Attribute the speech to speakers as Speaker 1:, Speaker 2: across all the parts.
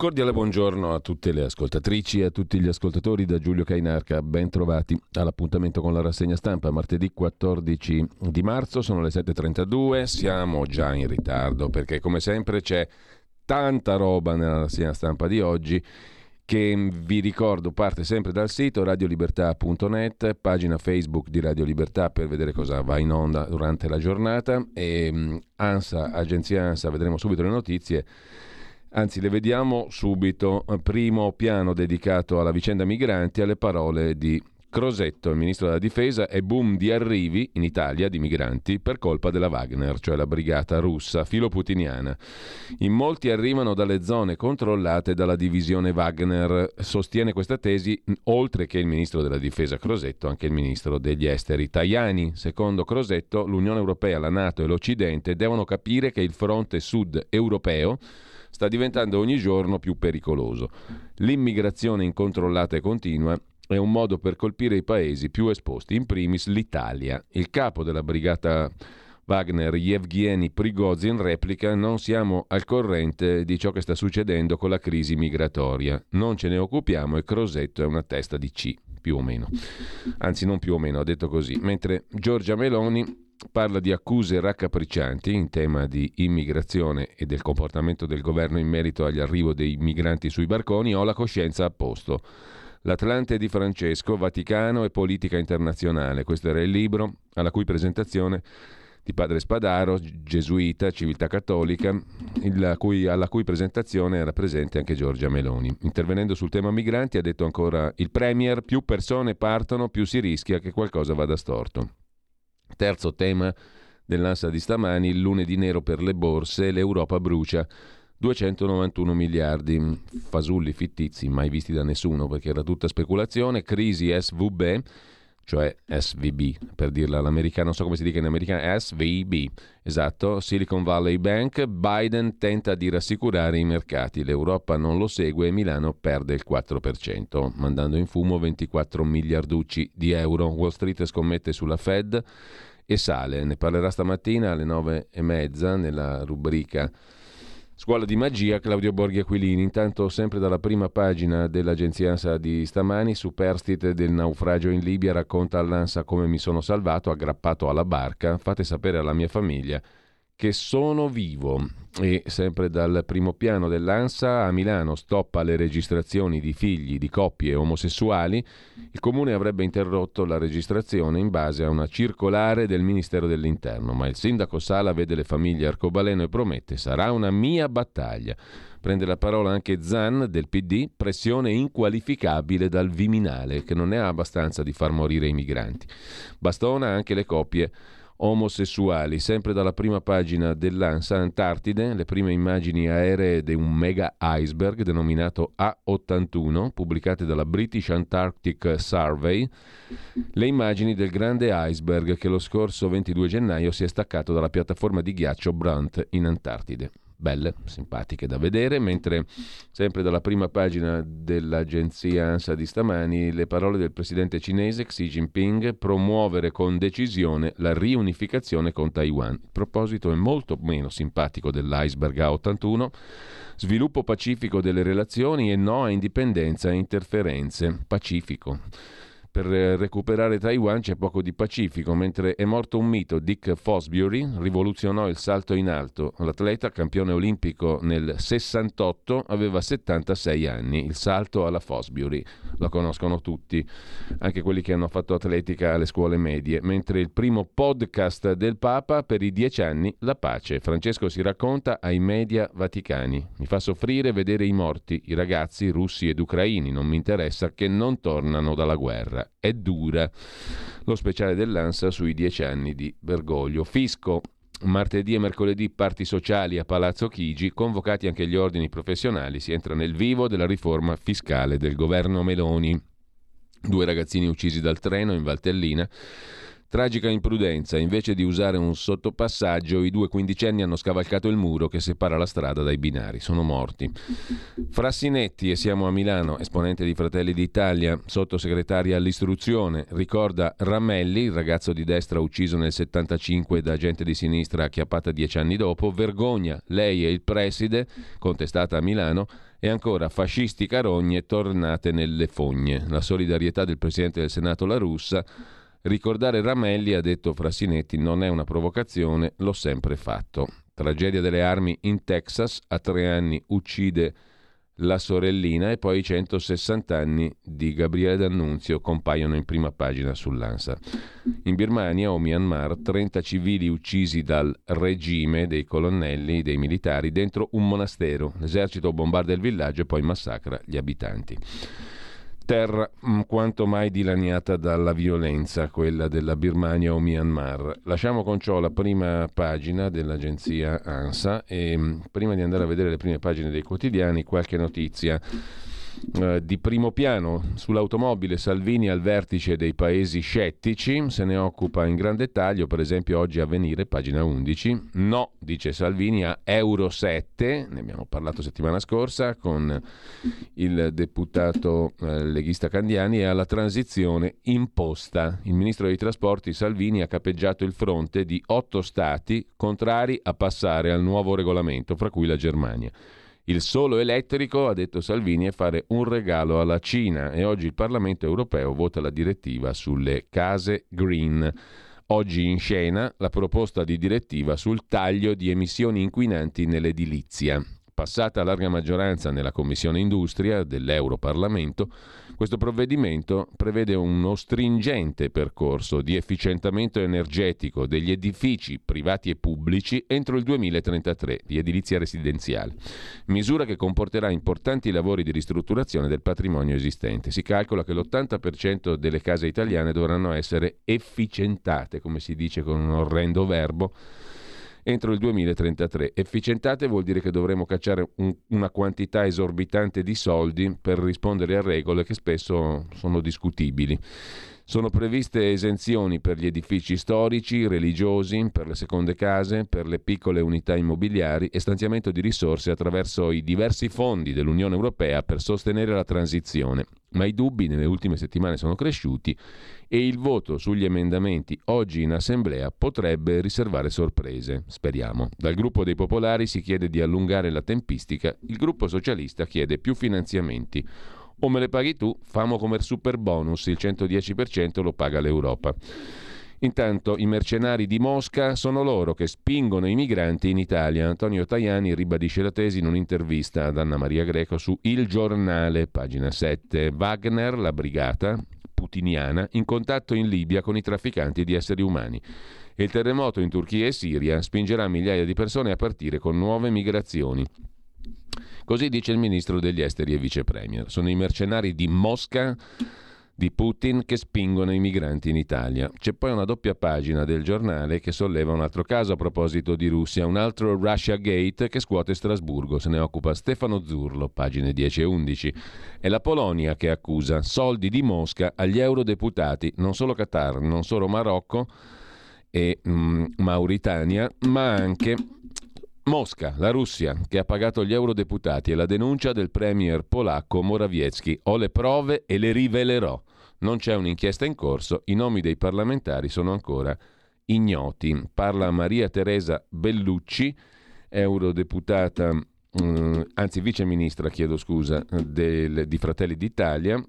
Speaker 1: Cordiale buongiorno a tutte le ascoltatrici e a tutti gli ascoltatori da Giulio Cainarca. Ben trovati all'appuntamento con la rassegna stampa. Martedì 14 di marzo, sono le 7.32. Siamo già in ritardo perché, come sempre, c'è tanta roba nella rassegna stampa di oggi che vi ricordo parte sempre dal sito radiolibertà.net, pagina Facebook di Radio Libertà per vedere cosa va in onda durante la giornata e mm, ANSA, agenzia ANSA, vedremo subito le notizie Anzi, le vediamo subito. Primo piano dedicato alla vicenda migranti, alle parole di Crosetto, il ministro della difesa, e boom di arrivi in Italia di migranti per colpa della Wagner, cioè la brigata russa filoputiniana. In molti arrivano dalle zone controllate dalla divisione Wagner. Sostiene questa tesi, oltre che il ministro della difesa Crosetto, anche il ministro degli esteri Tajani. Secondo Crosetto, l'Unione Europea, la Nato e l'Occidente devono capire che il fronte sud europeo sta diventando ogni giorno più pericoloso. L'immigrazione incontrollata e continua è un modo per colpire i paesi più esposti, in primis l'Italia. Il capo della brigata Wagner, Yevgeny Prigozhin, replica non siamo al corrente di ciò che sta succedendo con la crisi migratoria. Non ce ne occupiamo e Crosetto è una testa di C, più o meno. Anzi, non più o meno, ha detto così. Mentre Giorgia Meloni parla di accuse raccapriccianti in tema di immigrazione e del comportamento del governo in merito all'arrivo dei migranti sui barconi, ho la coscienza a posto. L'Atlante di Francesco, Vaticano e politica internazionale. Questo era il libro alla cui presentazione di padre Spadaro, gesuita, civiltà cattolica, cui, alla cui presentazione era presente anche Giorgia Meloni. Intervenendo sul tema migranti ha detto ancora il Premier, più persone partono, più si rischia che qualcosa vada storto. Terzo tema dell'ansa di stamani, il lunedì nero per le borse, l'Europa brucia 291 miliardi, fasulli fittizi mai visti da nessuno perché era tutta speculazione, crisi SVB, cioè SVB per dirla all'americano, non so come si dica in americano, SVB, esatto, Silicon Valley Bank, Biden tenta di rassicurare i mercati, l'Europa non lo segue e Milano perde il 4%, mandando in fumo 24 miliarducci di euro, Wall Street scommette sulla Fed e sale, ne parlerà stamattina alle 9 e mezza nella rubrica Scuola di magia, Claudio Borghi Aquilini. Intanto, sempre dalla prima pagina dell'agenzia ANSA di stamani, superstite del naufragio in Libia racconta all'ANSA come mi sono salvato aggrappato alla barca. Fate sapere alla mia famiglia che sono vivo. E sempre dal primo piano dell'ANSA a Milano stoppa le registrazioni di figli di coppie omosessuali. Il comune avrebbe interrotto la registrazione in base a una circolare del Ministero dell'Interno, ma il sindaco Sala vede le famiglie arcobaleno e promette sarà una mia battaglia. Prende la parola anche Zan del PD, pressione inqualificabile dal Viminale, che non ha abbastanza di far morire i migranti. Bastona anche le coppie omosessuali. Sempre dalla prima pagina dell'ANSA Antartide, le prime immagini aeree di un mega iceberg denominato A81, pubblicate dalla British Antarctic Survey. Le immagini del grande iceberg che lo scorso 22 gennaio si è staccato dalla piattaforma di ghiaccio Brunt in Antartide belle, simpatiche da vedere, mentre sempre dalla prima pagina dell'agenzia ANSA di stamani le parole del presidente cinese Xi Jinping promuovere con decisione la riunificazione con Taiwan. Il proposito è molto meno simpatico dell'iceberg A81, sviluppo pacifico delle relazioni e no a indipendenza e interferenze. Pacifico. Per recuperare Taiwan c'è poco di pacifico, mentre è morto un mito, Dick Fosbury rivoluzionò il salto in alto. L'atleta, campione olimpico nel 68, aveva 76 anni. Il salto alla Fosbury, lo conoscono tutti, anche quelli che hanno fatto atletica alle scuole medie. Mentre il primo podcast del Papa per i dieci anni, la pace. Francesco si racconta ai media vaticani. Mi fa soffrire vedere i morti, i ragazzi russi ed ucraini, non mi interessa che non tornano dalla guerra guerra è dura. Lo speciale dell'ANSA sui dieci anni di Bergoglio. Fisco. Martedì e mercoledì parti sociali a Palazzo Chigi, convocati anche gli ordini professionali, si entra nel vivo della riforma fiscale del governo Meloni. Due ragazzini uccisi dal treno in Valtellina Tragica imprudenza, invece di usare un sottopassaggio, i due quindicenni hanno scavalcato il muro che separa la strada dai binari, sono morti. Frassinetti, e siamo a Milano, esponente di Fratelli d'Italia, sottosegretaria all'istruzione, ricorda Ramelli, il ragazzo di destra ucciso nel 75 da gente di sinistra acchiappata dieci anni dopo, vergogna, lei e il preside, contestata a Milano, e ancora fascisti carogne tornate nelle fogne. La solidarietà del Presidente del Senato La Russa Ricordare Ramelli, ha detto Frassinetti, non è una provocazione, l'ho sempre fatto. Tragedia delle armi in Texas, a tre anni uccide la sorellina e poi i 160 anni di Gabriele D'Annunzio compaiono in prima pagina sull'ANSA. In Birmania o Myanmar 30 civili uccisi dal regime dei colonnelli, dei militari, dentro un monastero. L'esercito bombarda il villaggio e poi massacra gli abitanti terra mm, quanto mai dilaniata dalla violenza, quella della Birmania o Myanmar. Lasciamo con ciò la prima pagina dell'agenzia ANSA e mm, prima di andare a vedere le prime pagine dei quotidiani qualche notizia. Eh, di primo piano sull'automobile Salvini al vertice dei paesi scettici, se ne occupa in gran dettaglio, per esempio oggi a venire, pagina 11, no, dice Salvini, a Euro 7, ne abbiamo parlato settimana scorsa con il deputato eh, leghista Candiani, e alla transizione imposta. Il ministro dei trasporti Salvini ha capeggiato il fronte di otto stati contrari a passare al nuovo regolamento, fra cui la Germania. Il solo elettrico, ha detto Salvini, è fare un regalo alla Cina e oggi il Parlamento europeo vota la direttiva sulle case green. Oggi in scena la proposta di direttiva sul taglio di emissioni inquinanti nell'edilizia. Passata a larga maggioranza nella Commissione Industria dell'Europarlamento, questo provvedimento prevede uno stringente percorso di efficientamento energetico degli edifici privati e pubblici entro il 2033 di edilizia residenziale, misura che comporterà importanti lavori di ristrutturazione del patrimonio esistente. Si calcola che l'80% delle case italiane dovranno essere efficientate, come si dice con un orrendo verbo, entro il 2033. Efficientate vuol dire che dovremo cacciare un, una quantità esorbitante di soldi per rispondere a regole che spesso sono discutibili. Sono previste esenzioni per gli edifici storici, religiosi, per le seconde case, per le piccole unità immobiliari e stanziamento di risorse attraverso i diversi fondi dell'Unione Europea per sostenere la transizione. Ma i dubbi nelle ultime settimane sono cresciuti e il voto sugli emendamenti oggi in Assemblea potrebbe riservare sorprese, speriamo. Dal gruppo dei popolari si chiede di allungare la tempistica, il gruppo socialista chiede più finanziamenti. O me le paghi tu, famo come il super bonus, il 110% lo paga l'Europa. Intanto i mercenari di Mosca sono loro che spingono i migranti in Italia. Antonio Tajani ribadisce la tesi in un'intervista ad Anna Maria Greco su Il Giornale, pagina 7. Wagner, la brigata putiniana, in contatto in Libia con i trafficanti di esseri umani. E il terremoto in Turchia e Siria spingerà migliaia di persone a partire con nuove migrazioni. Così dice il ministro degli esteri e vice premier. Sono i mercenari di Mosca di Putin che spingono i migranti in Italia. C'è poi una doppia pagina del giornale che solleva un altro caso a proposito di Russia, un altro Russia Gate che scuote Strasburgo, se ne occupa Stefano Zurlo, pagine 10 e 11. È la Polonia che accusa soldi di Mosca agli eurodeputati, non solo Qatar, non solo Marocco e mm, Mauritania, ma anche Mosca, la Russia, che ha pagato gli eurodeputati e la denuncia del premier polacco Morawiecki. Ho le prove e le rivelerò. Non c'è un'inchiesta in corso, i nomi dei parlamentari sono ancora ignoti. Parla Maria Teresa Bellucci, eurodeputata, eh, anzi viceministra, chiedo scusa, del, di Fratelli d'Italia,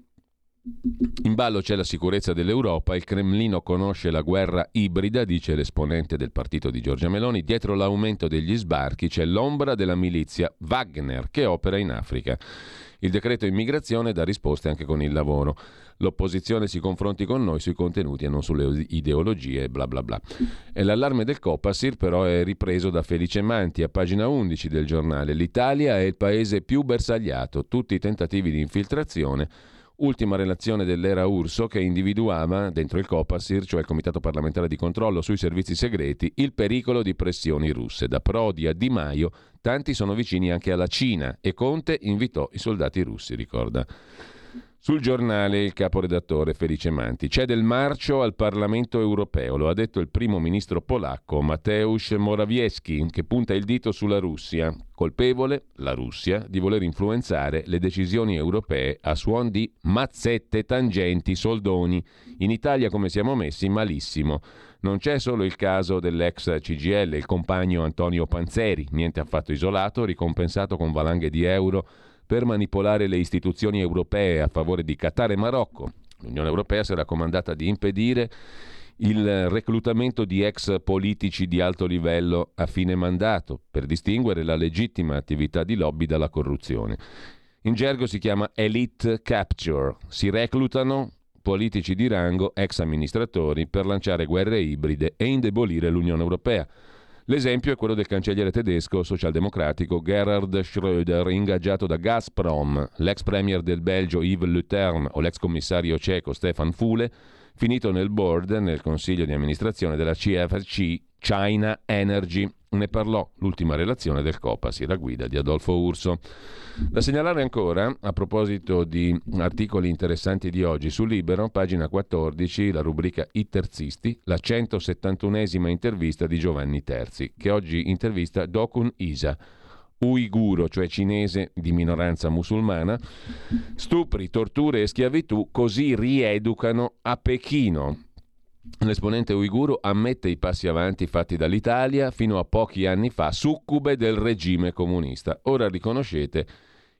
Speaker 1: in ballo c'è la sicurezza dell'Europa, il Cremlino conosce la guerra ibrida, dice l'esponente del partito di Giorgia Meloni, dietro l'aumento degli sbarchi c'è l'ombra della milizia Wagner che opera in Africa. Il decreto immigrazione dà risposte anche con il lavoro. L'opposizione si confronti con noi sui contenuti e non sulle ideologie, bla bla bla. E l'allarme del Copasir però è ripreso da Felice Manti a pagina 11 del giornale. L'Italia è il paese più bersagliato, tutti i tentativi di infiltrazione ultima relazione dell'era Urso che individuava dentro il Copasir, cioè il Comitato parlamentare di controllo sui servizi segreti, il pericolo di pressioni russe. Da Prodi a Di Maio, tanti sono vicini anche alla Cina e Conte invitò i soldati russi, ricorda. Sul giornale il caporedattore Felice Manti. C'è del marcio al Parlamento europeo, lo ha detto il primo ministro polacco Mateusz Morawiecki, che punta il dito sulla Russia. Colpevole, la Russia, di voler influenzare le decisioni europee a suon di mazzette, tangenti, soldoni. In Italia come siamo messi? Malissimo. Non c'è solo il caso dell'ex CGL, il compagno Antonio Panzeri, niente affatto isolato, ricompensato con valanghe di euro per manipolare le istituzioni europee a favore di Qatar e Marocco. L'Unione Europea si era comandata di impedire il reclutamento di ex politici di alto livello a fine mandato per distinguere la legittima attività di lobby dalla corruzione. In gergo si chiama elite capture. Si reclutano politici di rango, ex amministratori, per lanciare guerre ibride e indebolire l'Unione Europea. L'esempio è quello del cancelliere tedesco socialdemocratico Gerhard Schröder, ingaggiato da Gazprom, l'ex premier del Belgio Yves Le Terme o l'ex commissario ceco Stefan Fule, finito nel board, nel consiglio di amministrazione della CFC China Energy. Ne parlò l'ultima relazione del Copasi, la guida di Adolfo Urso. Da segnalare ancora, a proposito di articoli interessanti di oggi su Libero, pagina 14, la rubrica I terzisti, la 171esima intervista di Giovanni Terzi, che oggi intervista Dokun Isa, uiguro, cioè cinese di minoranza musulmana, stupri, torture e schiavitù così rieducano a Pechino. L'esponente uiguro ammette i passi avanti fatti dall'Italia fino a pochi anni fa, succube del regime comunista. Ora riconoscete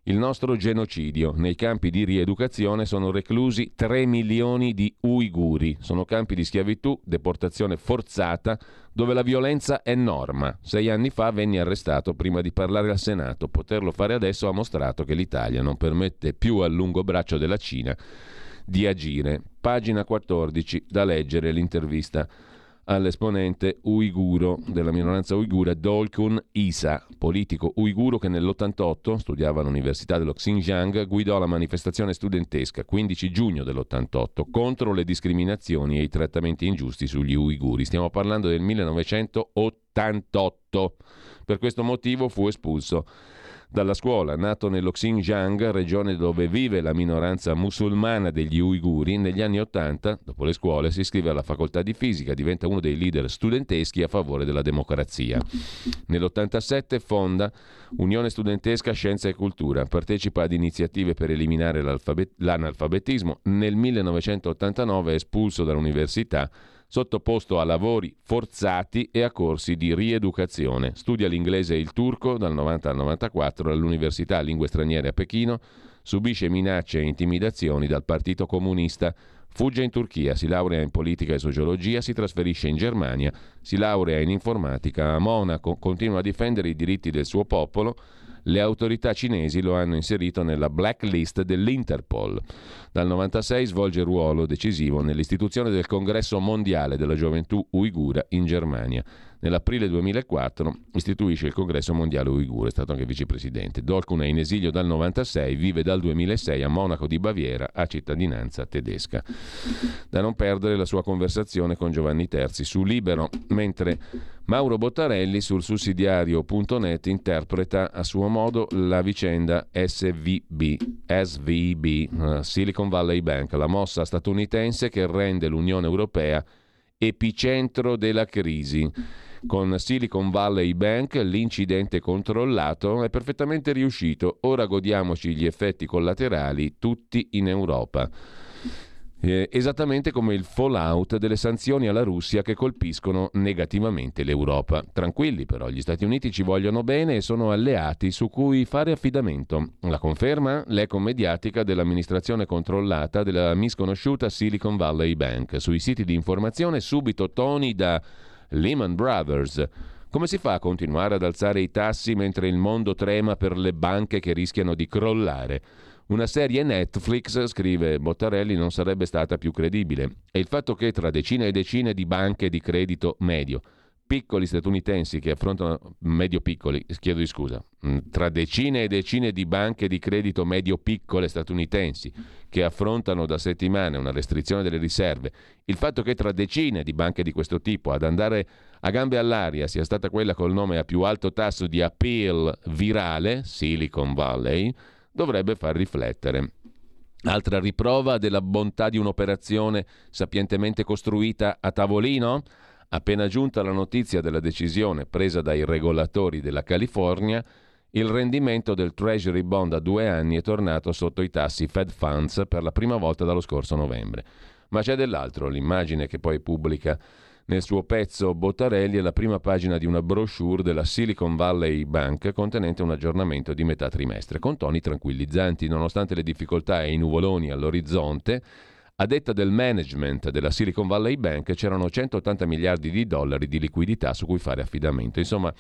Speaker 1: il nostro genocidio. Nei campi di rieducazione sono reclusi 3 milioni di uiguri. Sono campi di schiavitù, deportazione forzata, dove la violenza è norma. Sei anni fa venni arrestato prima di parlare al Senato. Poterlo fare adesso ha mostrato che l'Italia non permette più al lungo braccio della Cina di agire. Pagina 14, da leggere l'intervista all'esponente uiguro della minoranza uigura Dolkun Isa, politico uiguro che nell'88, studiava all'Università dello Xinjiang, guidò la manifestazione studentesca 15 giugno dell'88 contro le discriminazioni e i trattamenti ingiusti sugli uiguri. Stiamo parlando del 1988. Per questo motivo fu espulso dalla scuola. Nato nello Xinjiang, regione dove vive la minoranza musulmana degli uiguri, negli anni Ottanta, dopo le scuole, si iscrive alla facoltà di fisica, diventa uno dei leader studenteschi a favore della democrazia. Nell'87 fonda Unione Studentesca Scienza e Cultura, partecipa ad iniziative per eliminare l'analfabetismo. Nel 1989 è espulso dall'università sottoposto a lavori forzati e a corsi di rieducazione. Studia l'inglese e il turco dal 90 al 94 all'Università Lingue Straniere a Pechino, subisce minacce e intimidazioni dal Partito Comunista, fugge in Turchia, si laurea in politica e sociologia, si trasferisce in Germania, si laurea in informatica a Monaco, continua a difendere i diritti del suo popolo, le autorità cinesi lo hanno inserito nella blacklist dell'Interpol. Dal 1996 svolge ruolo decisivo nell'istituzione del Congresso mondiale della gioventù uigura in Germania. Nell'aprile 2004 istituisce il Congresso Mondiale Uiguro, è stato anche vicepresidente. Dolkun è in esilio dal 96, vive dal 2006 a Monaco di Baviera, ha cittadinanza tedesca. Da non perdere la sua conversazione con Giovanni Terzi su Libero, mentre Mauro Bottarelli sul sussidiario.net interpreta a suo modo la vicenda SVB, SVB, eh, Silicon Valley Bank, la mossa statunitense che rende l'Unione Europea epicentro della crisi. Con Silicon Valley Bank l'incidente controllato è perfettamente riuscito, ora godiamoci gli effetti collaterali tutti in Europa. Eh, esattamente come il fallout delle sanzioni alla Russia che colpiscono negativamente l'Europa. Tranquilli però, gli Stati Uniti ci vogliono bene e sono alleati su cui fare affidamento. La conferma l'eco mediatica dell'amministrazione controllata della misconosciuta Silicon Valley Bank. Sui siti di informazione subito toni da Lehman Brothers. Come si fa a continuare ad alzare i tassi mentre il mondo trema per le banche che rischiano di crollare? Una serie Netflix, scrive Bottarelli, non sarebbe stata più credibile. E il fatto che tra decine e decine di banche di credito medio, piccoli statunitensi che affrontano, medio-piccoli, chiedo di scusa, mm, tra decine e decine di banche di credito medio-piccole statunitensi che affrontano da settimane una restrizione delle riserve, il fatto che tra decine di banche di questo tipo ad andare a gambe all'aria sia stata quella col nome a più alto tasso di appeal virale, Silicon Valley, dovrebbe far riflettere. Altra riprova della bontà di un'operazione sapientemente costruita a tavolino? Appena giunta la notizia della decisione presa dai regolatori della California, il rendimento del Treasury Bond a due anni è tornato sotto i tassi Fed Funds per la prima volta dallo scorso novembre. Ma c'è dell'altro, l'immagine che poi pubblica nel suo pezzo Bottarelli è la prima pagina di una brochure della Silicon Valley Bank contenente un aggiornamento di metà trimestre, con toni tranquillizzanti, nonostante le difficoltà e i nuvoloni all'orizzonte. A detta del management della Silicon Valley Bank c'erano 180 miliardi di dollari di liquidità su cui fare affidamento. Insomma,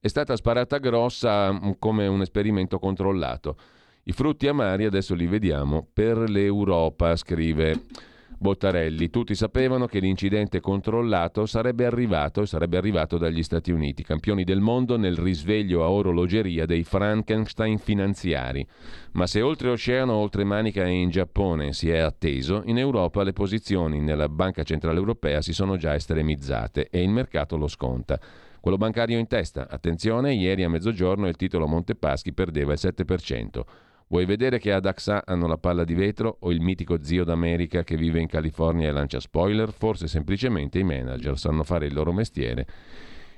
Speaker 1: è stata sparata grossa mm, come un esperimento controllato. I frutti amari adesso li vediamo per l'Europa, scrive Bottarelli. Tutti sapevano che l'incidente controllato sarebbe arrivato e sarebbe arrivato dagli Stati Uniti, campioni del mondo nel risveglio a orologeria dei Frankenstein finanziari. Ma se oltreoceano, oltre Manica e in Giappone si è atteso, in Europa le posizioni nella Banca Centrale Europea si sono già estremizzate e il mercato lo sconta. Quello bancario in testa, attenzione, ieri a mezzogiorno il titolo Montepaschi perdeva il 7%. Vuoi vedere che ad AXA hanno la palla di vetro o il mitico zio d'America che vive in California e lancia spoiler? Forse semplicemente i manager sanno fare il loro mestiere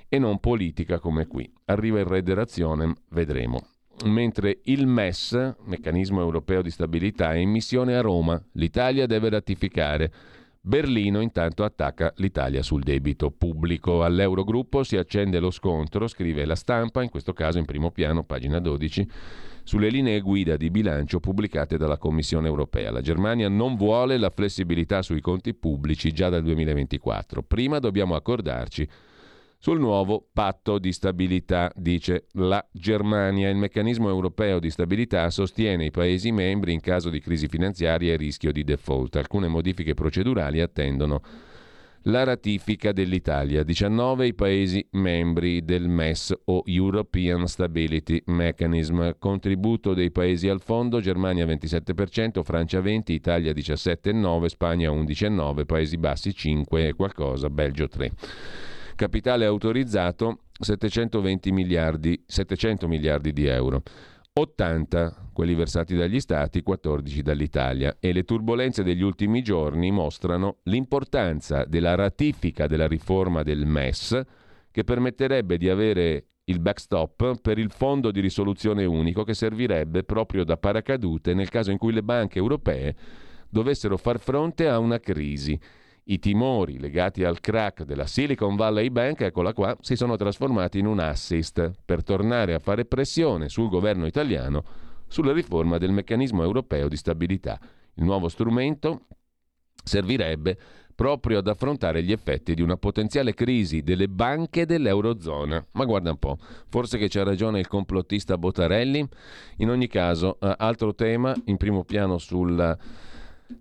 Speaker 1: e non politica come qui. Arriva il re dell'azione, vedremo. Mentre il MES, Meccanismo Europeo di Stabilità, è in missione a Roma. L'Italia deve ratificare. Berlino intanto attacca l'Italia sul debito pubblico. All'Eurogruppo si accende lo scontro, scrive la stampa, in questo caso in primo piano, pagina 12 sulle linee guida di bilancio pubblicate dalla Commissione europea. La Germania non vuole la flessibilità sui conti pubblici già dal 2024. Prima dobbiamo accordarci sul nuovo patto di stabilità, dice la Germania. Il meccanismo europeo di stabilità sostiene i Paesi membri in caso di crisi finanziaria e rischio di default. Alcune modifiche procedurali attendono la ratifica dell'Italia. 19 i Paesi membri del MES o European Stability Mechanism. Contributo dei Paesi al fondo, Germania 27%, Francia 20%, Italia 17,9%, Spagna 11,9%, Paesi Bassi 5 e qualcosa, Belgio 3%. Capitale autorizzato 720 miliardi, 700 miliardi di euro. 80 quelli versati dagli Stati, 14 dall'Italia. E le turbulenze degli ultimi giorni mostrano l'importanza della ratifica della riforma del MES che permetterebbe di avere il backstop per il fondo di risoluzione unico che servirebbe proprio da paracadute nel caso in cui le banche europee dovessero far fronte a una crisi i timori legati al crack della Silicon Valley Bank, eccola qua, si sono trasformati in un assist per tornare a fare pressione sul governo italiano sulla riforma del meccanismo europeo di stabilità. Il nuovo strumento servirebbe proprio ad affrontare gli effetti di una potenziale crisi delle banche dell'Eurozona. Ma guarda un po', forse che c'ha ragione il complottista Botarelli. In ogni caso, eh, altro tema in primo piano sul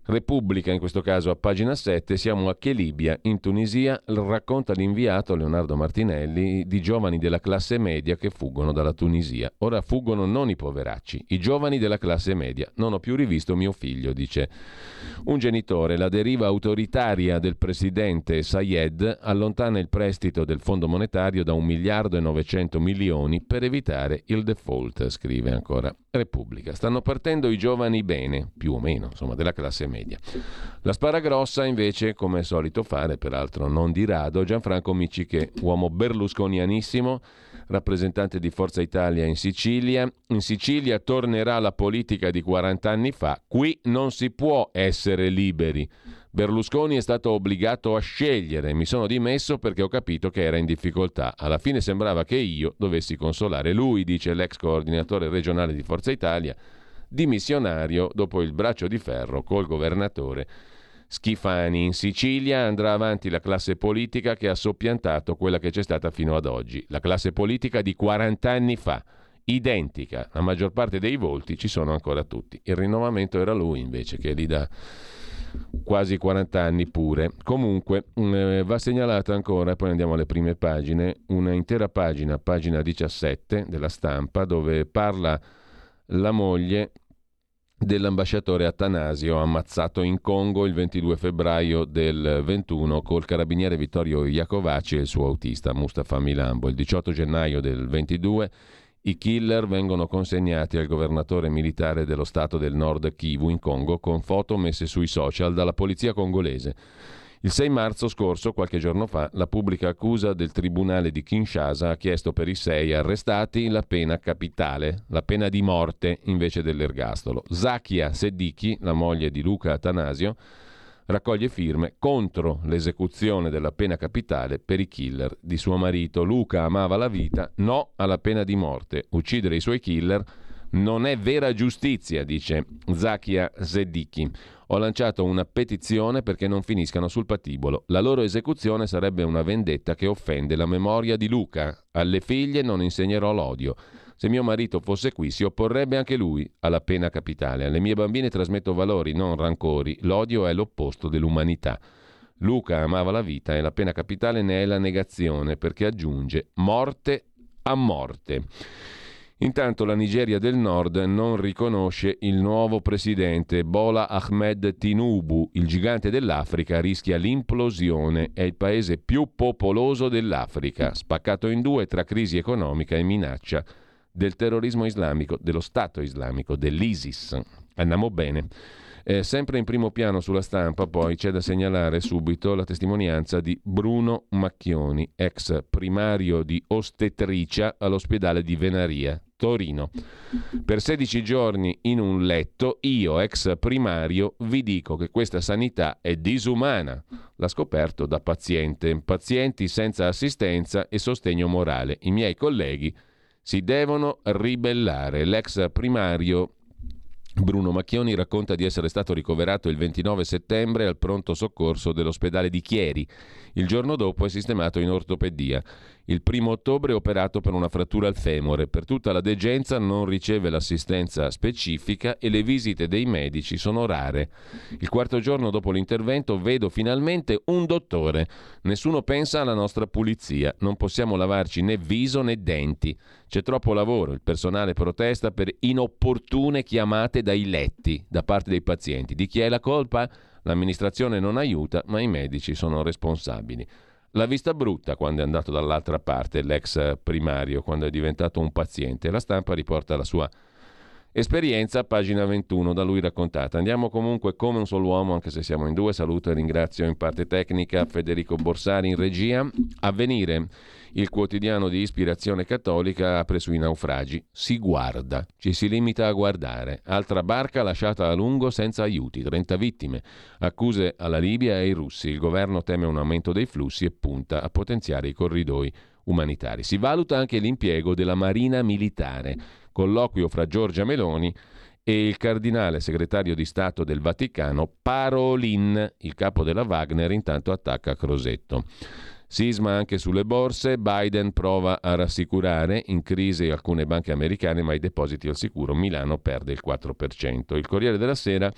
Speaker 1: Repubblica, in questo caso a pagina 7, siamo a Chelibia, in Tunisia, racconta l'inviato Leonardo Martinelli di giovani della classe media che fuggono dalla Tunisia. Ora fuggono non i poveracci, i giovani della classe media. Non ho più rivisto mio figlio, dice un genitore. La deriva autoritaria del presidente Sayed allontana il prestito del Fondo monetario da un miliardo e 900 milioni per evitare il default, scrive ancora Repubblica. Stanno partendo i giovani bene, più o meno, insomma, della classe media. La spara grossa, invece, come è solito fare, peraltro non di rado, Gianfranco Micciche, uomo berlusconianissimo, rappresentante di Forza Italia in Sicilia. In Sicilia tornerà la politica di 40 anni fa. Qui non si può essere liberi. Berlusconi è stato obbligato a scegliere. Mi sono dimesso perché ho capito che era in difficoltà. Alla fine sembrava che io dovessi consolare lui, dice l'ex coordinatore regionale di Forza Italia, dimissionario dopo il braccio di ferro col governatore Schifani. In Sicilia andrà avanti la classe politica che ha soppiantato quella che c'è stata fino ad oggi, la classe politica di 40 anni fa. Identica, la maggior parte dei volti ci sono ancora tutti. Il rinnovamento era lui invece che lì da quasi 40 anni pure. Comunque mm, eh, va segnalata ancora, poi andiamo alle prime pagine, una intera pagina, pagina 17 della stampa, dove parla la moglie dell'ambasciatore Atanasio ammazzato in Congo il 22 febbraio del 21 col carabiniere Vittorio Iacovacci e il suo autista Mustafa Milambo. Il 18 gennaio del 22 i killer vengono consegnati al governatore militare dello stato del nord Kivu in Congo con foto messe sui social dalla polizia congolese. Il 6 marzo scorso, qualche giorno fa, la pubblica accusa del Tribunale di Kinshasa ha chiesto per i sei arrestati la pena capitale, la pena di morte invece dell'ergastolo. Zakia Seddichi, la moglie di Luca Atanasio, raccoglie firme contro l'esecuzione della pena capitale per i killer di suo marito. Luca amava la vita, no alla pena di morte. Uccidere i suoi killer non è vera giustizia, dice Zakia Seddichi. Ho lanciato una petizione perché non finiscano sul patibolo. La loro esecuzione sarebbe una vendetta che offende la memoria di Luca. Alle figlie non insegnerò l'odio. Se mio marito fosse qui si opporrebbe anche lui alla pena capitale. Alle mie bambine trasmetto valori, non rancori. L'odio è l'opposto dell'umanità. Luca amava la vita e la pena capitale ne è la negazione perché aggiunge morte a morte. Intanto la Nigeria del Nord non riconosce il nuovo presidente Bola Ahmed Tinubu, il gigante dell'Africa, rischia l'implosione, è il paese più popoloso dell'Africa, spaccato in due tra crisi economica e minaccia del terrorismo islamico, dello Stato islamico, dell'ISIS. Andiamo bene. Eh, sempre in primo piano sulla stampa poi c'è da segnalare subito la testimonianza di Bruno Macchioni, ex primario di ostetricia all'ospedale di Venaria, Torino. Per 16 giorni in un letto, io, ex primario, vi dico che questa sanità è disumana. L'ha scoperto da paziente, pazienti senza assistenza e sostegno morale. I miei colleghi si devono ribellare. L'ex primario Bruno Macchioni racconta di essere stato ricoverato il 29 settembre al pronto soccorso dell'ospedale di Chieri. Il giorno dopo è sistemato in ortopedia. Il primo ottobre è operato per una frattura al femore. Per tutta la degenza non riceve l'assistenza specifica e le visite dei medici sono rare. Il quarto giorno dopo l'intervento vedo finalmente un dottore. Nessuno pensa alla nostra pulizia. Non possiamo lavarci né viso né denti. C'è troppo lavoro. Il personale protesta per inopportune chiamate dai letti da parte dei pazienti. Di chi è la colpa? L'amministrazione non aiuta, ma i medici sono responsabili. L'ha vista brutta quando è andato dall'altra parte, l'ex primario, quando è diventato un paziente. La stampa riporta la sua esperienza, pagina 21, da lui raccontata. Andiamo comunque come un solo uomo, anche se siamo in due. Saluto e ringrazio in parte tecnica Federico Borsari in regia. Avvenire. Il quotidiano di ispirazione cattolica apre sui naufragi. Si guarda, ci si limita a guardare. Altra barca lasciata a lungo senza aiuti, 30 vittime. Accuse alla Libia e ai russi. Il governo teme un aumento dei flussi e punta a potenziare i corridoi umanitari. Si valuta anche l'impiego della Marina Militare. Colloquio fra Giorgia Meloni e il cardinale segretario di Stato del Vaticano Parolin, il capo della Wagner, intanto attacca Crosetto. Sisma anche sulle borse, Biden prova a rassicurare, in crisi alcune banche americane ma i depositi al sicuro, Milano perde il 4%. Il Corriere della Sera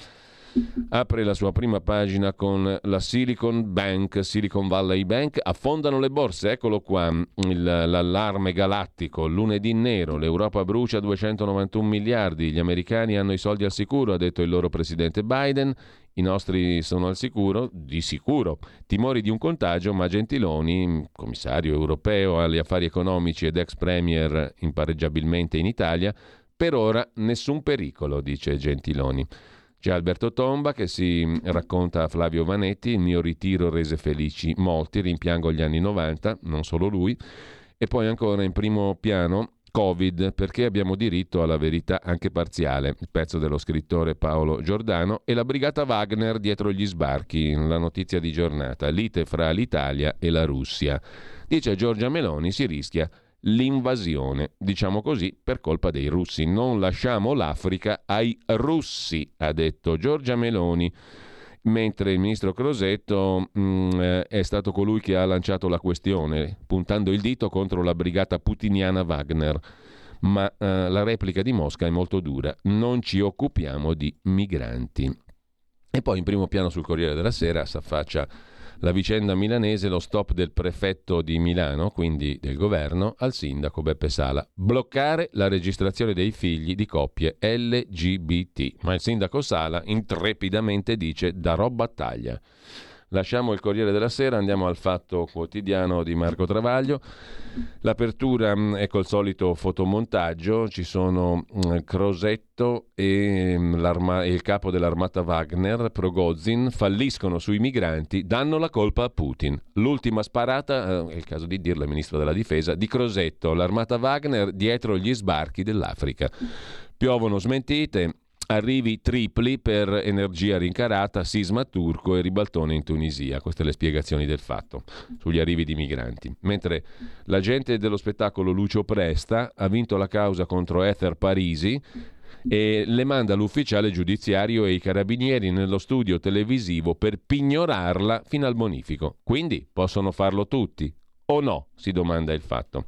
Speaker 1: apre la sua prima pagina con la Silicon Bank, Silicon Valley Bank, affondano le borse, eccolo qua, il, l'allarme galattico, lunedì nero, l'Europa brucia 291 miliardi, gli americani hanno i soldi al sicuro, ha detto il loro presidente Biden, i nostri sono al sicuro, di sicuro. Timori di un contagio, ma Gentiloni, commissario europeo agli affari economici ed ex premier impareggiabilmente in Italia, per ora nessun pericolo, dice Gentiloni. C'è Alberto Tomba che si racconta a Flavio Vanetti, il mio ritiro rese felici molti, rimpiango gli anni 90, non solo lui. E poi ancora in primo piano Covid, perché abbiamo diritto alla verità anche parziale, il pezzo dello scrittore Paolo Giordano, e la brigata Wagner dietro gli sbarchi, la notizia di giornata, lite fra l'Italia e la Russia. Dice Giorgia Meloni, si rischia l'invasione, diciamo così, per colpa dei russi. Non lasciamo l'Africa ai russi, ha detto Giorgia Meloni mentre il ministro Crosetto mh, mm, eh, è stato colui che ha lanciato la questione, puntando il dito contro la brigata putiniana Wagner. Ma eh, la replica di Mosca è molto dura, non ci occupiamo di migranti. E poi in primo piano sul Corriere della Sera si affaccia la vicenda milanese, lo stop del prefetto di Milano, quindi del governo, al sindaco Beppe Sala. Bloccare la registrazione dei figli di coppie LGBT. Ma il sindaco Sala intrepidamente dice darò battaglia. Lasciamo il Corriere della Sera, andiamo al Fatto Quotidiano di Marco Travaglio. L'apertura mm, è col solito fotomontaggio, ci sono mm, Crosetto e, mm, e, il capo dell'armata Wagner, Progozin, falliscono sui migranti, danno la colpa a Putin. L'ultima sparata, eh, è il caso di dirlo, il ministro della difesa, di Crosetto, l'armata Wagner dietro gli sbarchi dell'Africa. Piovono smentite, Arrivi tripli per energia rincarata, sisma turco e ribaltone in Tunisia. Queste le spiegazioni del fatto sugli arrivi di migranti. Mentre l'agente dello spettacolo Lucio Presta ha vinto la causa contro Ether Parisi e le manda l'ufficiale giudiziario e i carabinieri nello studio televisivo per pignorarla fino al bonifico. Quindi possono farlo tutti. O no? si domanda il fatto.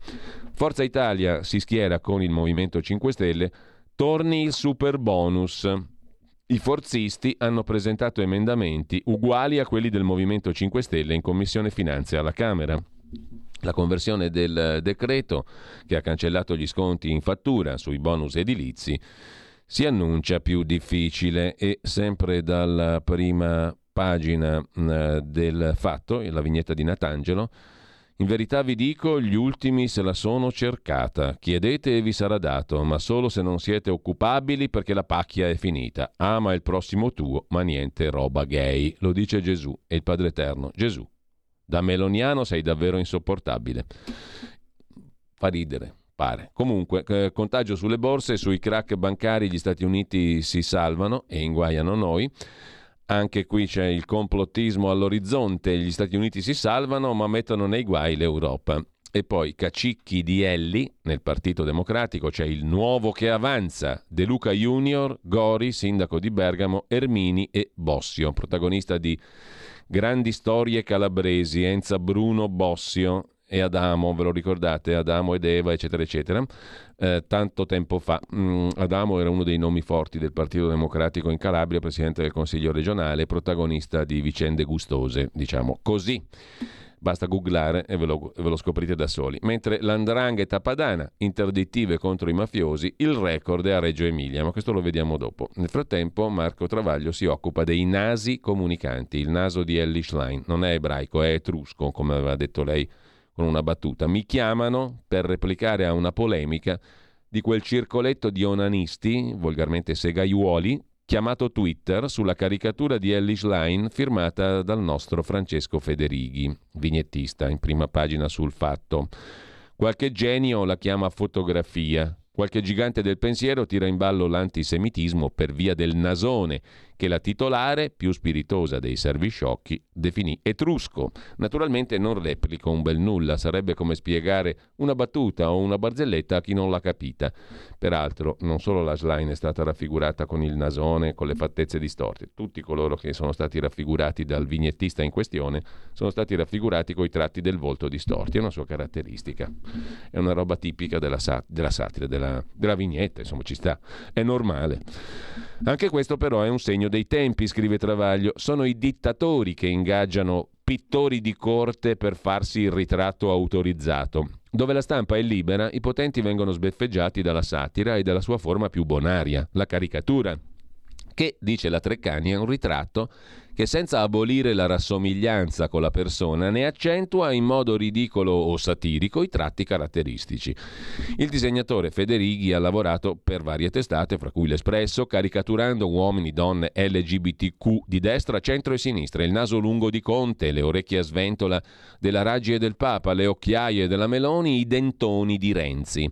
Speaker 1: Forza Italia si schiera con il Movimento 5 Stelle Torni il super bonus. I forzisti hanno presentato emendamenti uguali a quelli del Movimento 5 Stelle in Commissione Finanze alla Camera. La conversione del decreto, che ha cancellato gli sconti in fattura sui bonus edilizi, si annuncia più difficile e sempre dalla prima pagina eh, del fatto, la vignetta di Natangelo, in verità vi dico, gli ultimi se la sono cercata. Chiedete e vi sarà dato, ma solo se non siete occupabili perché la pacchia è finita. Ama il prossimo tuo, ma niente roba gay. Lo dice Gesù e il Padre Eterno. Gesù, da meloniano sei davvero insopportabile. Fa ridere, pare. Comunque, eh, contagio sulle borse, sui crack bancari gli Stati Uniti si salvano e inguaiano noi. Anche qui c'è il complottismo all'orizzonte, gli Stati Uniti si salvano ma mettono nei guai l'Europa. E poi Cacicchi di Elli, nel Partito Democratico c'è il nuovo che avanza, De Luca Junior, Gori, sindaco di Bergamo, Ermini e Bossio, protagonista di grandi storie calabresi, Enza Bruno Bossio, e Adamo, ve lo ricordate? Adamo ed Eva, eccetera, eccetera. Eh, tanto tempo fa. Mm, Adamo era uno dei nomi forti del Partito Democratico in Calabria, presidente del Consiglio regionale, protagonista di vicende gustose, diciamo così. Basta googlare e ve lo, ve lo scoprite da soli. Mentre l'andrangheta padana, interdittive contro i mafiosi, il record è a Reggio Emilia, ma questo lo vediamo dopo. Nel frattempo Marco Travaglio si occupa dei nasi comunicanti. Il naso di Ellie Schlein non è ebraico, è etrusco, come aveva detto lei con una battuta. Mi chiamano per replicare a una polemica di quel circoletto di onanisti, volgarmente segaiuoli, chiamato Twitter sulla caricatura di Ellis Line firmata dal nostro Francesco Federighi, vignettista in prima pagina sul fatto. Qualche genio la chiama fotografia, Qualche gigante del pensiero tira in ballo l'antisemitismo per via del nasone, che la titolare, più spiritosa dei servisciocchi, definì etrusco. Naturalmente non replico un bel nulla, sarebbe come spiegare una battuta o una barzelletta a chi non l'ha capita. Peraltro, non solo la slime è stata raffigurata con il nasone, con le fattezze distorte, tutti coloro che sono stati raffigurati dal vignettista in questione sono stati raffigurati coi tratti del volto distorti, è una sua caratteristica. È una roba tipica della, sat- della satira, della, della vignetta, insomma ci sta, è normale. Anche questo però è un segno dei tempi, scrive Travaglio. Sono i dittatori che ingaggiano pittori di corte per farsi il ritratto autorizzato. Dove la stampa è libera, i potenti vengono sbeffeggiati dalla satira e dalla sua forma più bonaria, la caricatura, che, dice la Treccani, è un ritratto che senza abolire la rassomiglianza con la persona ne accentua in modo ridicolo o satirico i tratti caratteristici. Il disegnatore Federighi ha lavorato per varie testate, fra cui l'Espresso, caricaturando uomini, donne LGBTQ di destra, centro e sinistra, il naso lungo di Conte, le orecchie a sventola della Raggi e del Papa, le occhiaie della Meloni, i dentoni di Renzi.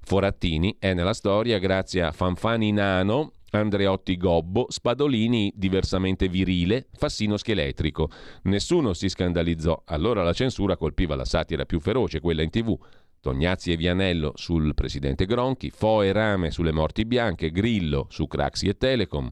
Speaker 1: Forattini è nella storia grazie a Fanfani Nano, Andreotti Gobbo, Spadolini diversamente virile, Fassino scheletrico. Nessuno si scandalizzò, allora la censura colpiva la satira più feroce, quella in tv. Tognazzi e Vianello sul presidente Gronchi, Fo e Rame sulle morti bianche, Grillo su Craxi e Telecom,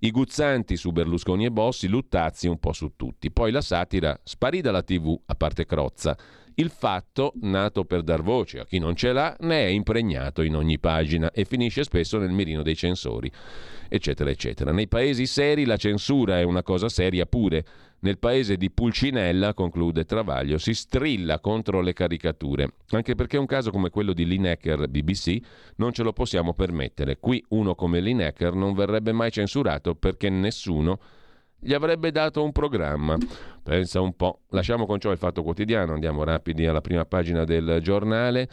Speaker 1: i Guzzanti su Berlusconi e Bossi, Luttazzi un po' su tutti. Poi la satira sparì dalla tv, a parte Crozza, Il fatto, nato per dar voce a chi non ce l'ha, ne è impregnato in ogni pagina e finisce spesso nel mirino dei censori, eccetera, eccetera. Nei paesi seri la censura è una cosa seria pure. Nel paese di Pulcinella, conclude Travaglio, si strilla contro le caricature, anche perché un caso come quello di Lineker BBC non ce lo possiamo permettere. Qui uno come Lineker non verrebbe mai censurato perché nessuno gli avrebbe dato un programma. Pensa un po'. Lasciamo con ciò il fatto quotidiano, andiamo rapidi alla prima pagina del giornale.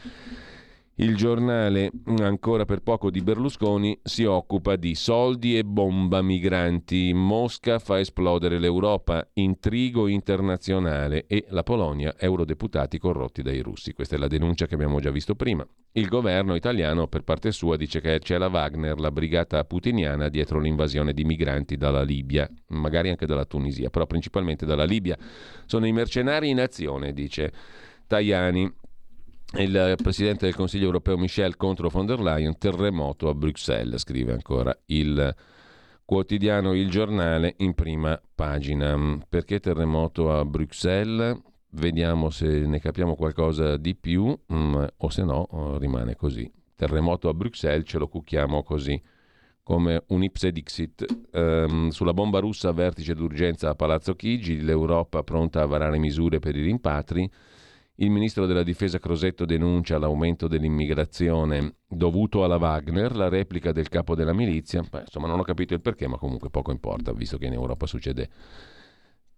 Speaker 1: Il giornale, ancora per poco di Berlusconi, si occupa di soldi e bomba migranti. Mosca fa esplodere l'Europa, intrigo internazionale e la Polonia, eurodeputati corrotti dai russi. Questa è la denuncia che abbiamo già visto prima. Il governo italiano, per parte sua, dice che c'è la Wagner, la brigata putiniana, dietro l'invasione di migranti dalla Libia, magari anche dalla Tunisia, però principalmente dalla Libia. Sono i mercenari in azione, dice Tajani. Il Presidente del Consiglio europeo Michel contro von der Leyen, terremoto a Bruxelles, scrive ancora il quotidiano Il Giornale in prima pagina. Perché terremoto a Bruxelles? Vediamo se ne capiamo qualcosa di più mm, o se no oh, rimane così. Terremoto a Bruxelles ce lo cucchiamo così come un ipse dixit. Um, sulla bomba russa vertice d'urgenza a Palazzo Chigi, l'Europa pronta a varare misure per i rimpatri. Il ministro della difesa Crosetto denuncia l'aumento dell'immigrazione dovuto alla Wagner, la replica del capo della milizia. Beh, insomma, non ho capito il perché, ma comunque poco importa, visto che in Europa succede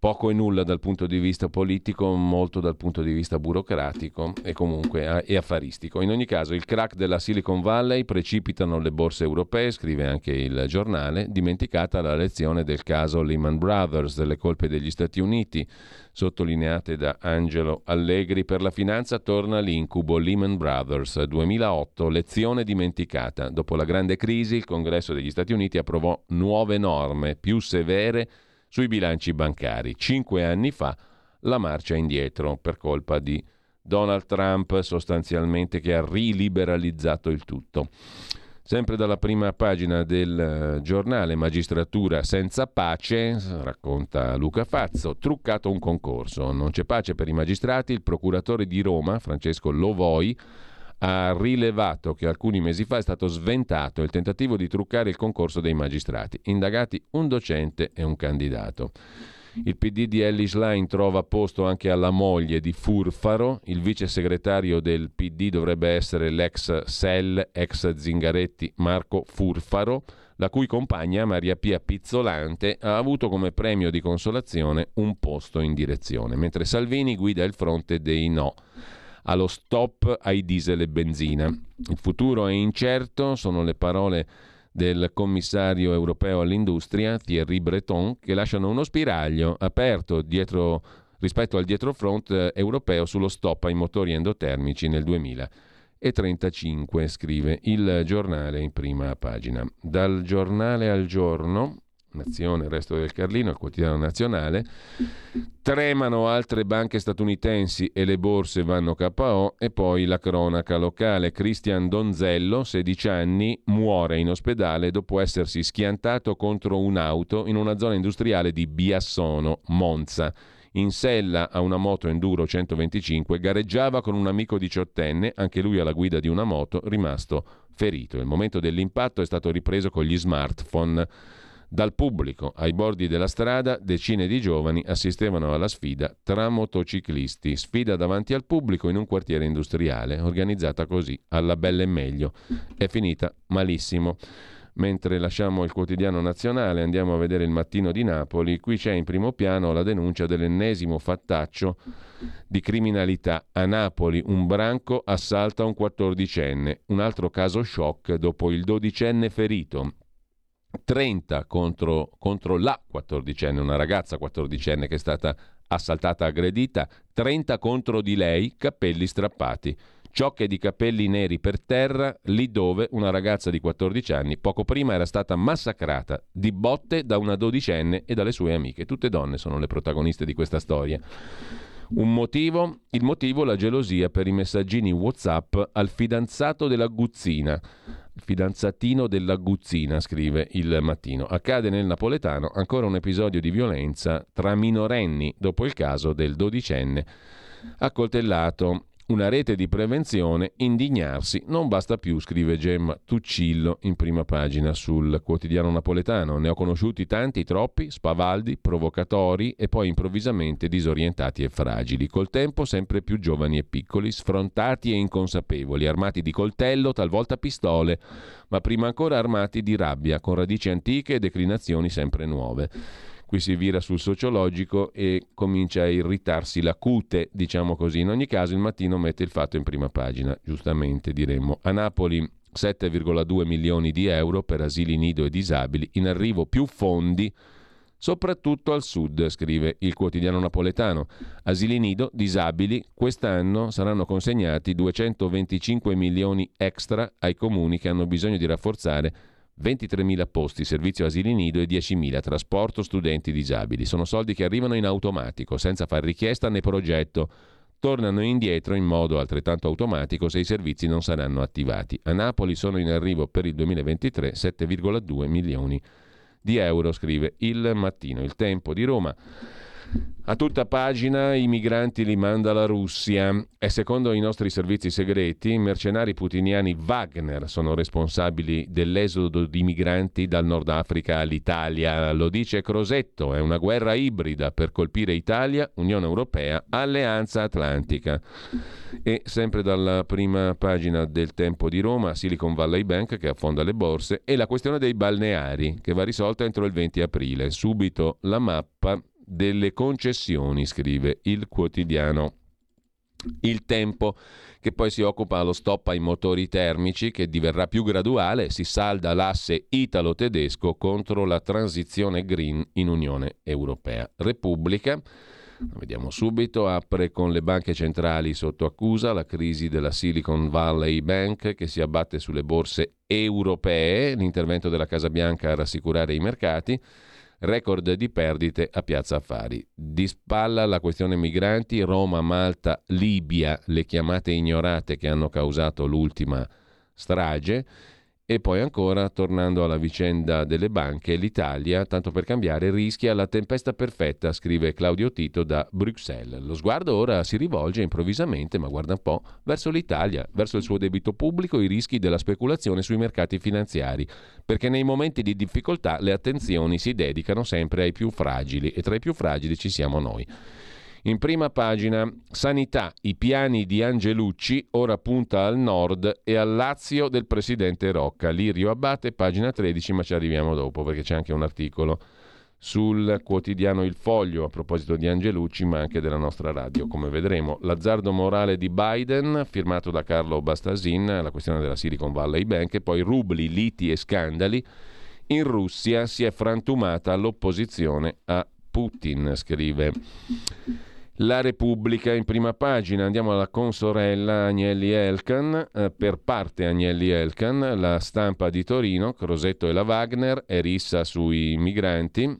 Speaker 1: poco e nulla dal punto di vista politico, molto dal punto di vista burocratico e comunque e affaristico. In ogni caso, il crack della Silicon Valley precipitano le borse europee, scrive anche il giornale, dimenticata la lezione del caso Lehman Brothers, delle colpe degli Stati Uniti, sottolineate da Angelo Allegri. Per la finanza torna l'incubo Lehman Brothers 2008, lezione dimenticata. Dopo la grande crisi, il Congresso degli Stati Uniti approvò nuove norme più severe sui bilanci bancari. Cinque anni fa la marcia indietro per colpa di Donald Trump sostanzialmente che ha riliberalizzato il tutto. Sempre dalla prima pagina del eh, giornale Magistratura senza pace, racconta Luca Fazzo, truccato un concorso. Non c'è pace per i magistrati, il procuratore di Roma, Francesco Lovoi, ha rilevato che alcuni mesi fa è stato sventato il tentativo di truccare il concorso dei magistrati, indagati un docente e un candidato. Il PD di Ellis Line trova posto anche alla moglie di Furfaro, il vice segretario del PD dovrebbe essere l'ex Sell, ex Zingaretti Marco Furfaro, la cui compagna Maria Pia Pizzolante ha avuto come premio di consolazione un posto in direzione, mentre Salvini guida il fronte dei no allo stop ai diesel e benzina. Il futuro è incerto, sono le parole del commissario europeo all'industria Thierry Breton che lasciano uno spiraglio aperto dietro, rispetto al dietrofront europeo sullo stop ai motori endotermici nel 2035, scrive il giornale in prima pagina. Dal giornale al giorno Nazione, il resto del Carlino, il quotidiano nazionale. Tremano altre banche statunitensi e le borse vanno KO e poi la cronaca locale. Christian Donzello, 16 anni, muore in ospedale dopo essersi schiantato contro un'auto in una zona industriale di Biassono, Monza. In sella a una moto enduro 125 gareggiava con un amico diciottenne, anche lui alla guida di una moto, rimasto ferito. Il momento dell'impatto è stato ripreso con gli smartphone. Dal pubblico ai bordi della strada decine di giovani assistevano alla sfida tra motociclisti, sfida davanti al pubblico in un quartiere industriale, organizzata così, alla bella e meglio. È finita malissimo. Mentre lasciamo il quotidiano nazionale, andiamo a vedere il mattino di Napoli. Qui c'è in primo piano la denuncia dell'ennesimo fattaccio di criminalità. A Napoli un branco assalta un quattordicenne. Un altro caso shock dopo il dodicenne ferito. 30 contro, contro la quattordicenne, una ragazza quattordicenne che è stata assaltata, aggredita, 30 contro di lei, capelli strappati. Ciocche di capelli neri per terra, lì dove una ragazza di 14 anni poco prima era stata massacrata di botte da una dodicenne e dalle sue amiche. Tutte donne sono le protagoniste di questa storia. Un motivo? Il motivo la gelosia per i messaggini WhatsApp al fidanzato della Guzzina fidanzatino della Guzzina, scrive il mattino. Accade nel napoletano ancora un episodio di violenza tra minorenni dopo il caso del dodicenne accoltellato una rete di prevenzione, indignarsi non basta più, scrive Gemma Tuccillo in prima pagina sul quotidiano napoletano. Ne ho conosciuti tanti, troppi, spavaldi, provocatori e poi improvvisamente disorientati e fragili, col tempo sempre più giovani e piccoli, sfrontati e inconsapevoli, armati di coltello, talvolta pistole, ma prima ancora armati di rabbia, con radici antiche e declinazioni sempre nuove. Qui si vira sul sociologico e comincia a irritarsi la cute, diciamo così. In ogni caso il mattino mette il fatto in prima pagina, giustamente diremmo. A Napoli 7,2 milioni di euro per asili nido e disabili, in arrivo più fondi soprattutto al sud, scrive il quotidiano napoletano. Asili nido, disabili, quest'anno saranno consegnati 225 milioni extra ai comuni che hanno bisogno di rafforzare 23.000 posti servizio asili nido e 10.000 trasporto studenti disabili. Sono soldi che arrivano in automatico, senza far richiesta né progetto. Tornano indietro in modo altrettanto automatico se i servizi non saranno attivati. A Napoli sono in arrivo per il 2023 7,2 milioni di euro, scrive il mattino. Il tempo di Roma. A tutta pagina i migranti li manda la Russia e secondo i nostri servizi segreti i mercenari putiniani Wagner sono responsabili dell'esodo di migranti dal Nord Africa all'Italia. Lo dice Crosetto, è una guerra ibrida per colpire Italia, Unione Europea, Alleanza Atlantica. E sempre dalla prima pagina del Tempo di Roma, Silicon Valley Bank che affonda le borse e la questione dei balneari che va risolta entro il 20 aprile. Subito la mappa delle concessioni, scrive il quotidiano Il Tempo, che poi si occupa allo stop ai motori termici che diverrà più graduale, si salda l'asse italo-tedesco contro la transizione green in Unione Europea. Repubblica Vediamo subito, apre con le banche centrali sotto accusa la crisi della Silicon Valley Bank che si abbatte sulle borse europee, l'intervento della Casa Bianca a rassicurare i mercati, record di perdite a Piazza Affari. Di spalla la questione migranti, Roma, Malta, Libia, le chiamate ignorate che hanno causato l'ultima strage e poi ancora, tornando alla vicenda delle banche, l'Italia, tanto per cambiare, rischia la tempesta perfetta, scrive Claudio Tito da Bruxelles. Lo sguardo ora si rivolge improvvisamente, ma guarda un po', verso l'Italia, verso il suo debito pubblico, i rischi della speculazione sui mercati finanziari, perché nei momenti di difficoltà le attenzioni si dedicano sempre ai più fragili e tra i più fragili ci siamo noi. In prima pagina, sanità, i piani di Angelucci, ora punta al nord e al Lazio del presidente Rocca. Lirio Abate, pagina 13, ma ci arriviamo dopo perché c'è anche un articolo sul quotidiano Il Foglio a proposito di Angelucci, ma anche della nostra radio, come vedremo. L'azzardo morale di Biden, firmato da Carlo Bastasin, la questione della Silicon Valley Bank, e poi rubli, liti e scandali. In Russia si è frantumata l'opposizione a Putin, scrive. La Repubblica in prima pagina, andiamo alla consorella Agnelli Elkan, eh, per parte Agnelli Elkan, la stampa di Torino, Crosetto e la Wagner, è rissa sui migranti,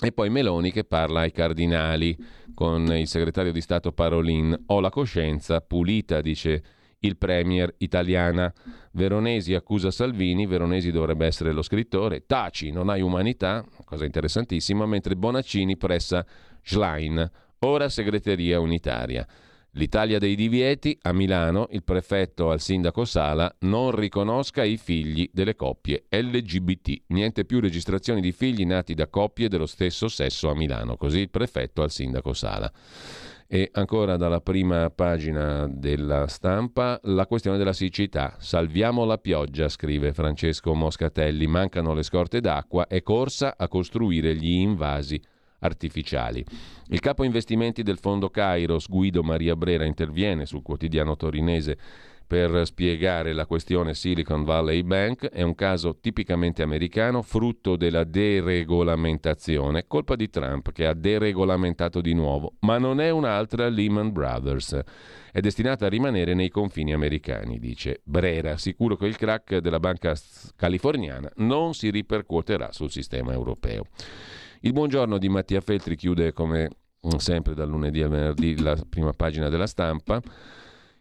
Speaker 1: e poi Meloni che parla ai cardinali con il segretario di Stato Parolin. Ho la coscienza pulita, dice il premier italiana. Veronesi accusa Salvini, Veronesi dovrebbe essere lo scrittore, taci, non hai umanità, cosa interessantissima, mentre Bonaccini pressa Schlein Ora segreteria unitaria. L'Italia dei divieti, a Milano il prefetto al sindaco Sala non riconosca i figli delle coppie LGBT. Niente più registrazioni di figli nati da coppie dello stesso sesso a Milano. Così il prefetto al sindaco Sala. E ancora dalla prima pagina della stampa la questione della siccità. Salviamo la pioggia, scrive Francesco Moscatelli. Mancano le scorte d'acqua e corsa a costruire gli invasi artificiali. Il capo investimenti del fondo Kairos, Guido Maria Brera, interviene sul quotidiano torinese per spiegare la questione Silicon Valley Bank. È un caso tipicamente americano, frutto della deregolamentazione, colpa di Trump che ha deregolamentato di nuovo, ma non è un'altra Lehman Brothers. È destinata a rimanere nei confini americani, dice Brera, sicuro che il crack della banca californiana non si ripercuoterà sul sistema europeo. Il buongiorno di Mattia Feltri chiude come mm, sempre dal lunedì al venerdì la prima pagina della stampa.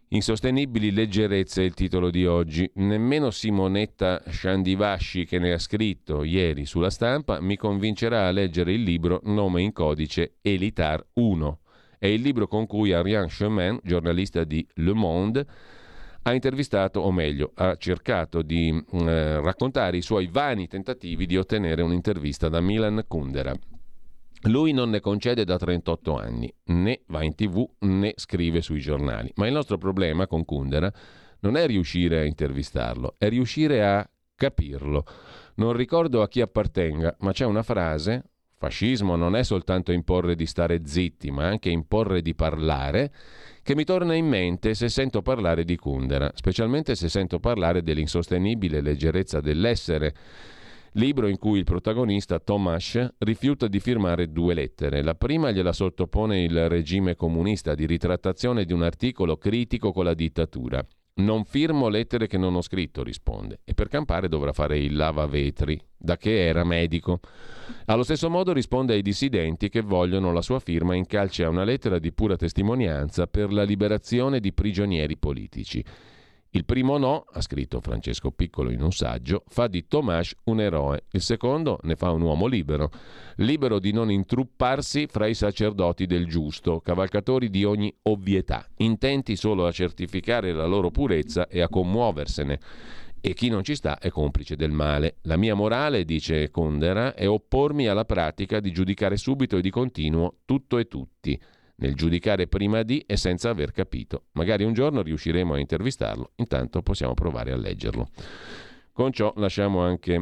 Speaker 1: Insostenibili leggerezze il titolo di oggi. Nemmeno Simonetta Sciandivasci, che ne ha scritto ieri sulla stampa, mi convincerà a leggere il libro Nome in codice Elitar 1. È il libro con cui Ariane Chemin, giornalista di Le Monde, ha intervistato, o meglio, ha cercato di eh, raccontare i suoi vani tentativi di ottenere un'intervista da Milan Kundera. Lui non ne concede da 38 anni, né va in tv né scrive sui giornali. Ma il nostro problema con Kundera non è riuscire a intervistarlo, è riuscire a capirlo. Non ricordo a chi appartenga, ma c'è una frase, fascismo non è soltanto imporre di stare zitti, ma anche imporre di parlare, che mi torna in mente se sento parlare di Kundera, specialmente se sento parlare dell'insostenibile leggerezza dell'essere libro in cui il protagonista Tomasz rifiuta di firmare due lettere. La prima gliela sottopone il regime comunista di ritrattazione di un articolo critico con la dittatura. Non firmo lettere che non ho scritto, risponde, e per campare dovrà fare il lavavetri, da che era medico. Allo stesso modo risponde ai dissidenti che vogliono la sua firma in calce a una lettera di pura testimonianza per la liberazione di prigionieri politici. Il primo no, ha scritto Francesco Piccolo in un saggio, fa di Tomasz un eroe. Il secondo ne fa un uomo libero, libero di non intrupparsi fra i sacerdoti del giusto, cavalcatori di ogni ovvietà, intenti solo a certificare la loro purezza e a commuoversene. E chi non ci sta è complice del male. La mia morale, dice Condera, è oppormi alla pratica di giudicare subito e di continuo tutto e tutti nel giudicare prima di e senza aver capito. Magari un giorno riusciremo a intervistarlo, intanto possiamo provare a leggerlo. Con ciò lasciamo anche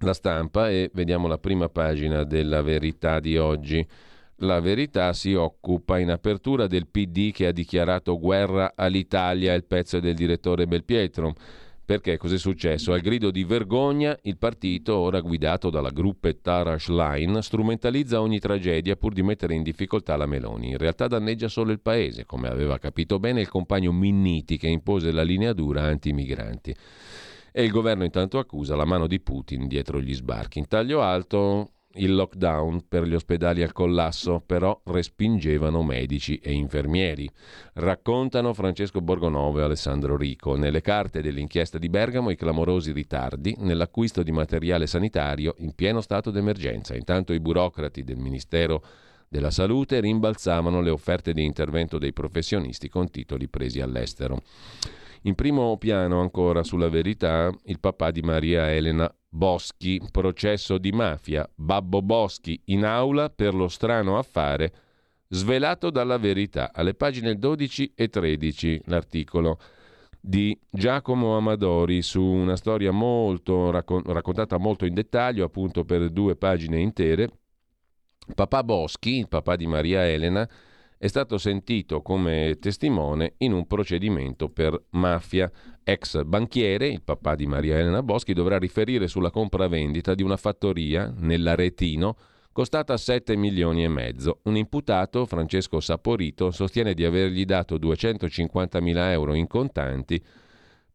Speaker 1: la stampa e vediamo la prima pagina della verità di oggi. La verità si occupa in apertura del PD che ha dichiarato guerra all'Italia, il pezzo del direttore Belpietro. Perché cos'è successo? Al grido di vergogna, il partito, ora guidato dalla gruppetta Rush Line, strumentalizza ogni tragedia pur di mettere in difficoltà la Meloni. In realtà danneggia solo il paese, come aveva capito bene il compagno Minniti che impose la linea dura anti-migranti. E il governo intanto accusa la mano di Putin dietro gli sbarchi. In taglio alto il lockdown per gli ospedali al collasso, però respingevano medici e infermieri. Raccontano Francesco Borgonovo e Alessandro Rico. Nelle carte dell'inchiesta di Bergamo i clamorosi ritardi nell'acquisto di materiale sanitario in pieno stato d'emergenza. Intanto i burocrati del Ministero della Salute rimbalzavano le offerte di intervento dei professionisti con titoli presi all'estero. In primo piano ancora sulla verità il papà di Maria Elena Boschi, processo di mafia, Babbo Boschi in aula per lo strano affare svelato dalla verità. Alle pagine 12 e 13 l'articolo di Giacomo Amadori su una storia molto raccontata molto in dettaglio, appunto per due pagine intere. Papà Boschi, il papà di Maria Elena, è stato sentito come testimone in un procedimento per mafia. Ex banchiere, il papà di Maria Elena Boschi, dovrà riferire sulla compravendita di una fattoria nell'Aretino costata 7 milioni e mezzo. Un imputato, Francesco Saporito, sostiene di avergli dato 250 mila euro in contanti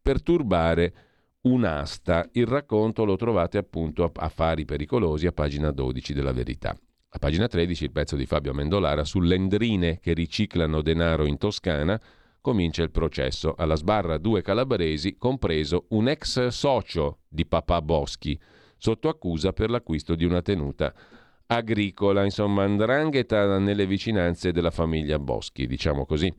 Speaker 1: per turbare un'asta. Il racconto lo trovate appunto a Affari Pericolosi a pagina 12 della Verità. A pagina 13 il pezzo di Fabio Amendolara sull'endrine che riciclano denaro in Toscana comincia il processo. Alla sbarra due calabresi, compreso un ex socio di papà Boschi, sotto accusa per l'acquisto di una tenuta agricola, insomma, andrangheta nelle vicinanze della famiglia Boschi, diciamo così.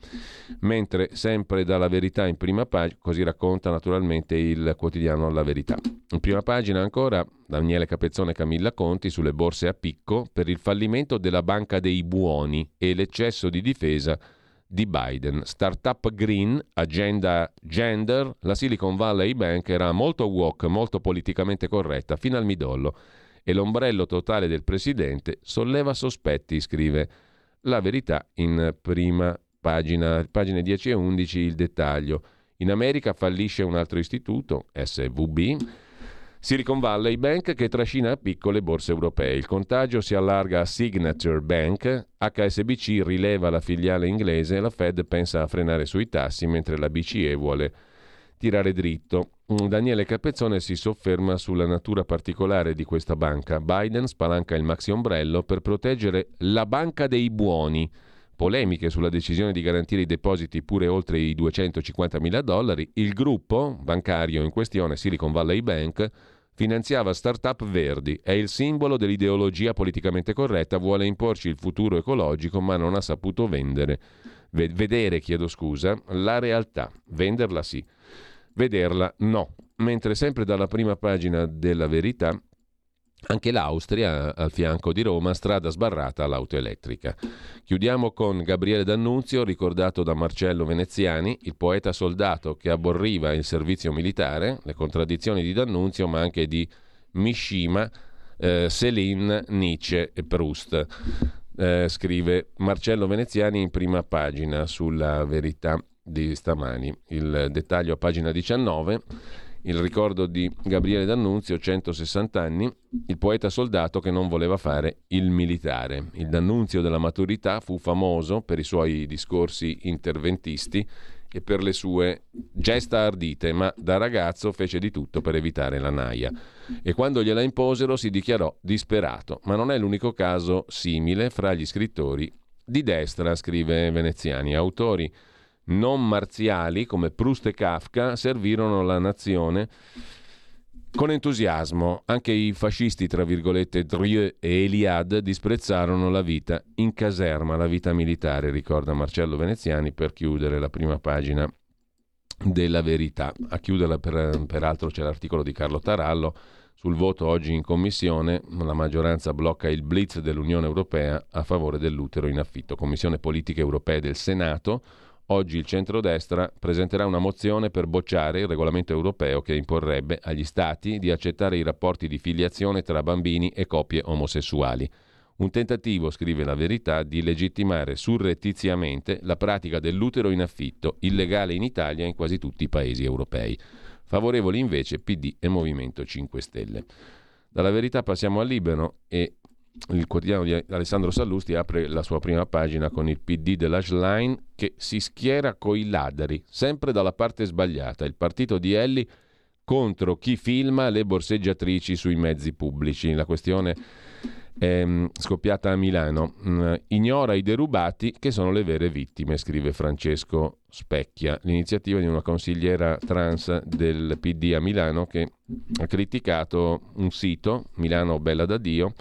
Speaker 1: Mentre sempre dalla verità in prima pagina, così racconta naturalmente il quotidiano La Verità. In prima pagina ancora Daniele Capezzone e Camilla Conti sulle borse a picco per il fallimento della Banca dei Buoni e l'eccesso di difesa di Biden. Startup green, agenda gender, la Silicon Valley Bank era molto woke, molto politicamente corretta, fino al midollo e l'ombrello totale del presidente solleva sospetti, scrive la verità in prima pagina, pagine 10 e 11 il dettaglio. In America fallisce un altro istituto, SVB, Silicon Valley Bank che trascina piccole borse europee. Il contagio si allarga a Signature Bank, HSBC rileva la filiale inglese e la Fed pensa a frenare sui tassi mentre la BCE vuole tirare dritto. Mm, Daniele Capezzone si sofferma sulla natura particolare di questa banca. Biden spalanca il maxi ombrello per proteggere la banca dei buoni, polemiche sulla decisione di garantire i depositi pure oltre i 250 mila dollari, il gruppo bancario in questione, Silicon Valley Bank, finanziava start-up verdi, è il simbolo dell'ideologia politicamente corretta, vuole imporci il futuro ecologico ma non ha saputo vendere, vedere, chiedo scusa, la realtà. Venderla sì, vederla no. Mentre sempre dalla prima pagina della verità anche l'Austria, al fianco di Roma, strada sbarrata all'auto elettrica. Chiudiamo con Gabriele D'Annunzio, ricordato da Marcello Veneziani, il poeta soldato che aborriva il servizio militare, le contraddizioni di D'Annunzio, ma anche di Mishima, eh, Céline, Nietzsche e Proust. Eh, scrive Marcello Veneziani in prima pagina sulla verità di stamani. Il dettaglio a pagina 19 il ricordo di Gabriele D'Annunzio, 160 anni, il poeta soldato che non voleva fare il militare. Il D'Annunzio della maturità fu famoso per i suoi discorsi interventisti e per le sue gesta ardite, ma da ragazzo fece di tutto per evitare la naia. E quando gliela imposero si dichiarò disperato, ma non è l'unico caso simile fra gli scrittori di destra, scrive Veneziani, autori non marziali come Proust e Kafka servirono la nazione con entusiasmo. Anche i fascisti, tra virgolette, Drieu e Eliade disprezzarono la vita in caserma, la vita militare, ricorda Marcello Veneziani per chiudere la prima pagina della verità. A chiuderla per, peraltro c'è l'articolo di Carlo Tarallo sul voto oggi in commissione, la maggioranza blocca il blitz dell'Unione Europea a favore dell'utero in affitto. Commissione Politiche Europee del Senato Oggi il centrodestra presenterà una mozione per bocciare il regolamento europeo che imporrebbe agli Stati di accettare i rapporti di filiazione tra bambini e coppie omosessuali. Un tentativo, scrive la verità, di legittimare surrettiziamente la pratica dell'utero in affitto, illegale in Italia e in quasi tutti i paesi europei. Favorevoli invece PD e Movimento 5 Stelle. Dalla verità passiamo al Libero e il quotidiano di Alessandro Sallusti apre la sua prima pagina con il PD della Schlein che si schiera coi ladri, sempre dalla parte sbagliata, il partito di Elli contro chi filma le borseggiatrici sui mezzi pubblici. La questione è mm, scoppiata a Milano. Mm, ignora i derubati che sono le vere vittime, scrive Francesco Specchia, l'iniziativa di una consigliera trans del PD a Milano che ha criticato un sito, Milano Bella da Dio,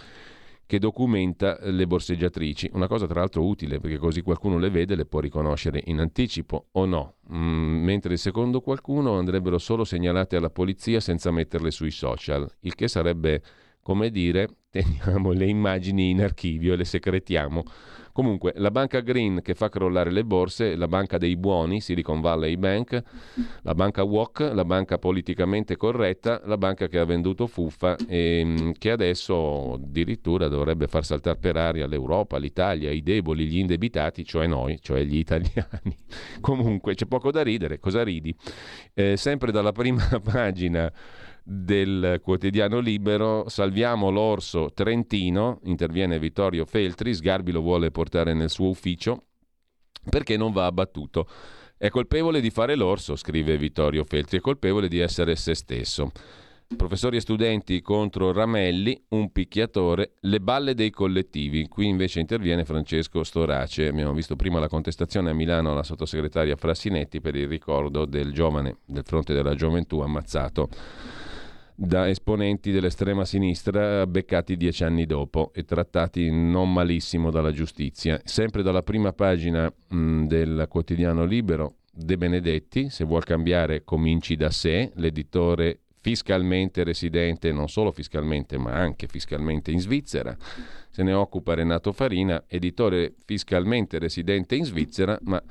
Speaker 1: che documenta le borseggiatrici. Una cosa tra l'altro utile perché così qualcuno le vede e le può riconoscere in anticipo o no, mm, mentre secondo qualcuno andrebbero solo segnalate alla polizia senza metterle sui social, il che sarebbe come dire teniamo le immagini in archivio e le secretiamo Comunque, la banca green che fa crollare le borse, la banca dei buoni, Silicon Valley Bank, la banca WOC, la banca politicamente corretta, la banca che ha venduto fuffa e mm, che adesso addirittura dovrebbe far saltare per aria l'Europa, l'Italia, i deboli, gli indebitati, cioè noi, cioè gli italiani. Comunque, c'è poco da ridere, cosa ridi? Eh, sempre dalla prima pagina del quotidiano Libero, salviamo l'orso trentino, interviene Vittorio Feltri, Sgarbi lo vuole portare nel suo ufficio perché non va abbattuto. È colpevole di fare l'orso, scrive Vittorio Feltri, è colpevole di essere se stesso. Professori e studenti contro Ramelli, un picchiatore, le balle dei collettivi. Qui invece interviene Francesco Storace. Abbiamo visto prima la contestazione a Milano alla sottosegretaria Frassinetti per il ricordo del giovane del fronte della gioventù ammazzato da esponenti dell'estrema sinistra beccati dieci anni dopo e trattati non malissimo dalla giustizia. Sempre dalla prima pagina mh, del quotidiano Libero, De Benedetti, se vuol cambiare cominci da sé, l'editore fiscalmente residente, non solo fiscalmente ma anche fiscalmente in Svizzera. Se ne occupa Renato Farina, editore fiscalmente residente in Svizzera, ma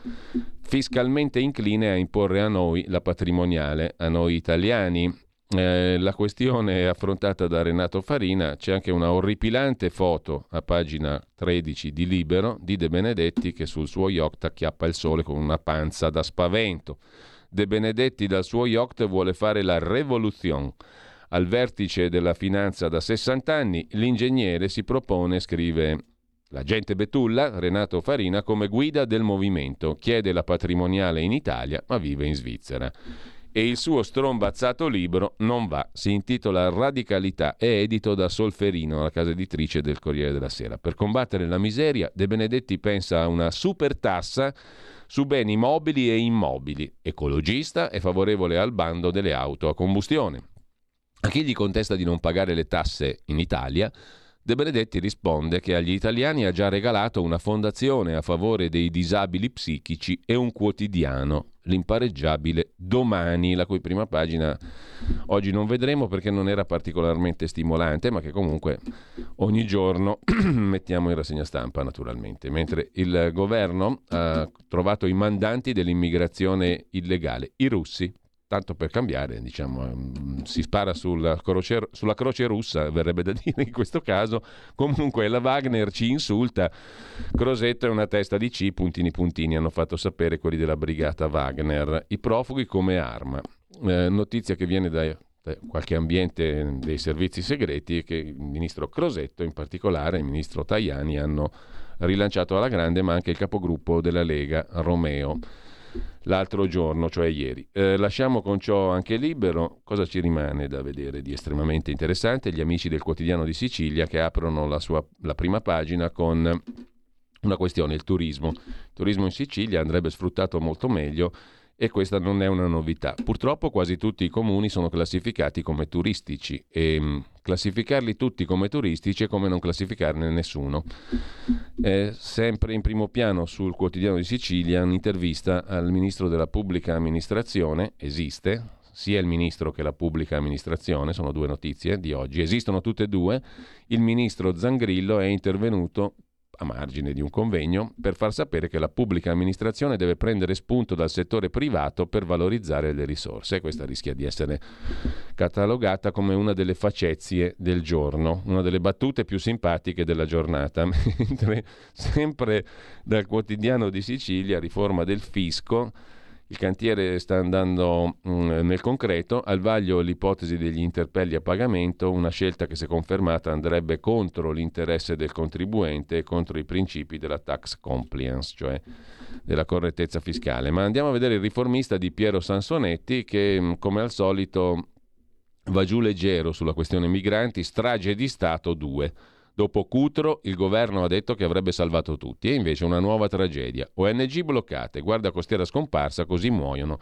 Speaker 1: fiscalmente incline a imporre a noi la patrimoniale, a noi italiani, eh, la questione è affrontata da Renato Farina, c'è anche una orripilante foto a pagina 13 di Libero di De Benedetti che sul suo yacht acchiappa il sole con una panza da spavento. De Benedetti dal suo yacht vuole fare la rivoluzione. Al vertice della finanza da 60 anni, l'ingegnere si propone, scrive L'agente Betulla, Renato Farina, come guida del movimento, chiede la patrimoniale in Italia ma vive in Svizzera. E il suo strombazzato libro non va. Si intitola Radicalità, è edito da Solferino, la casa editrice del Corriere della Sera. Per combattere la miseria, De Benedetti pensa a una super tassa su beni mobili e immobili. Ecologista e favorevole al bando delle auto a combustione. A chi gli contesta di non pagare le tasse in Italia, De Benedetti risponde che agli italiani ha già regalato una fondazione a favore dei disabili psichici e un quotidiano, l'impareggiabile Domani, la cui prima pagina oggi non vedremo perché non era particolarmente stimolante, ma che comunque ogni giorno mettiamo in rassegna stampa naturalmente, mentre il governo ha trovato i mandanti dell'immigrazione illegale, i russi, tanto per cambiare, diciamo, mm, si spara sulla croce, sulla croce, russa, verrebbe da dire in questo caso. Comunque la Wagner ci insulta. Crosetto è una testa di C, puntini puntini, hanno fatto sapere quelli della brigata Wagner. I profughi come arma. Eh, notizia che viene da qualche ambiente dei servizi segreti e che il ministro Crosetto in particolare, il ministro Tajani hanno rilanciato alla grande, ma anche il capogruppo della Lega Romeo l'altro giorno, cioè ieri. Eh, lasciamo con ciò anche libero. Cosa ci rimane da vedere di estremamente interessante? Gli amici del quotidiano di Sicilia che aprono la, sua, la prima pagina con una questione, il turismo. Il turismo in Sicilia andrebbe sfruttato molto meglio e questa non è una novità. Purtroppo quasi tutti i comuni sono classificati come turistici e mm, classificarli tutti come turistici è come non classificarne nessuno. È sempre in primo piano sul quotidiano di Sicilia un'intervista al ministro della pubblica amministrazione, esiste, sia il ministro che la pubblica amministrazione, sono due notizie di oggi, esistono tutte e due, il ministro Zangrillo è intervenuto a margine di un convegno, per far sapere che la pubblica amministrazione deve prendere spunto dal settore privato per valorizzare le risorse. Questa rischia di essere catalogata come una delle facezie del giorno, una delle battute più simpatiche della giornata, mentre sempre dal quotidiano di Sicilia, riforma del fisco, il cantiere sta andando mh, mm, nel concreto, al vaglio l'ipotesi degli interpelli a pagamento, una scelta che se confermata andrebbe contro l'interesse del contribuente e contro i principi della tax compliance, cioè della correttezza fiscale. Ma andiamo a vedere il riformista di Piero Sansonetti che mm, come al solito va giù leggero sulla questione migranti, strage di Stato 2. Dopo Cutro il governo ha detto che avrebbe salvato tutti e invece una nuova tragedia. ONG bloccate, guardia costiera scomparsa, così muoiono.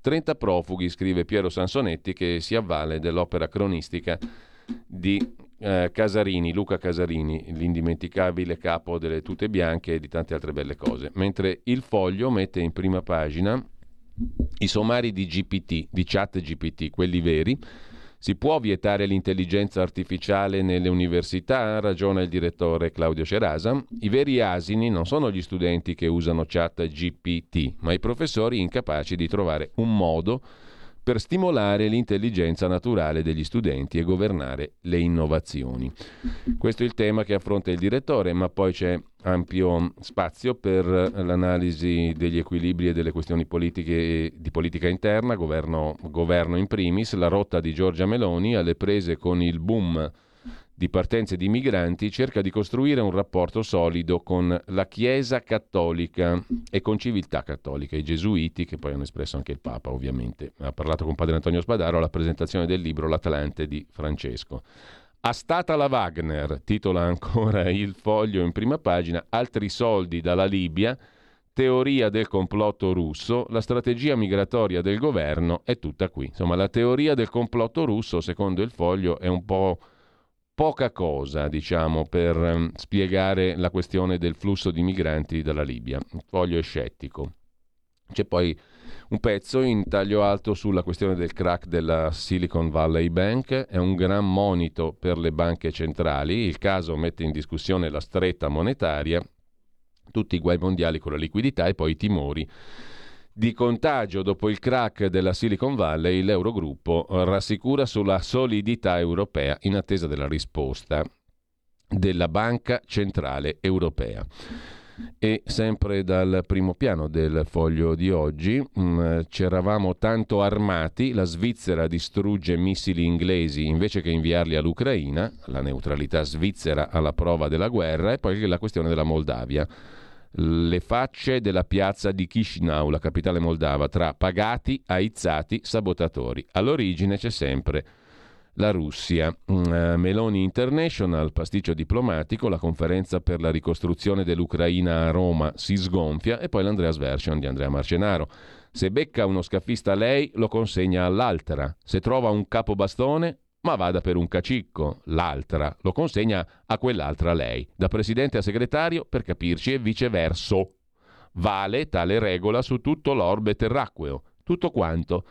Speaker 1: 30 profughi, scrive Piero Sansonetti, che si avvale dell'opera cronistica di eh, Casarini, Luca Casarini, l'indimenticabile capo delle tute bianche e di tante altre belle cose. Mentre il foglio mette in prima pagina i sommari di GPT, di chat GPT, quelli veri, si può vietare l'intelligenza artificiale nelle università? Ragiona il direttore Claudio Cerasa. I veri asini non sono gli studenti che usano chat GPT, ma i professori incapaci di trovare un modo per stimolare l'intelligenza naturale degli studenti e governare le innovazioni. Questo è il tema che affronta il direttore, ma poi c'è ampio spazio per l'analisi degli equilibri e delle questioni politiche di politica interna, governo, governo in primis, la rotta di Giorgia Meloni alle prese con il boom di partenze di migranti cerca di costruire un rapporto solido con la Chiesa cattolica e con civiltà cattolica, i gesuiti, che poi hanno espresso anche il Papa ovviamente. Ha parlato con padre Antonio Spadaro alla presentazione del libro L'Atlante di Francesco. A stata la Wagner, titola ancora il foglio in prima pagina, altri soldi dalla Libia, teoria del complotto russo, la strategia migratoria del governo è tutta qui. Insomma, la teoria del complotto russo, secondo il foglio, è un po' poca cosa, diciamo, per um, spiegare la questione del flusso di migranti dalla Libia. Il foglio è scettico. C'è poi un pezzo in taglio alto sulla questione del crack della Silicon Valley Bank, è un gran monito per le banche centrali, il caso mette in discussione la stretta monetaria, tutti i guai mondiali con la liquidità e poi i timori di contagio dopo il crack della Silicon Valley, l'Eurogruppo rassicura sulla solidità europea in attesa della risposta della Banca Centrale Europea. E sempre dal primo piano del foglio di oggi, mm, c'eravamo tanto armati, la Svizzera distrugge missili inglesi invece che inviarli all'Ucraina, la neutralità svizzera alla prova della guerra e poi la questione della Moldavia. Le facce della piazza di Chisinau, la capitale moldava, tra pagati, aizzati, sabotatori. All'origine c'è sempre la Russia. Uh, Meloni International, pasticcio diplomatico, la conferenza per la ricostruzione dell'Ucraina a Roma si sgonfia e poi l'Andreas Version di Andrea Marcenaro. Se becca uno scaffista lei, lo consegna all'altra. Se trova un capobastone, ma vada per un cacicco. L'altra lo consegna a quell'altra lei. Da presidente a segretario, per capirci, e viceversa. Vale tale regola su tutto l'orbe terracqueo. Tutto quanto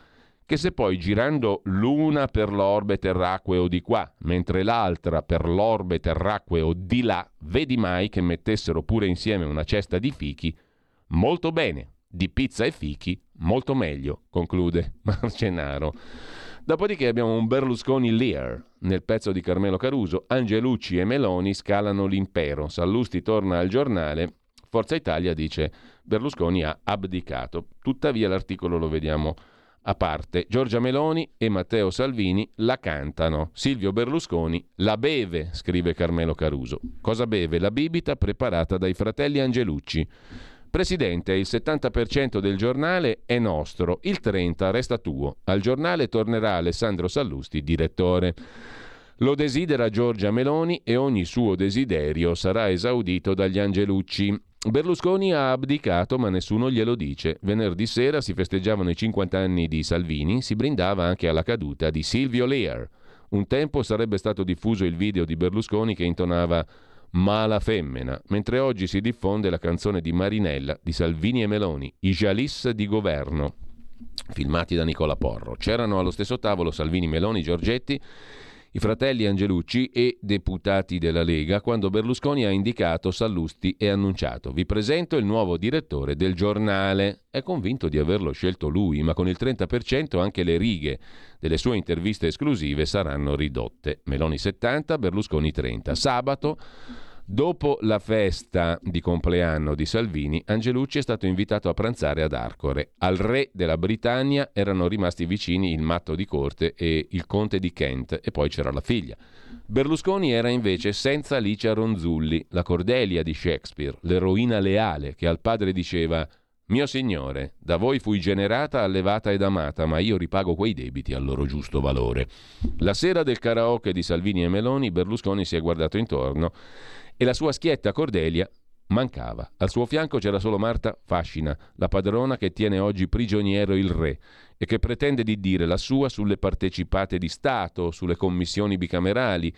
Speaker 1: che se poi girando l'una per l'orbe terracqueo di qua, mentre l'altra per l'orbe terracqueo di là, vedi mai che mettessero pure insieme una cesta di fichi, molto bene, di pizza e fichi, molto meglio, conclude Marcenaro. Dopodiché abbiamo un Berlusconi Lear. Nel pezzo di Carmelo Caruso, Angelucci e Meloni scalano l'impero. Sallusti torna al giornale. Forza Italia dice Berlusconi ha abdicato. Tuttavia l'articolo lo vediamo a parte. Giorgia Meloni e Matteo Salvini la cantano. Silvio Berlusconi la beve, scrive Carmelo Caruso. Cosa beve? La bibita preparata dai fratelli Angelucci. Presidente, il 70% del giornale è nostro, il 30% resta tuo. Al giornale tornerà Alessandro Sallusti, direttore. Lo desidera Giorgia Meloni e ogni suo desiderio sarà esaudito dagli Angelucci. Berlusconi ha abdicato, ma nessuno glielo dice. Venerdì sera si festeggiavano i 50 anni di Salvini, si brindava anche alla caduta di Silvio Lear. Un tempo sarebbe stato diffuso il video di Berlusconi che intonava Mala femmina, mentre oggi si diffonde la canzone di Marinella di Salvini e Meloni, I Jalis di governo, filmati da Nicola Porro. C'erano allo stesso tavolo Salvini, Meloni, Giorgetti i fratelli Angelucci e deputati della Lega quando Berlusconi ha indicato Sallusti e annunciato vi presento il nuovo direttore del giornale. È convinto di averlo scelto lui, ma con il 30% anche le righe delle sue interviste esclusive saranno ridotte. Meloni 70, Berlusconi 30. Sabato Dopo la festa di compleanno di Salvini, Angelucci è stato invitato a pranzare ad Arcore. Al re della Britannia erano rimasti vicini il matto di corte e il conte di Kent, e poi c'era la figlia. Berlusconi era invece senza Alicia Ronzulli, la Cordelia di Shakespeare, l'eroina leale che al padre diceva mio signore, da voi fui generata, allevata ed amata, ma io ripago quei debiti al loro giusto valore. La sera del karaoke di Salvini e Meloni, Berlusconi si è guardato intorno e la sua schietta Cordelia mancava. Al suo fianco c'era solo Marta Fascina, la padrona che tiene oggi prigioniero il re e che pretende di dire la sua sulle partecipate di Stato, sulle commissioni bicamerali.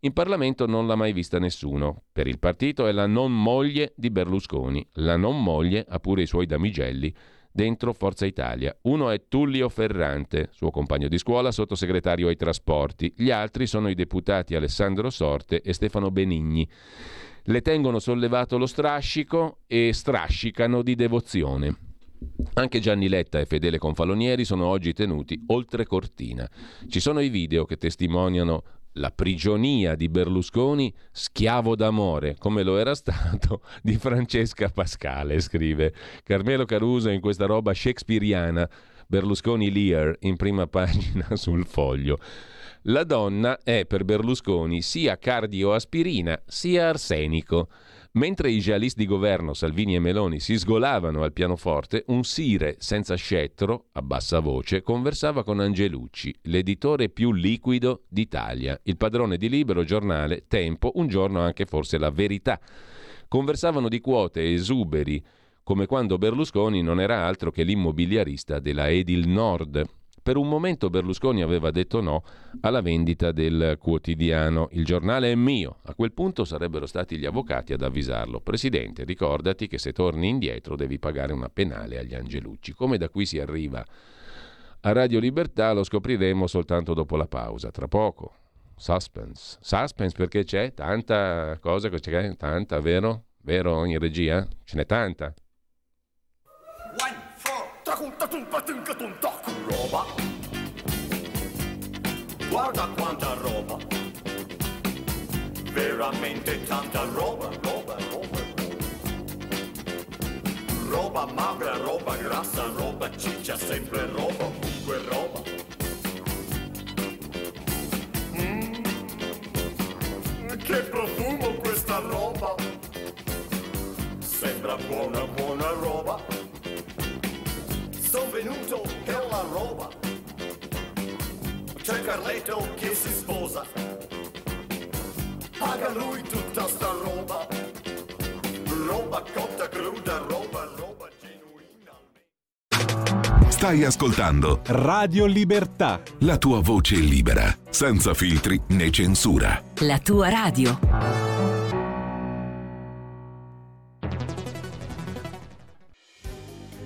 Speaker 1: In Parlamento non l'ha mai vista nessuno. Per il partito è la non moglie di Berlusconi. La non moglie ha pure i suoi damigelli dentro Forza Italia. Uno è Tullio Ferrante, suo compagno di scuola, sottosegretario ai trasporti. Gli altri sono i deputati Alessandro Sorte e Stefano Benigni. Le tengono sollevato lo strascico e strascicano di devozione. Anche Gianni Letta e Fedele Confalonieri sono oggi tenuti oltre cortina. Ci sono i video che testimoniano la prigionia di Berlusconi schiavo d'amore, come lo era stato di Francesca Pascale, scrive Carmelo Caruso in questa roba shakespeariana, Berlusconi Lear in prima pagina sul foglio. La donna è per Berlusconi sia cardioaspirina sia arsenico. Mentre i jalis di governo Salvini e Meloni si sgolavano al pianoforte, un sire senza scettro, a bassa voce, conversava con Angelucci, l'editore più liquido d'Italia, il padrone di Libero, giornale, Tempo, un giorno anche forse La Verità. Conversavano di quote esuberi, come quando Berlusconi non era altro che l'immobiliarista della Edil Nord. Per un momento Berlusconi aveva detto no alla vendita del quotidiano. Il giornale è mio. A quel punto sarebbero stati gli avvocati ad avvisarlo. Presidente, ricordati che se torni indietro devi pagare una penale agli Angelucci. Come da qui si arriva a Radio Libertà lo scopriremo soltanto dopo la pausa. Tra poco. Suspense. Suspense perché c'è tanta cosa, c'è tanta, vero? Vero in regia? Ce n'è tanta. One, four, roba. Guarda quanta roba. Veramente tanta roba, roba, roba. Roba magra, roba grassa, roba ciccia, sempre roba, ovunque roba. Mm. Che profumo questa roba! Sembra
Speaker 2: buona, buona, roba. Sono venuto roba. C'è Carletto che si sposa. Paga lui tutta sta roba. Roba cotta, cruda, roba, roba genuina.
Speaker 3: Stai ascoltando
Speaker 4: Radio Libertà.
Speaker 3: la tua voce libera, senza filtri né censura.
Speaker 5: La tua radio.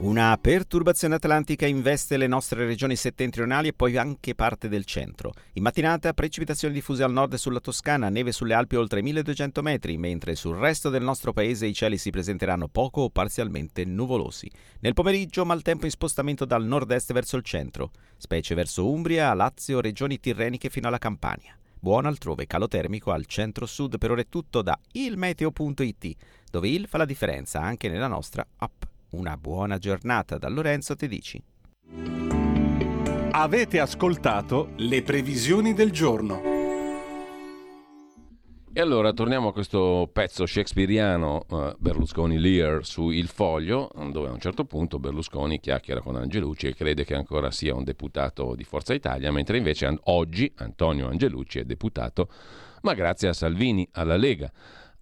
Speaker 6: Una perturbazione atlantica investe le nostre regioni settentrionali e poi anche parte del centro. In mattinata precipitazioni diffuse al nord sulla Toscana, neve sulle Alpi oltre 1200 metri, mentre sul resto del nostro paese i cieli si presenteranno poco o parzialmente nuvolosi. Nel pomeriggio maltempo in spostamento dal nord-est verso il centro, specie verso Umbria, Lazio, regioni tirreniche fino alla Campania. Buono altrove, calo termico al centro-sud. Per ora è tutto da ilmeteo.it, dove il fa la differenza anche nella nostra app. Una buona giornata da Lorenzo Tedici.
Speaker 4: Avete ascoltato le previsioni del giorno.
Speaker 1: E allora torniamo a questo pezzo shakespeariano eh, Berlusconi Lear su Il Foglio, dove a un certo punto Berlusconi chiacchiera con Angelucci e crede che ancora sia un deputato di Forza Italia, mentre invece an- oggi Antonio Angelucci è deputato, ma grazie a Salvini, alla Lega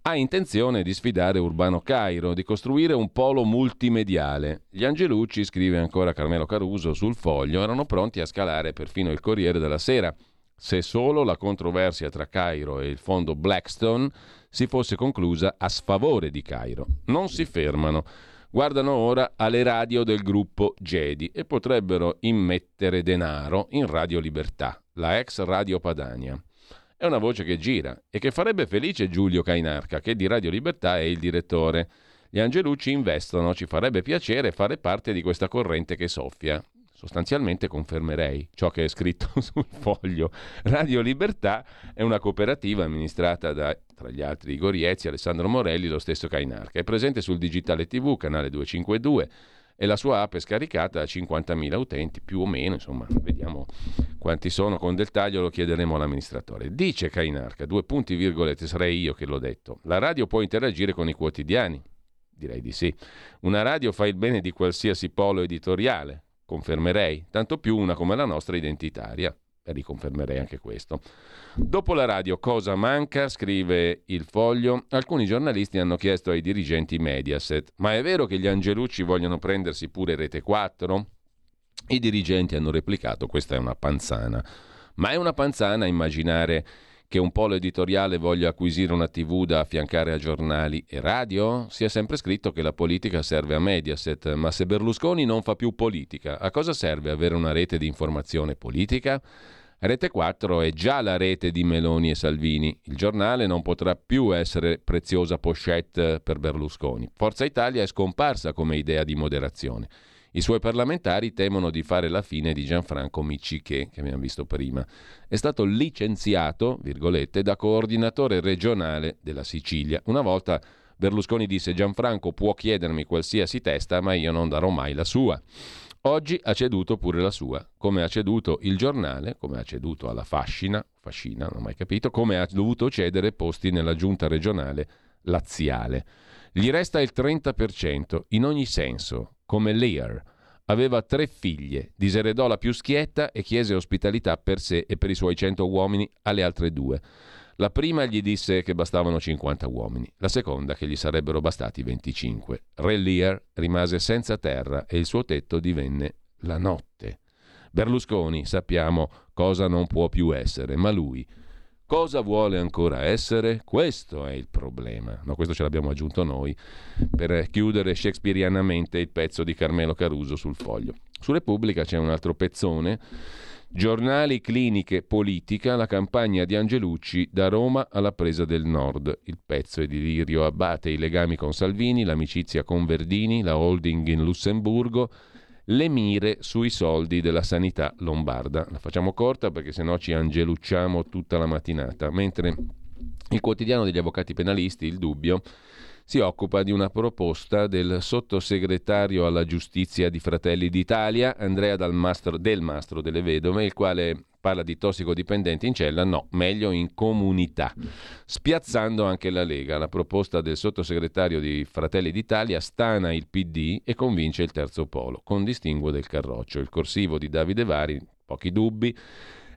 Speaker 1: ha intenzione di sfidare Urbano Cairo, di costruire un polo multimediale. Gli Angelucci, scrive ancora Carmelo Caruso sul foglio, erano pronti a scalare perfino il Corriere della Sera, se solo la controversia tra Cairo e il fondo Blackstone si fosse conclusa a sfavore di Cairo. Non si fermano. Guardano ora alle radio del gruppo Jedi e potrebbero immettere denaro in Radio Libertà, la ex Radio Padania. È una voce che gira e che farebbe felice Giulio Cainarca, che di Radio Libertà è il direttore. Gli Angelucci investono, ci farebbe piacere fare parte di questa corrente che soffia. Sostanzialmente confermerei ciò che è scritto sul foglio. Radio Libertà è una cooperativa amministrata da, tra gli altri, Igor Iezzi, Alessandro Morelli, lo stesso Cainarca. È presente sul Digitale TV, canale 252 e la sua app è scaricata a 50.000 utenti, più o meno, insomma, vediamo quanti sono, con del taglio lo chiederemo all'amministratore. Dice Cainarca, due punti virgolette, sarei io che l'ho detto, la radio può interagire con i quotidiani? Direi di sì. Una radio fa il bene di qualsiasi polo editoriale, confermerei, tanto più una come la nostra identitaria riconfermerei anche questo. Dopo la radio cosa manca? Scrive il foglio. Alcuni giornalisti hanno chiesto ai dirigenti Mediaset, ma è vero che gli Angelucci vogliono prendersi pure Rete 4? I dirigenti hanno replicato, questa è una panzana. Ma è una panzana immaginare che un polo editoriale voglia acquisire una TV da affiancare a giornali e radio? Si è sempre scritto che la politica serve a Mediaset, ma se Berlusconi non fa più politica, a cosa serve avere una rete di informazione politica? Rete 4 è già la rete di Meloni e Salvini. Il giornale non potrà più essere preziosa pochette per Berlusconi. Forza Italia è scomparsa come idea di moderazione. I suoi parlamentari temono di fare la fine di Gianfranco Micciche, che abbiamo visto prima. È stato licenziato, virgolette, da coordinatore regionale della Sicilia. Una volta Berlusconi disse Gianfranco può chiedermi qualsiasi testa, ma io non darò mai la sua. Oggi ha ceduto pure la sua, come ha ceduto il giornale, come ha ceduto alla Fascina, Fascina, non ho mai capito, come ha dovuto cedere posti nella giunta regionale laziale. Gli resta il 30% in ogni senso, come Lear. Aveva tre figlie, diseredò la più schietta e chiese ospitalità per sé e per i suoi cento uomini alle altre due. La prima gli disse che bastavano 50 uomini, la seconda che gli sarebbero bastati 25. Re Lear rimase senza terra e il suo tetto divenne la notte. Berlusconi sappiamo cosa non può più essere, ma lui cosa vuole ancora essere? Questo è il problema. No, questo ce l'abbiamo aggiunto noi per chiudere shakespearianamente il pezzo di Carmelo Caruso sul foglio. Su Repubblica c'è un altro pezzone Giornali, cliniche, politica, la campagna di Angelucci da Roma alla presa del nord. Il pezzo è di Lirio Abbate, i legami con Salvini, l'amicizia con Verdini, la holding in Lussemburgo, le mire sui soldi della sanità lombarda. La facciamo corta perché sennò ci angelucciamo tutta la mattinata. Mentre il quotidiano degli avvocati penalisti, il dubbio, si occupa di una proposta del sottosegretario alla giustizia di Fratelli d'Italia, Andrea Mastro, del Mastro delle Vedove, il quale parla di tossicodipendenti in cella, no, meglio in comunità, spiazzando anche la Lega. La proposta del sottosegretario di Fratelli d'Italia stana il PD e convince il terzo polo, con distinguo del Carroccio. Il corsivo di Davide Vari, pochi dubbi,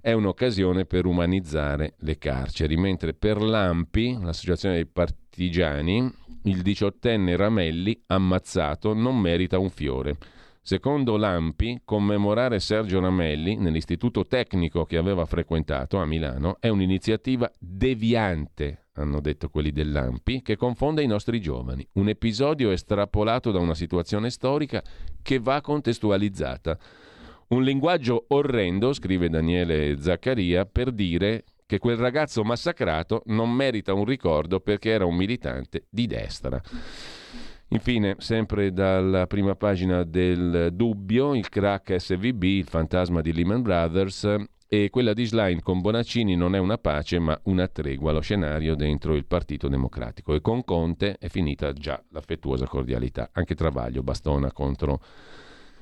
Speaker 1: è un'occasione per umanizzare le carceri, mentre per l'AMPI, l'associazione dei partigiani, il diciottenne Ramelli, ammazzato, non merita un fiore. Secondo l'AMPI, commemorare Sergio Ramelli nell'istituto tecnico che aveva frequentato a Milano è un'iniziativa deviante, hanno detto quelli dell'AMPI, che confonde i nostri giovani. Un episodio estrapolato da una situazione storica che va contestualizzata. Un linguaggio orrendo, scrive Daniele Zaccaria, per dire che quel ragazzo massacrato non merita un ricordo perché era un militante di destra. Infine, sempre dalla prima pagina del dubbio, il crack SVB, il fantasma di Lehman Brothers e quella di Schlein con Bonaccini non è una pace ma una tregua, lo scenario dentro il Partito Democratico. E con Conte è finita già l'affettuosa cordialità. Anche Travaglio bastona contro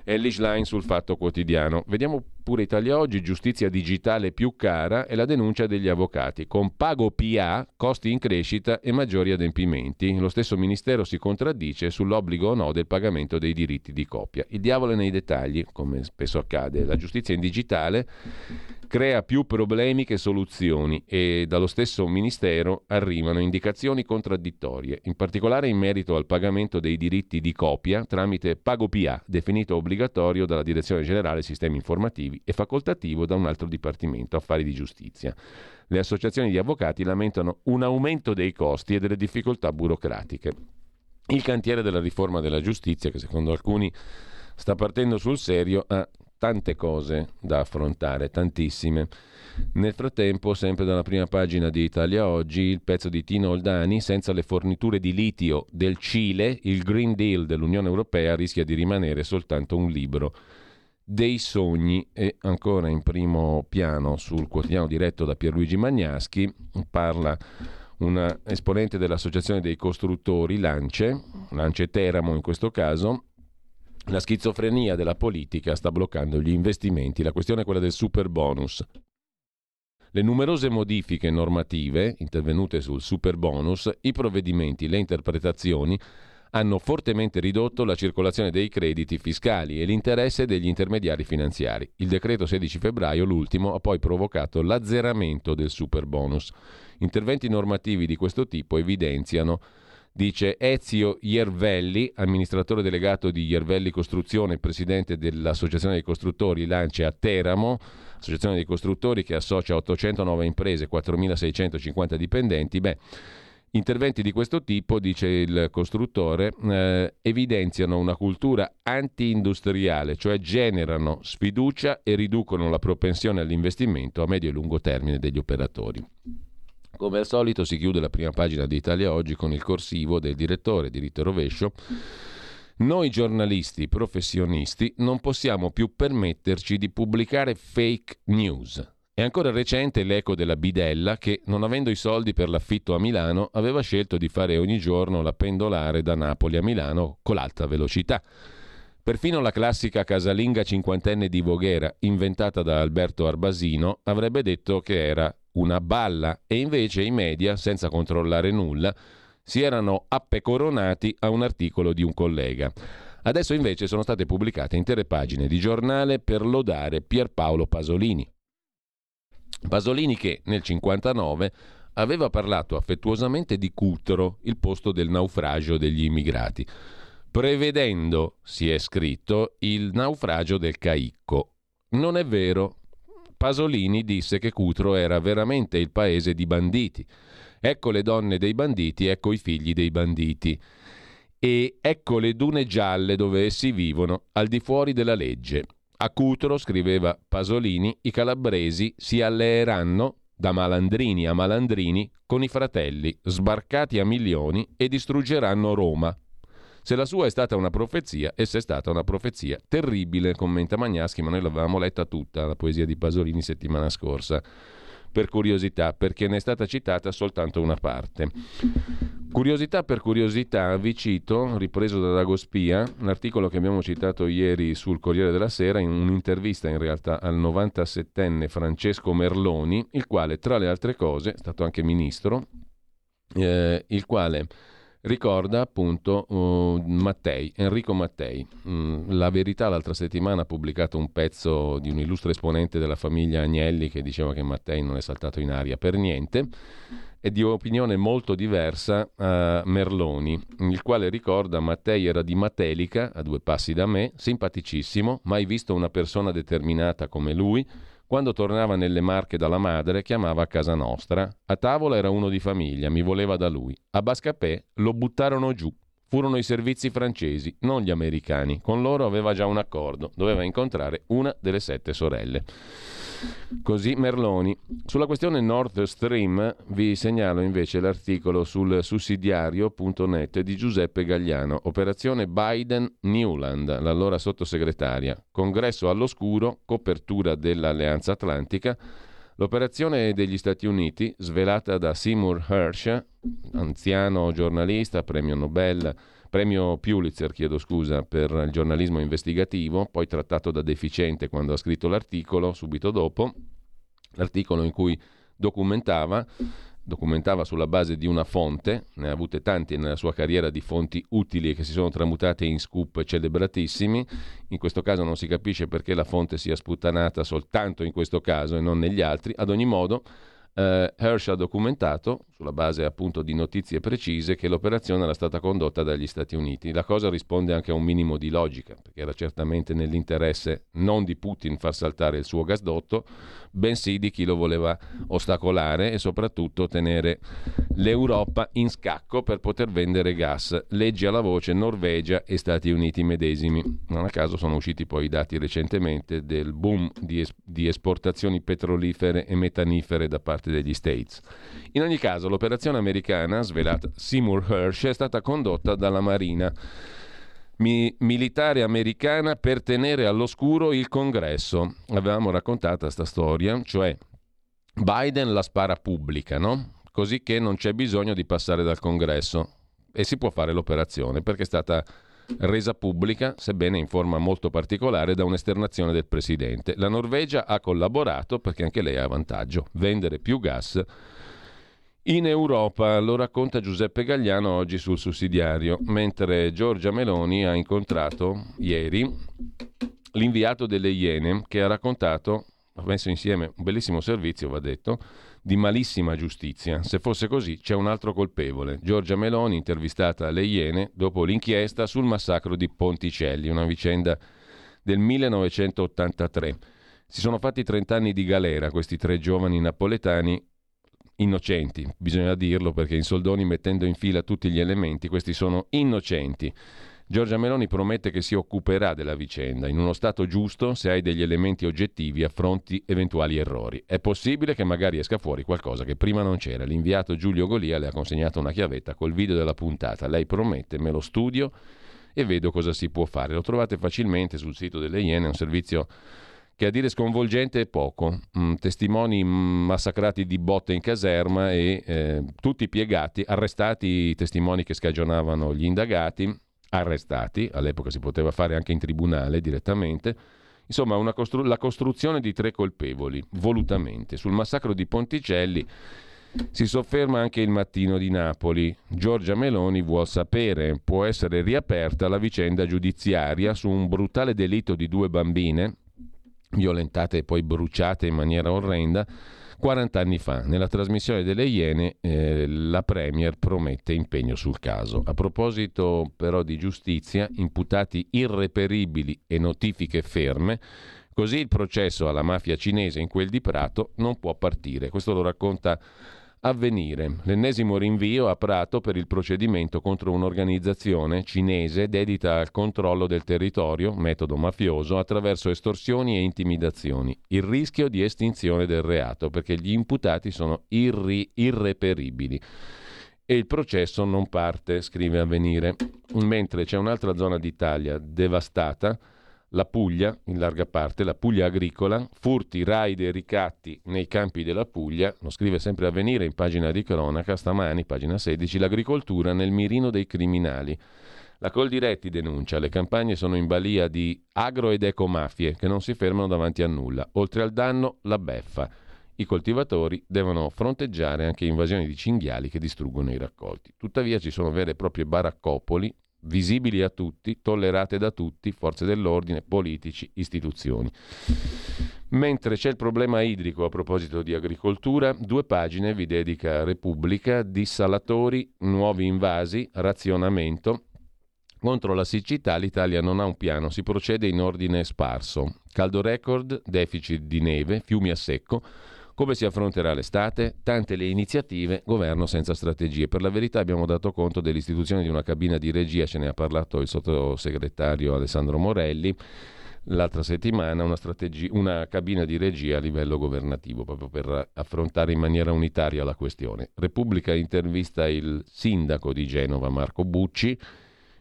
Speaker 1: Ellis Line sul Fatto Quotidiano. Vediamo pure Italia Oggi, giustizia digitale più cara e la denuncia degli avvocati. Con pago PA, costi in crescita e maggiori adempimenti. Lo stesso Ministero si contraddice sull'obbligo o no del pagamento dei diritti di coppia. Il diavolo è nei dettagli, come spesso accade. La giustizia in digitale crea più problemi che soluzioni e dallo stesso Ministero arrivano indicazioni contraddittorie, in particolare in merito al pagamento dei diritti di copia tramite Pago PA, definito obbligatorio dalla Direzione Generale Sistemi Informativi e facoltativo da un altro Dipartimento, Affari di Giustizia. Le associazioni di avvocati lamentano un aumento dei costi e delle difficoltà burocratiche. Il cantiere della riforma della giustizia, che secondo alcuni sta partendo sul serio, ha tante cose da affrontare, tantissime. Nel frattempo, sempre dalla prima pagina di Italia Oggi, il pezzo di Tino Oldani, senza le forniture di litio del Cile, il Green Deal dell'Unione Europea rischia di rimanere soltanto un libro dei sogni e ancora in primo piano sul quotidiano diretto da Pierluigi Magnaschi parla un esponente dell'Associazione dei Costruttori, Lance, Lance Teramo in questo caso, la schizofrenia della politica sta bloccando gli investimenti. La questione è quella del super bonus. Le numerose modifiche normative intervenute sul super bonus, i provvedimenti, le interpretazioni hanno fortemente ridotto la circolazione dei crediti fiscali e l'interesse degli intermediari finanziari. Il decreto 16 febbraio, l'ultimo, ha poi provocato l'azzeramento del super bonus. Interventi normativi di questo tipo evidenziano dice Ezio Iervelli, amministratore delegato di Iervelli Costruzione, presidente dell'Associazione dei Costruttori Lance a Teramo, associazione dei costruttori che associa 809 imprese e 4.650 dipendenti. Beh, Interventi di questo tipo, dice il costruttore, eh, evidenziano una cultura anti-industriale, cioè generano sfiducia e riducono la propensione all'investimento a medio e lungo termine degli operatori. Come al solito si chiude la prima pagina di Italia Oggi con il corsivo del direttore diritto e rovescio. Noi giornalisti professionisti non possiamo più permetterci di pubblicare fake news. È ancora recente l'eco della bidella che, non avendo i soldi per l'affitto a Milano, aveva scelto di fare ogni giorno la pendolare da Napoli a Milano con l'alta velocità. Perfino la classica casalinga cinquantenne di Voghera, inventata da Alberto Arbasino, avrebbe detto che era una balla e invece i media, senza controllare nulla, si erano appecoronati a un articolo di un collega. Adesso invece sono state pubblicate intere pagine di giornale per lodare Pierpaolo Pasolini. Pasolini che nel 59 aveva parlato affettuosamente di Cutro, il posto del naufragio degli immigrati, prevedendo, si è scritto, il naufragio del Caicco. Non è vero. Pasolini disse che Cutro era veramente il paese di banditi. Ecco le donne dei banditi, ecco i figli dei banditi. E ecco le dune gialle dove essi vivono, al di fuori della legge. A Cutro, scriveva Pasolini, i calabresi si alleeranno da malandrini a malandrini con i fratelli, sbarcati a milioni e distruggeranno Roma. Se la sua è stata una profezia, essa è stata una profezia terribile, commenta Magnaschi, ma noi l'avevamo letta tutta, la poesia di Pasolini settimana scorsa, per curiosità, perché ne è stata citata soltanto una parte. Curiosità per curiosità, vi cito, ripreso da Dagospia, un articolo che abbiamo citato ieri sul Corriere della Sera, in un'intervista in realtà al 97enne Francesco Merloni, il quale tra le altre cose, è stato anche ministro, eh, il quale ricorda appunto uh, Mattei, Enrico Mattei. Mm, la Verità l'altra settimana ha pubblicato un pezzo di un illustre esponente della famiglia Agnelli che diceva che Mattei non è saltato in aria per niente è di opinione molto diversa a Merloni, il quale ricorda Mattei era di Matelica, a due passi da me, simpaticissimo, mai visto una persona determinata come lui. Quando tornava nelle Marche dalla madre, chiamava a casa nostra. A tavola era uno di famiglia, mi voleva da lui. A Bascapè lo buttarono giù. Furono i servizi francesi, non gli americani. Con loro aveva già un accordo, doveva incontrare una delle sette sorelle. Così Merloni. Sulla questione Nord Stream vi segnalo invece l'articolo sul sussidiario.net di Giuseppe Gagliano, operazione Biden-Newland, l'allora sottosegretaria, congresso all'oscuro, copertura dell'Alleanza Atlantica, L'operazione degli Stati Uniti, svelata da Seymour Hersh, anziano giornalista, premio Nobel premio Pulitzer, chiedo scusa, per il giornalismo investigativo, poi trattato da deficiente quando ha scritto l'articolo, subito dopo, l'articolo in cui documentava documentava sulla base di una fonte, ne ha avute tanti nella sua carriera di fonti utili che si sono tramutate in scoop celebratissimi, in questo caso non si capisce perché la fonte sia sputtanata soltanto in questo caso e non negli altri, ad ogni modo eh, Hersh ha documentato, sulla base appunto di notizie precise, che l'operazione era stata condotta dagli Stati Uniti. La cosa risponde anche a un minimo di logica, perché era certamente nell'interesse non di Putin far saltare il suo gasdotto, bensì di chi lo voleva ostacolare e soprattutto tenere l'Europa in scacco per poter vendere gas. Leggi alla voce Norvegia e Stati Uniti medesimi. Non a caso sono usciti poi i dati recentemente del boom di, es- di esportazioni petrolifere e metanifere da parte degli States. In ogni caso, l'operazione americana, svelata Seymour Hersh, è stata condotta dalla Marina mi- militare americana per tenere all'oscuro il congresso. Avevamo raccontato questa storia, cioè Biden la spara pubblica, no? Così che non c'è bisogno di passare dal congresso e si può fare l'operazione perché è stata resa pubblica, sebbene in forma molto particolare, da un'esternazione del presidente. La Norvegia ha collaborato perché anche lei ha vantaggio, vendere più gas in Europa, lo racconta Giuseppe Gagliano oggi sul sussidiario, mentre Giorgia Meloni ha incontrato ieri l'inviato delle Iene che ha raccontato, ha messo insieme un bellissimo servizio, va detto, di malissima giustizia. Se fosse così, c'è un altro colpevole. Giorgia Meloni, intervistata alle Iene dopo l'inchiesta sul massacro di Ponticelli, una vicenda del 1983. Si sono fatti 30 anni di galera questi tre giovani napoletani innocenti, bisogna dirlo perché in soldoni mettendo in fila tutti gli elementi, questi sono innocenti. Giorgia Meloni promette che si occuperà della vicenda. In uno stato giusto, se hai degli elementi oggettivi, affronti eventuali errori. È possibile che magari esca fuori qualcosa che prima non c'era. L'inviato Giulio Golia le ha consegnato una chiavetta col video della puntata. Lei promette, me lo studio e vedo cosa si può fare. Lo trovate facilmente sul sito delle Iene, un servizio che a dire sconvolgente è poco. Mm, testimoni massacrati di botte in caserma e eh, tutti piegati, arrestati i testimoni che scagionavano gli indagati, arrestati, all'epoca si poteva fare anche in tribunale direttamente. Insomma, costru- la costruzione di tre colpevoli, volutamente. Sul massacro di Ponticelli si sofferma anche il mattino di Napoli. Giorgia Meloni vuol sapere, può essere riaperta la vicenda giudiziaria su un brutale delitto di due bambine, violentate e poi bruciate in maniera orrenda, 40 anni fa. Nella trasmissione delle Iene eh, la Premier promette impegno sul caso. A proposito però di giustizia, imputati irreperibili e notifiche ferme, così il processo alla mafia cinese in quel di Prato non può partire. Questo lo racconta Avvenire, l'ennesimo rinvio a Prato per il procedimento contro un'organizzazione cinese dedita al controllo del territorio, metodo mafioso, attraverso estorsioni e intimidazioni. Il rischio di estinzione del reato, perché gli imputati sono irri- irreperibili. E il processo non parte, scrive Avvenire, mentre c'è un'altra zona d'Italia devastata la Puglia, in larga parte, la Puglia agricola, furti, raid e ricatti nei campi della Puglia, lo scrive sempre Avvenire in pagina di cronaca, stamani, pagina 16, l'agricoltura nel mirino dei criminali. La Coldiretti denuncia, le campagne sono in balia di agro ed ecomafie che non si fermano davanti a nulla. Oltre al danno, la beffa. I coltivatori devono fronteggiare anche invasioni di cinghiali che distruggono i raccolti. Tuttavia ci sono vere e proprie baraccopoli visibili a tutti, tollerate da tutti, forze dell'ordine, politici, istituzioni. Mentre c'è il problema idrico a proposito di agricoltura, due pagine vi dedica Repubblica, dissalatori, nuovi invasi, razionamento. Contro la siccità l'Italia non ha un piano, si procede in ordine sparso. Caldo record, deficit di neve, fiumi a secco, come si affronterà l'estate? Tante le iniziative, governo senza strategie. Per la verità abbiamo dato conto dell'istituzione di una cabina di regia, ce ne ha parlato il sottosegretario Alessandro Morelli l'altra settimana, una, una cabina di regia a livello governativo, proprio per affrontare in maniera unitaria la questione. Repubblica intervista il sindaco di Genova, Marco Bucci,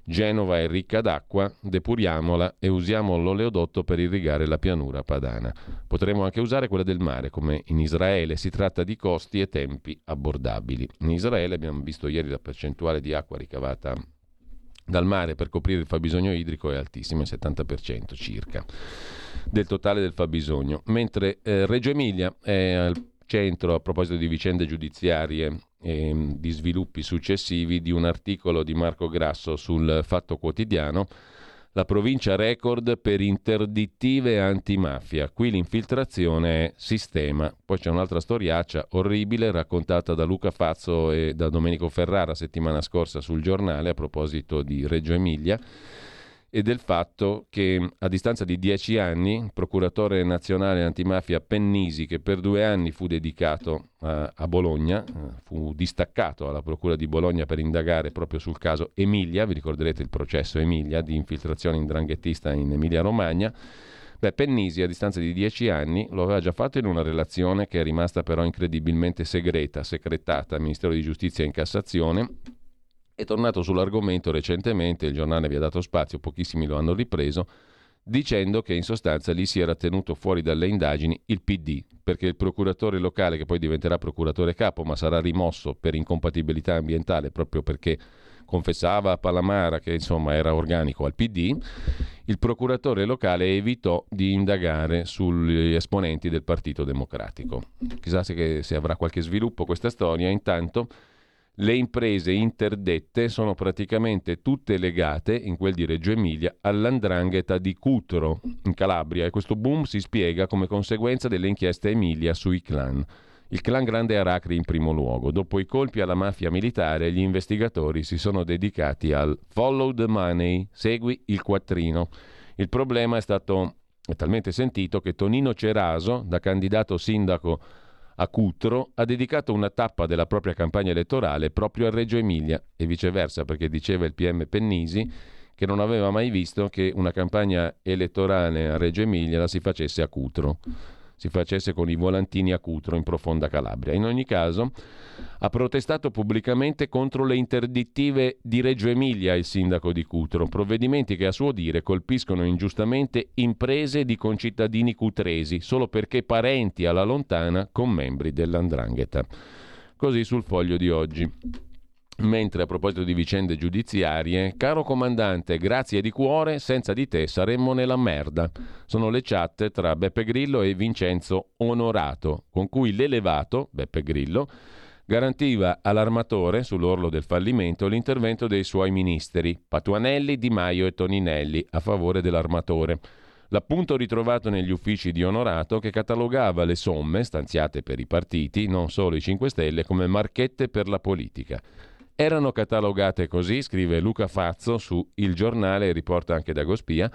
Speaker 1: Genova è ricca d'acqua, depuriamola e usiamo l'oleodotto per irrigare la pianura padana. Potremmo anche usare quella del mare, come in Israele. Si tratta di costi e tempi abbordabili. In Israele abbiamo visto ieri la percentuale di acqua ricavata dal mare per coprire il fabbisogno idrico è altissima, il 70% circa del totale del fabbisogno, mentre eh, Reggio Emilia è al centro a proposito di vicende giudiziarie e mm, di sviluppi successivi di un articolo di Marco Grasso sul Fatto Quotidiano. La provincia record per interdittive antimafia. Qui l'infiltrazione è sistema. Poi c'è un'altra storiaccia orribile raccontata da Luca Fazzo e da Domenico Ferrara settimana scorsa sul giornale a proposito di Reggio Emilia e del fatto che a distanza di dieci anni il procuratore nazionale antimafia Pennisi, che per due anni fu dedicato a, a Bologna, eh, fu distaccato alla Procura di Bologna per indagare proprio sul caso Emilia, vi ricorderete il processo Emilia di infiltrazione indranghettista in Emilia-Romagna, Beh, Pennisi a distanza di dieci anni lo aveva già fatto in una relazione che è rimasta però incredibilmente segreta, secretata al Ministero di Giustizia in Cassazione, è tornato sull'argomento recentemente, il giornale vi ha dato spazio, pochissimi lo hanno ripreso, dicendo che in sostanza lì si era tenuto fuori dalle indagini il PD, perché il procuratore locale, che poi diventerà procuratore capo, ma sarà rimosso per incompatibilità ambientale proprio perché confessava a Palamara che insomma era organico al PD, il procuratore locale evitò di indagare sugli esponenti del Partito Democratico. Chissà se, se avrà qualche sviluppo questa storia, intanto le imprese interdette sono praticamente tutte legate, in quel di Reggio Emilia, all'andrangheta di Cutro, in Calabria, e questo boom si spiega come conseguenza delle inchieste Emilia sui clan. Il clan Grande Aracri in primo luogo. Dopo i colpi alla mafia militare, gli investigatori si sono dedicati al follow the money, segui il quattrino. Il problema è stato talmente sentito che Tonino Ceraso, da candidato sindaco a Cutro, ha dedicato una tappa della propria campagna elettorale proprio a Reggio Emilia e viceversa, perché diceva il PM Pennisi che non aveva mai visto che una campagna elettorale a Reggio Emilia la si facesse a Cutro si facesse con i volantini a Cutro in profonda Calabria. In ogni caso, ha protestato pubblicamente contro le interdittive di Reggio Emilia il sindaco di Cutro, provvedimenti che a suo dire colpiscono ingiustamente imprese di concittadini cutresi solo perché parenti alla lontana con membri dell'andrangheta. Così sul foglio di oggi. Mentre a proposito di vicende giudiziarie, caro comandante, grazie di cuore, senza di te saremmo nella merda. Sono le chat tra Beppe Grillo e Vincenzo Onorato, con cui l'elevato, Beppe Grillo, garantiva all'armatore, sull'orlo del fallimento, l'intervento dei suoi ministeri, Patuanelli, Di Maio e Toninelli, a favore dell'armatore. L'appunto ritrovato negli uffici di Onorato che catalogava le somme stanziate per i partiti, non solo i 5 Stelle, come marchette per la politica. Erano catalogate così, scrive Luca Fazzo su Il Giornale riporta anche da Gospia,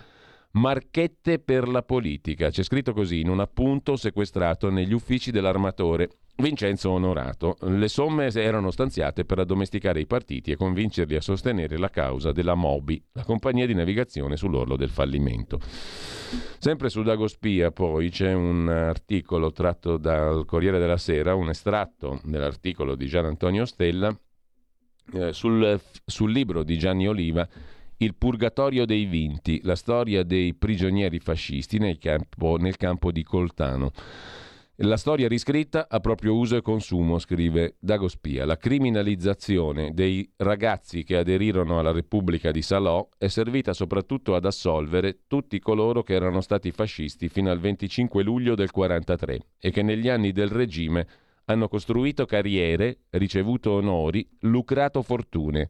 Speaker 1: marchette per la politica. C'è scritto così in un appunto sequestrato negli uffici dell'armatore Vincenzo Onorato. Le somme erano stanziate per addomesticare i partiti e convincerli a sostenere la causa della Mobi, la compagnia di navigazione sull'orlo del fallimento. Sempre su Dagospia poi c'è un articolo tratto dal Corriere della Sera, un estratto dell'articolo di Gian Antonio Stella eh, sul, sul libro di Gianni Oliva il purgatorio dei vinti, la storia dei prigionieri fascisti nel campo, nel campo di Coltano. La storia riscritta a proprio uso e consumo, scrive Dagospia. La criminalizzazione dei ragazzi che aderirono alla Repubblica di Salò è servita soprattutto ad assolvere tutti coloro che erano stati fascisti fino al 25 luglio del 1943 e che negli anni del regime hanno costruito carriere, ricevuto onori, lucrato fortune.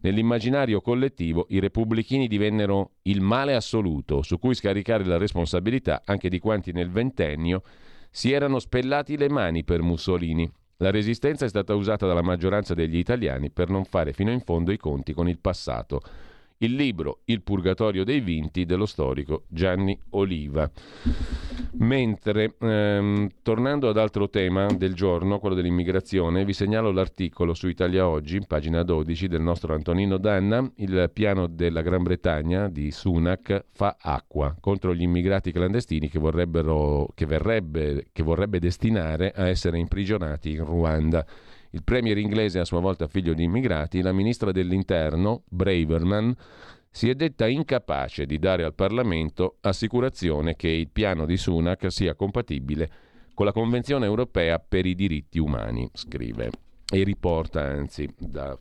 Speaker 1: Nell'immaginario collettivo i repubblichini divennero il male assoluto su cui scaricare la responsabilità anche di quanti nel ventennio si erano spellati le mani per Mussolini. La resistenza è stata usata dalla maggioranza degli italiani per non fare fino in fondo i conti con il passato. Il libro Il purgatorio dei vinti dello storico Gianni Oliva. Mentre, ehm, tornando ad altro tema del giorno, quello dell'immigrazione, vi segnalo l'articolo su Italia Oggi, pagina 12, del nostro Antonino Danna. Il piano della Gran Bretagna di Sunak fa acqua contro gli immigrati clandestini che, che, verrebbe, che vorrebbe destinare a essere imprigionati in Ruanda. Il premier inglese, a sua volta figlio di immigrati, la ministra dell'interno, Braverman, si è detta incapace di dare al Parlamento assicurazione che il piano di Sunak sia compatibile con la Convenzione europea per i diritti umani, scrive e riporta anzi da,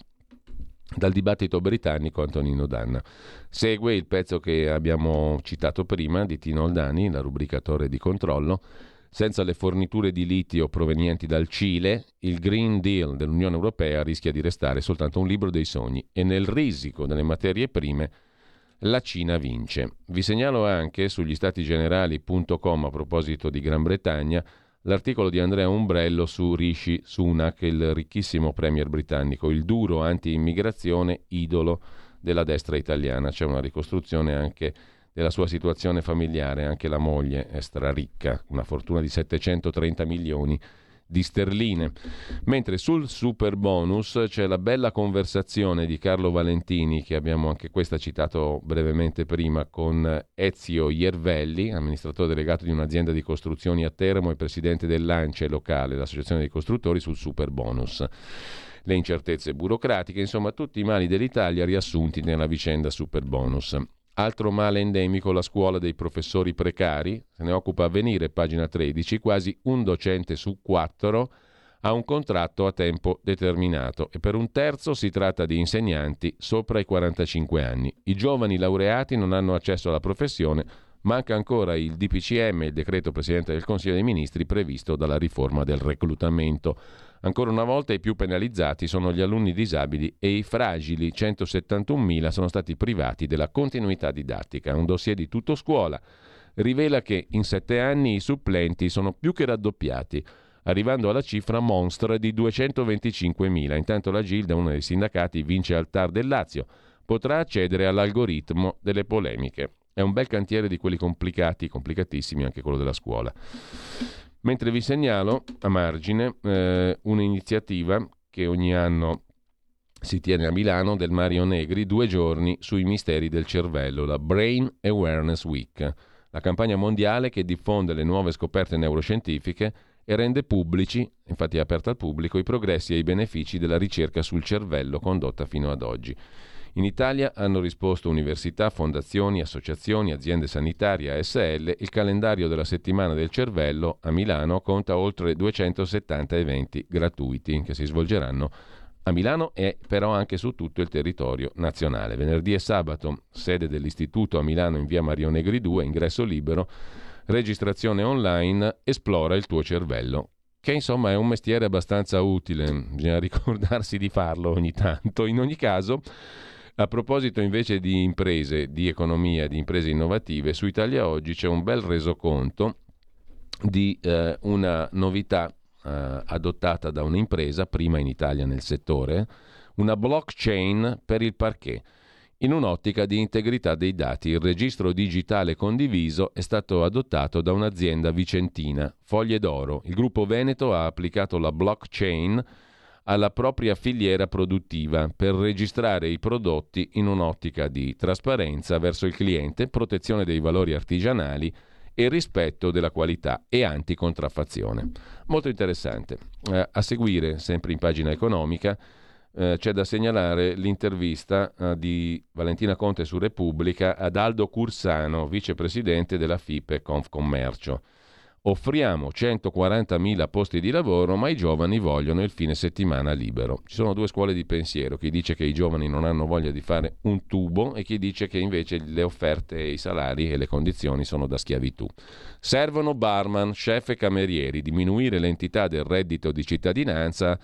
Speaker 1: dal dibattito britannico Antonino Danna. Segue il pezzo che abbiamo citato prima di Tino Oldani, la rubricatore di controllo. Senza le forniture di litio provenienti dal Cile, il Green Deal dell'Unione Europea rischia di restare soltanto un libro dei sogni e nel risico delle materie prime la Cina vince. Vi segnalo anche sugli statigenerali.com a proposito di Gran Bretagna l'articolo di Andrea Umbrello su Rishi Sunak, il ricchissimo premier britannico, il duro anti-immigrazione idolo della destra italiana. C'è una ricostruzione anche della sua situazione familiare, anche la moglie è straricca, una fortuna di 730 milioni di sterline. Mentre sul super bonus c'è la bella conversazione di Carlo Valentini, che abbiamo anche questa citato brevemente prima, con Ezio Iervelli, amministratore delegato di un'azienda di costruzioni a Teramo e presidente dell'ANCE locale, l'associazione dei costruttori, sul super bonus. Le incertezze burocratiche, insomma tutti i mali dell'Italia riassunti nella vicenda super bonus. Altro male endemico, la scuola dei professori precari, se ne occupa a venire, pagina 13, quasi un docente su quattro ha un contratto a tempo determinato e per un terzo si tratta di insegnanti sopra i 45 anni. I giovani laureati non hanno accesso alla professione, manca ancora il DPCM, il decreto Presidente del Consiglio dei Ministri previsto dalla riforma del reclutamento. Ancora una volta i più penalizzati sono gli alunni disabili e i fragili, 171.000, sono stati privati della continuità didattica. Un dossier di tutto scuola rivela che in sette anni i supplenti sono più che raddoppiati, arrivando alla cifra monstra di 225.000. Intanto la Gilda, uno dei sindacati, vince al TAR del Lazio, potrà accedere all'algoritmo delle polemiche. È un bel cantiere di quelli complicati, complicatissimi anche quello della scuola. Mentre vi segnalo a margine eh, un'iniziativa che ogni anno si tiene a Milano del Mario Negri, due giorni sui misteri del cervello, la Brain Awareness Week, la campagna mondiale che diffonde le nuove scoperte neuroscientifiche e rende pubblici, infatti è aperta al pubblico, i progressi e i benefici della ricerca sul cervello condotta fino ad oggi. In Italia hanno risposto università, fondazioni, associazioni, aziende sanitarie, ASL. Il calendario della settimana del cervello a Milano conta oltre 270 eventi gratuiti che si svolgeranno a Milano e però anche su tutto il territorio nazionale. Venerdì e sabato, sede dell'istituto a Milano in via Mario Negri 2, ingresso libero, registrazione online, esplora il tuo cervello che insomma è un mestiere abbastanza utile, bisogna ricordarsi di farlo ogni tanto. In ogni caso, A proposito invece di imprese, di economia, di imprese innovative, su Italia Oggi c'è un bel resoconto di eh, una novità eh, adottata da un'impresa, prima in Italia nel settore, una blockchain per il parquet. In un'ottica di integrità dei dati, il registro digitale condiviso è stato adottato da un'azienda vicentina, Foglie d'Oro. Il gruppo Veneto ha applicato la blockchain alla propria filiera produttiva per registrare i prodotti in un'ottica di trasparenza verso il cliente, protezione dei valori artigianali e rispetto della qualità e anticontraffazione. Molto interessante. Eh, a seguire, sempre in pagina economica, eh, c'è da segnalare l'intervista eh, di Valentina Conte su Repubblica ad Aldo Cursano, vicepresidente della FIPE Confcommercio. Offriamo 140.000 posti di lavoro, ma i giovani vogliono il fine settimana libero. Ci sono due scuole di pensiero, chi dice che i giovani non hanno voglia di fare un tubo e chi dice che invece le offerte, i salari e le condizioni sono da schiavitù. Servono barman, chef e camerieri, diminuire l'entità del reddito di cittadinanza,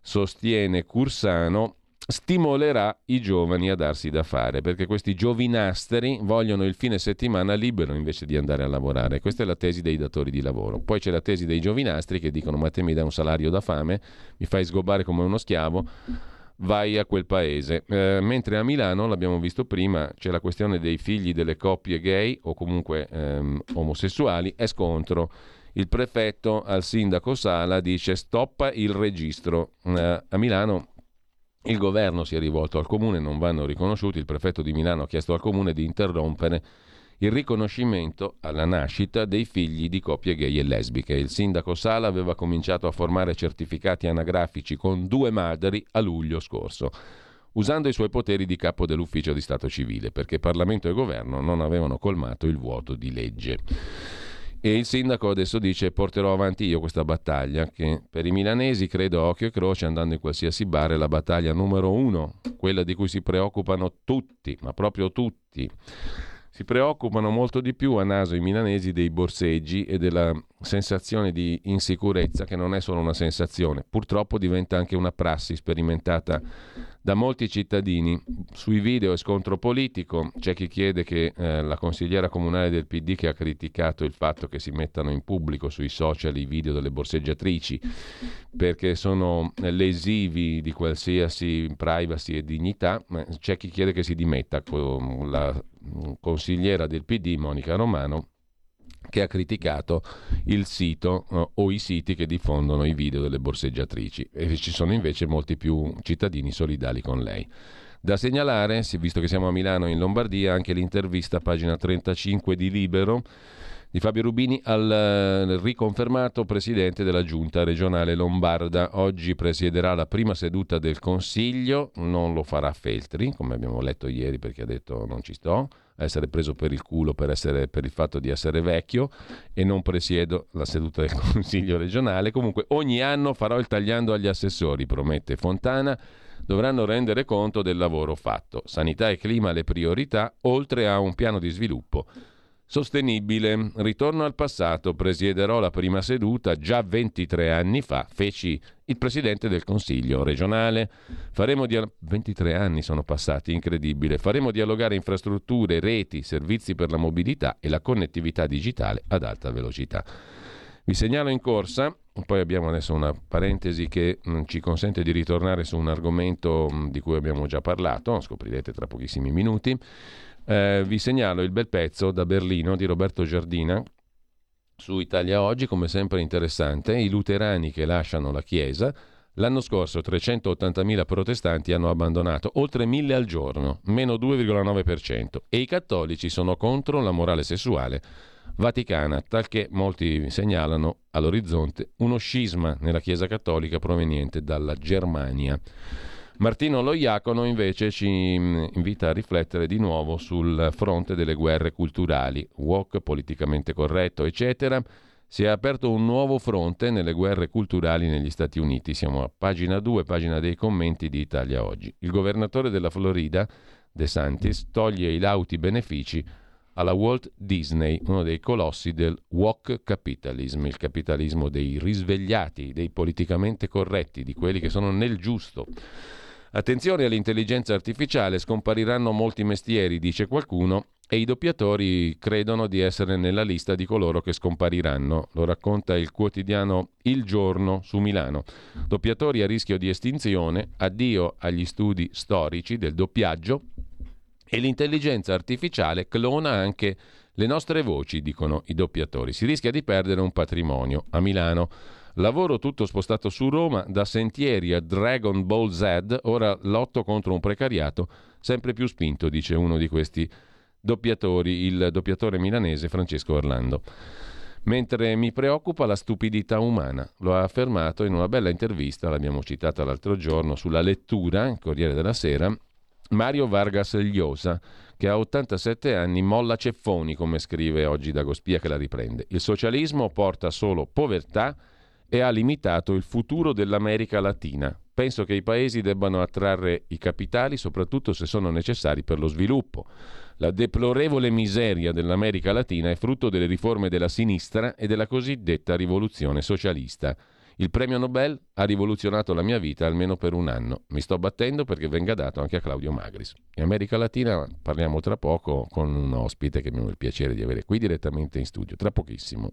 Speaker 1: sostiene Cursano, stimolerà i giovani a darsi da fare, perché questi giovinasteri vogliono il fine settimana libero invece di andare a lavorare. Questa è la tesi dei datori di lavoro. Poi c'è la tesi dei giovinastri che dicono ma te mi dai un salario da fame, mi fai sgobbare come uno schiavo, vai a quel paese. Eh, mentre a Milano, l'abbiamo visto prima, c'è la questione dei figli delle coppie gay o comunque ehm, omosessuali, è scontro. Il prefetto al sindaco Sala dice stoppa il registro. Eh, a Milano il governo si è rivolto al comune, non vanno riconosciuti. Il prefetto di Milano ha chiesto al comune di interrompere il riconoscimento alla nascita dei figli di coppie gay e lesbiche. Il sindaco Sala aveva cominciato a formare certificati anagrafici con due madri a luglio scorso, usando i suoi poteri di capo dell'ufficio di Stato civile, perché Parlamento e governo non avevano colmato il vuoto di legge. E il sindaco adesso dice porterò avanti io questa battaglia che per i milanesi credo occhio e croce andando in qualsiasi bar è la battaglia numero uno, quella di cui si preoccupano tutti, ma proprio tutti. Si preoccupano molto di più a naso i milanesi dei borseggi e della sensazione di insicurezza che non è solo una sensazione, purtroppo diventa anche una prassi sperimentata da molti cittadini. Sui video è scontro politico, c'è chi chiede che eh, la consigliera comunale del PD che ha criticato il fatto che si mettano in pubblico sui social i video delle borseggiatrici perché sono lesivi di qualsiasi privacy e dignità, c'è chi chiede che si dimetta con la consigliera del PD Monica Romano che ha criticato il sito uh, o i siti che diffondono i video delle borseggiatrici e ci sono invece molti più cittadini solidali con lei. Da segnalare, visto che siamo a Milano e in Lombardia, anche l'intervista pagina 35 di Libero di Fabio Rubini al uh, riconfermato presidente della giunta regionale lombarda. Oggi presiederà la prima seduta del Consiglio, non lo farà Feltri, come abbiamo letto ieri perché ha detto non ci sto essere preso per il culo per, essere, per il fatto di essere vecchio e non presiedo la seduta del Consiglio regionale. Comunque ogni anno farò il tagliando agli assessori, promette Fontana. Dovranno rendere conto del lavoro fatto. Sanità e clima le priorità, oltre a un piano di sviluppo sostenibile. Ritorno al passato, presiederò la prima seduta già 23 anni fa, feci il presidente del Consiglio regionale. Faremo dia- 23 anni sono passati, incredibile. Faremo dialogare infrastrutture, reti, servizi per la mobilità e la connettività digitale ad alta velocità. Vi segnalo in corsa, poi abbiamo adesso una parentesi che mm, ci consente di ritornare su un argomento mm, di cui abbiamo già parlato, scoprirete tra pochissimi minuti. Eh, vi segnalo il bel pezzo da Berlino di Roberto Giardina su Italia Oggi, come sempre interessante, i luterani che lasciano la Chiesa. L'anno scorso 380.000 protestanti hanno abbandonato, oltre 1.000 al giorno, meno 2,9%, e i cattolici sono contro la morale sessuale vaticana, talché molti segnalano all'orizzonte uno scisma nella Chiesa cattolica proveniente dalla Germania. Martino Loiacono invece ci mm, invita a riflettere di nuovo sul fronte delle guerre culturali, walk politicamente corretto, eccetera. Si è aperto un nuovo fronte nelle guerre culturali negli Stati Uniti. Siamo a pagina 2, pagina dei commenti di Italia Oggi. Il governatore della Florida, De Santis, toglie i lauti benefici alla Walt Disney, uno dei colossi del woke capitalism, il capitalismo dei risvegliati, dei politicamente corretti, di quelli che sono nel giusto. Attenzione all'intelligenza artificiale, scompariranno molti mestieri, dice qualcuno, e i doppiatori credono di essere nella lista di coloro che scompariranno. Lo racconta il quotidiano Il Giorno su Milano. Doppiatori a rischio di estinzione, addio agli studi storici del doppiaggio e l'intelligenza artificiale clona anche le nostre voci, dicono i doppiatori. Si rischia di perdere un patrimonio. A Milano Lavoro tutto spostato su Roma, da Sentieri a Dragon Ball Z, ora lotto contro un precariato sempre più spinto, dice uno di questi doppiatori, il doppiatore milanese Francesco Orlando. Mentre mi preoccupa la stupidità umana, lo ha affermato in una bella intervista, l'abbiamo citata l'altro giorno, sulla lettura, Corriere della Sera, Mario Vargas Llosa, che a 87 anni molla ceffoni, come scrive oggi Dagospia che la riprende. Il socialismo porta solo povertà e ha limitato il futuro dell'America Latina. Penso che i paesi debbano attrarre i capitali soprattutto se sono necessari per lo sviluppo. La deplorevole miseria dell'America Latina è frutto delle riforme della sinistra e della cosiddetta rivoluzione socialista. Il premio Nobel ha rivoluzionato la mia vita almeno per un anno. Mi sto battendo perché venga dato anche a Claudio Magris. In America Latina parliamo tra poco con un ospite che abbiamo il piacere di avere qui direttamente in studio, tra pochissimo.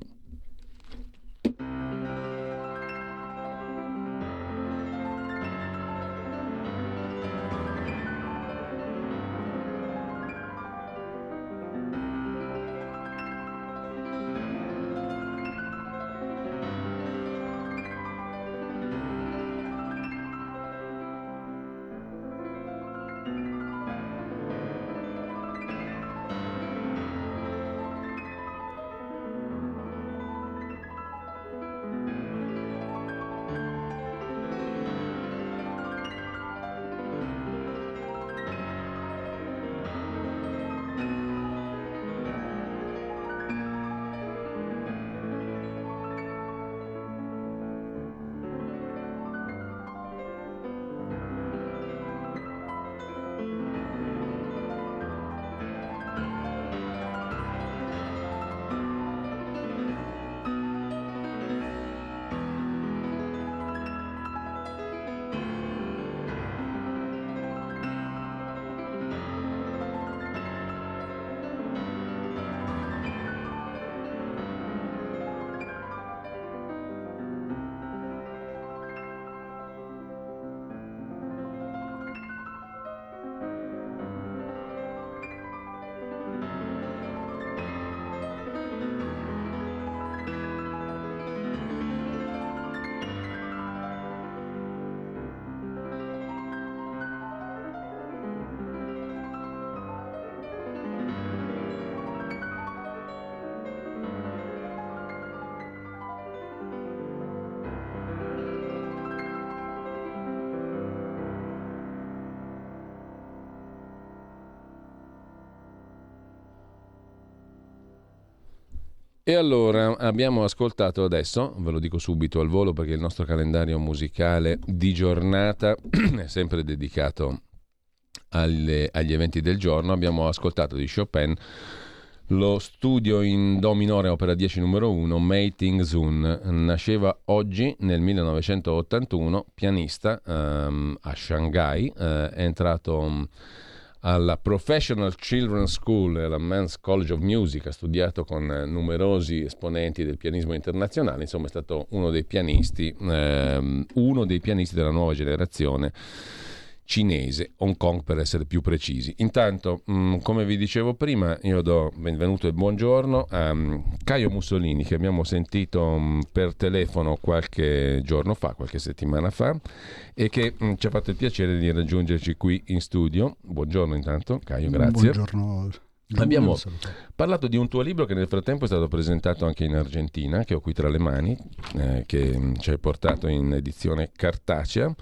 Speaker 1: E allora abbiamo ascoltato adesso, ve lo dico subito al volo perché il nostro calendario musicale di giornata è sempre dedicato alle, agli eventi del giorno, abbiamo ascoltato di Chopin lo studio in Do minore, opera 10 numero 1, Mei Zun. Nasceva oggi nel 1981, pianista um, a Shanghai, uh, è entrato... Um, alla Professional Children's School alla Men's College of Music, ha studiato con eh, numerosi esponenti del pianismo internazionale, insomma è stato uno dei pianisti, ehm, uno dei pianisti della nuova generazione cinese, Hong Kong per essere più precisi. Intanto, mh, mm, come vi dicevo prima, io do benvenuto e buongiorno a um, Caio Mussolini che abbiamo sentito um, per telefono qualche giorno fa, qualche settimana fa e che mm, ci ha fatto il piacere di raggiungerci qui in studio. Buongiorno intanto, Caio, grazie.
Speaker 7: Buongiorno.
Speaker 1: Abbiamo parlato di un tuo libro che nel frattempo è stato presentato anche in Argentina, che ho qui tra le mani, eh, che ci hai portato in edizione cartacea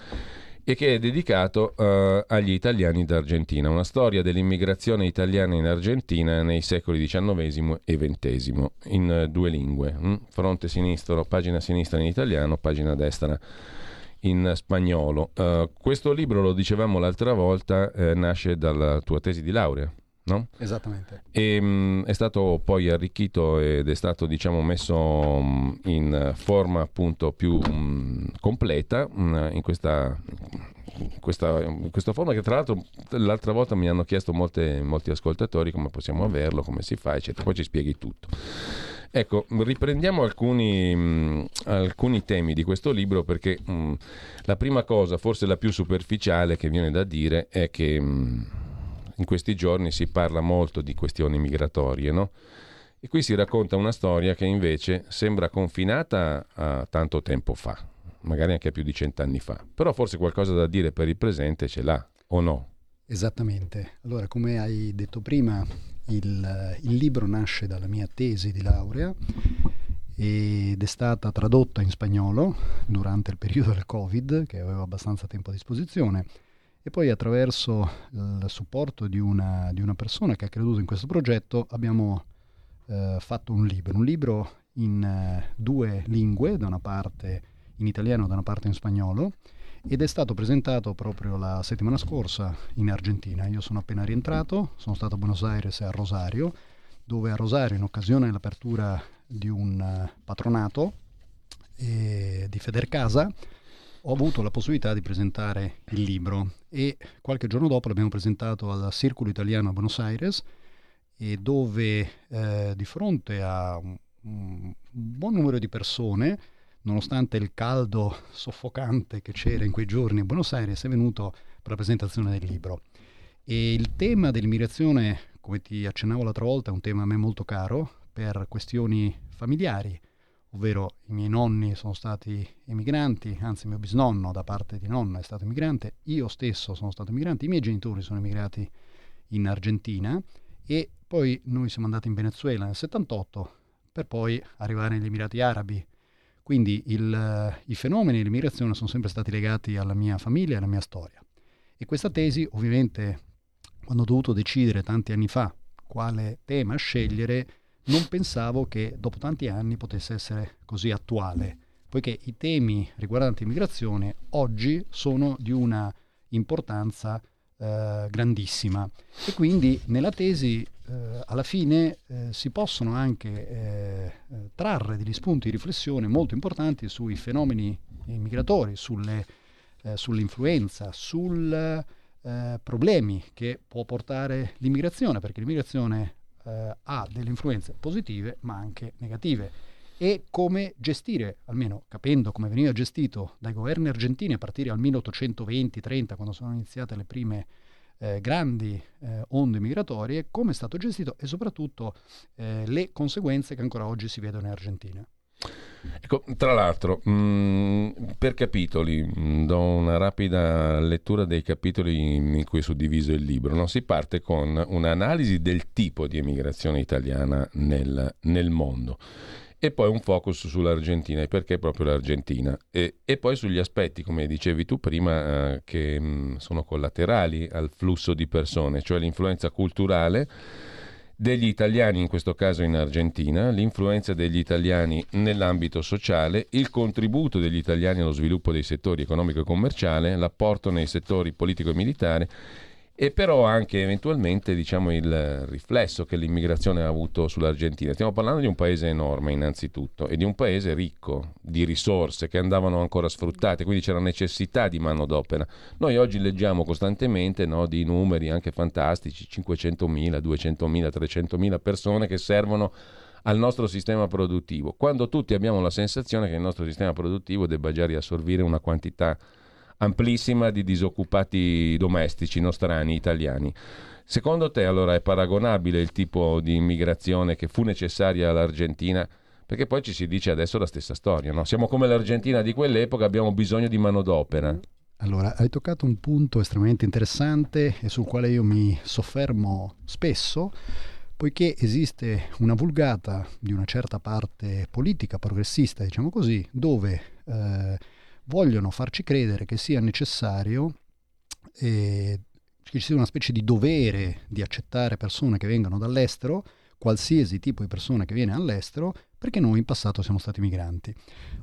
Speaker 1: e che è dedicato uh, agli italiani d'Argentina, una storia dell'immigrazione italiana in Argentina nei secoli XIX e XX, in uh, due lingue, hm? fronte sinistro, pagina sinistra in italiano, pagina destra in spagnolo. Uh, questo libro, lo dicevamo l'altra volta, nasce dalla tua tesi di laurea. No?
Speaker 7: Esattamente.
Speaker 1: E, mh, mm, è stato poi arricchito ed è stato diciamo, messo mh, mm, in forma appunto più mh, mm, completa in questa questa, in questa forma che tra l'altro l'altra volta mi hanno chiesto molte, molti ascoltatori come possiamo averlo, come si fa, eccetera. Poi ci spieghi tutto. Ecco, riprendiamo alcuni, mh, alcuni, temi di questo libro perché mh, la prima cosa, forse la più superficiale che viene da dire, è che mh, in questi giorni si parla molto di questioni migratorie, no? E qui si racconta una storia che invece sembra confinata a tanto tempo fa, magari anche a più di cent'anni fa, però forse qualcosa da dire per il presente ce l'ha, o no?
Speaker 7: Esattamente. Allora, come hai detto prima, il, il libro nasce dalla mia tesi di laurea ed è stata tradotta in spagnolo durante il periodo del Covid, che avevo abbastanza tempo a disposizione, e poi attraverso il supporto di una, di una persona che ha creduto in questo progetto abbiamo eh, fatto un libro, un libro in eh, due lingue, da una parte in italiano e da una parte in spagnolo, ed è stato presentato proprio la settimana scorsa in Argentina. Io sono appena rientrato, sono stato a Buenos Aires e a Rosario, dove a Rosario, in occasione dell'apertura di un eh, patronato eh, di Federcasa, ho avuto la possibilità di presentare il libro e qualche giorno dopo l'abbiamo presentato al Circolo Italiano a Buenos Aires dove eh, di fronte a un, un buon numero di persone nonostante il caldo soffocante che c'era in quei giorni a Buenos Aires, è venuto per la presentazione del libro. E il tema dell'immigrazione, come ti accennavo l'altra volta, è un tema a me molto caro per questioni familiari, ovvero i miei nonni sono stati emigranti, anzi mio bisnonno da parte di nonno è stato emigrante, io stesso sono stato emigrante, i miei genitori sono emigrati in Argentina e poi noi siamo andati in Venezuela nel 78 per poi arrivare negli Emirati Arabi quindi il, i fenomeni dell'immigrazione sono sempre stati legati alla mia famiglia e alla mia storia. E questa tesi, ovviamente, quando ho dovuto decidere tanti anni fa quale tema scegliere, non pensavo che dopo tanti anni potesse essere così attuale, poiché i temi riguardanti l'immigrazione oggi sono di una importanza eh, grandissima. E quindi nella tesi eh, alla fine eh, si possono anche eh, eh, trarre degli spunti di riflessione molto importanti sui fenomeni migratori, sulle, eh, sull'influenza, sui problemi che può portare l'immigrazione, perché l'immigrazione ha delle influenze positive ma anche negative e come gestire, almeno capendo come veniva gestito dai governi argentini a partire dal 1820-30, quando sono iniziate le prime eh, grandi eh, onde migratorie, come è stato gestito e soprattutto eh, le conseguenze che ancora oggi si vedono in Argentina.
Speaker 1: Ecco, tra l'altro, mh, mm, per capitoli, mh, mm, do una rapida lettura dei capitoli in cui è suddiviso il libro. No? Si parte con un'analisi del tipo di emigrazione italiana nel, nel mondo e poi un focus sull'Argentina e perché proprio l'Argentina e, e, poi sugli aspetti, come dicevi tu prima, eh, che mh, mm, sono collaterali al flusso di persone, cioè l'influenza culturale degli italiani, in questo caso in Argentina, l'influenza degli italiani nell'ambito sociale, il contributo degli italiani allo sviluppo dei settori economico e commerciale, l'apporto nei settori politico e militare e però anche eventualmente diciamo, il riflesso che l'immigrazione ha avuto sull'Argentina. Stiamo parlando di un paese enorme innanzitutto e di un paese ricco di risorse che andavano ancora sfruttate, quindi c'era necessità di manodopera. Noi oggi leggiamo costantemente no, di numeri anche fantastici, 500.000, 200.000, 300.000 persone che servono al nostro sistema produttivo, quando tutti abbiamo la sensazione che il nostro sistema produttivo debba già riassorbire una quantità amplissima di disoccupati domestici nostrani italiani. Secondo te allora è paragonabile il tipo di immigrazione che fu necessaria all'Argentina? Perché poi ci si dice adesso la stessa storia, no? Siamo come l'Argentina di quell'epoca, abbiamo bisogno di manodopera.
Speaker 7: Allora, hai toccato un punto estremamente interessante e sul quale io mi soffermo spesso, poiché esiste una vulgata di una certa parte politica progressista, diciamo così, dove eh, vogliono farci credere che sia necessario eh, che ci sia una specie di dovere di accettare persone che vengano dall'estero, qualsiasi tipo di persona che viene all'estero, perché noi in passato siamo stati migranti.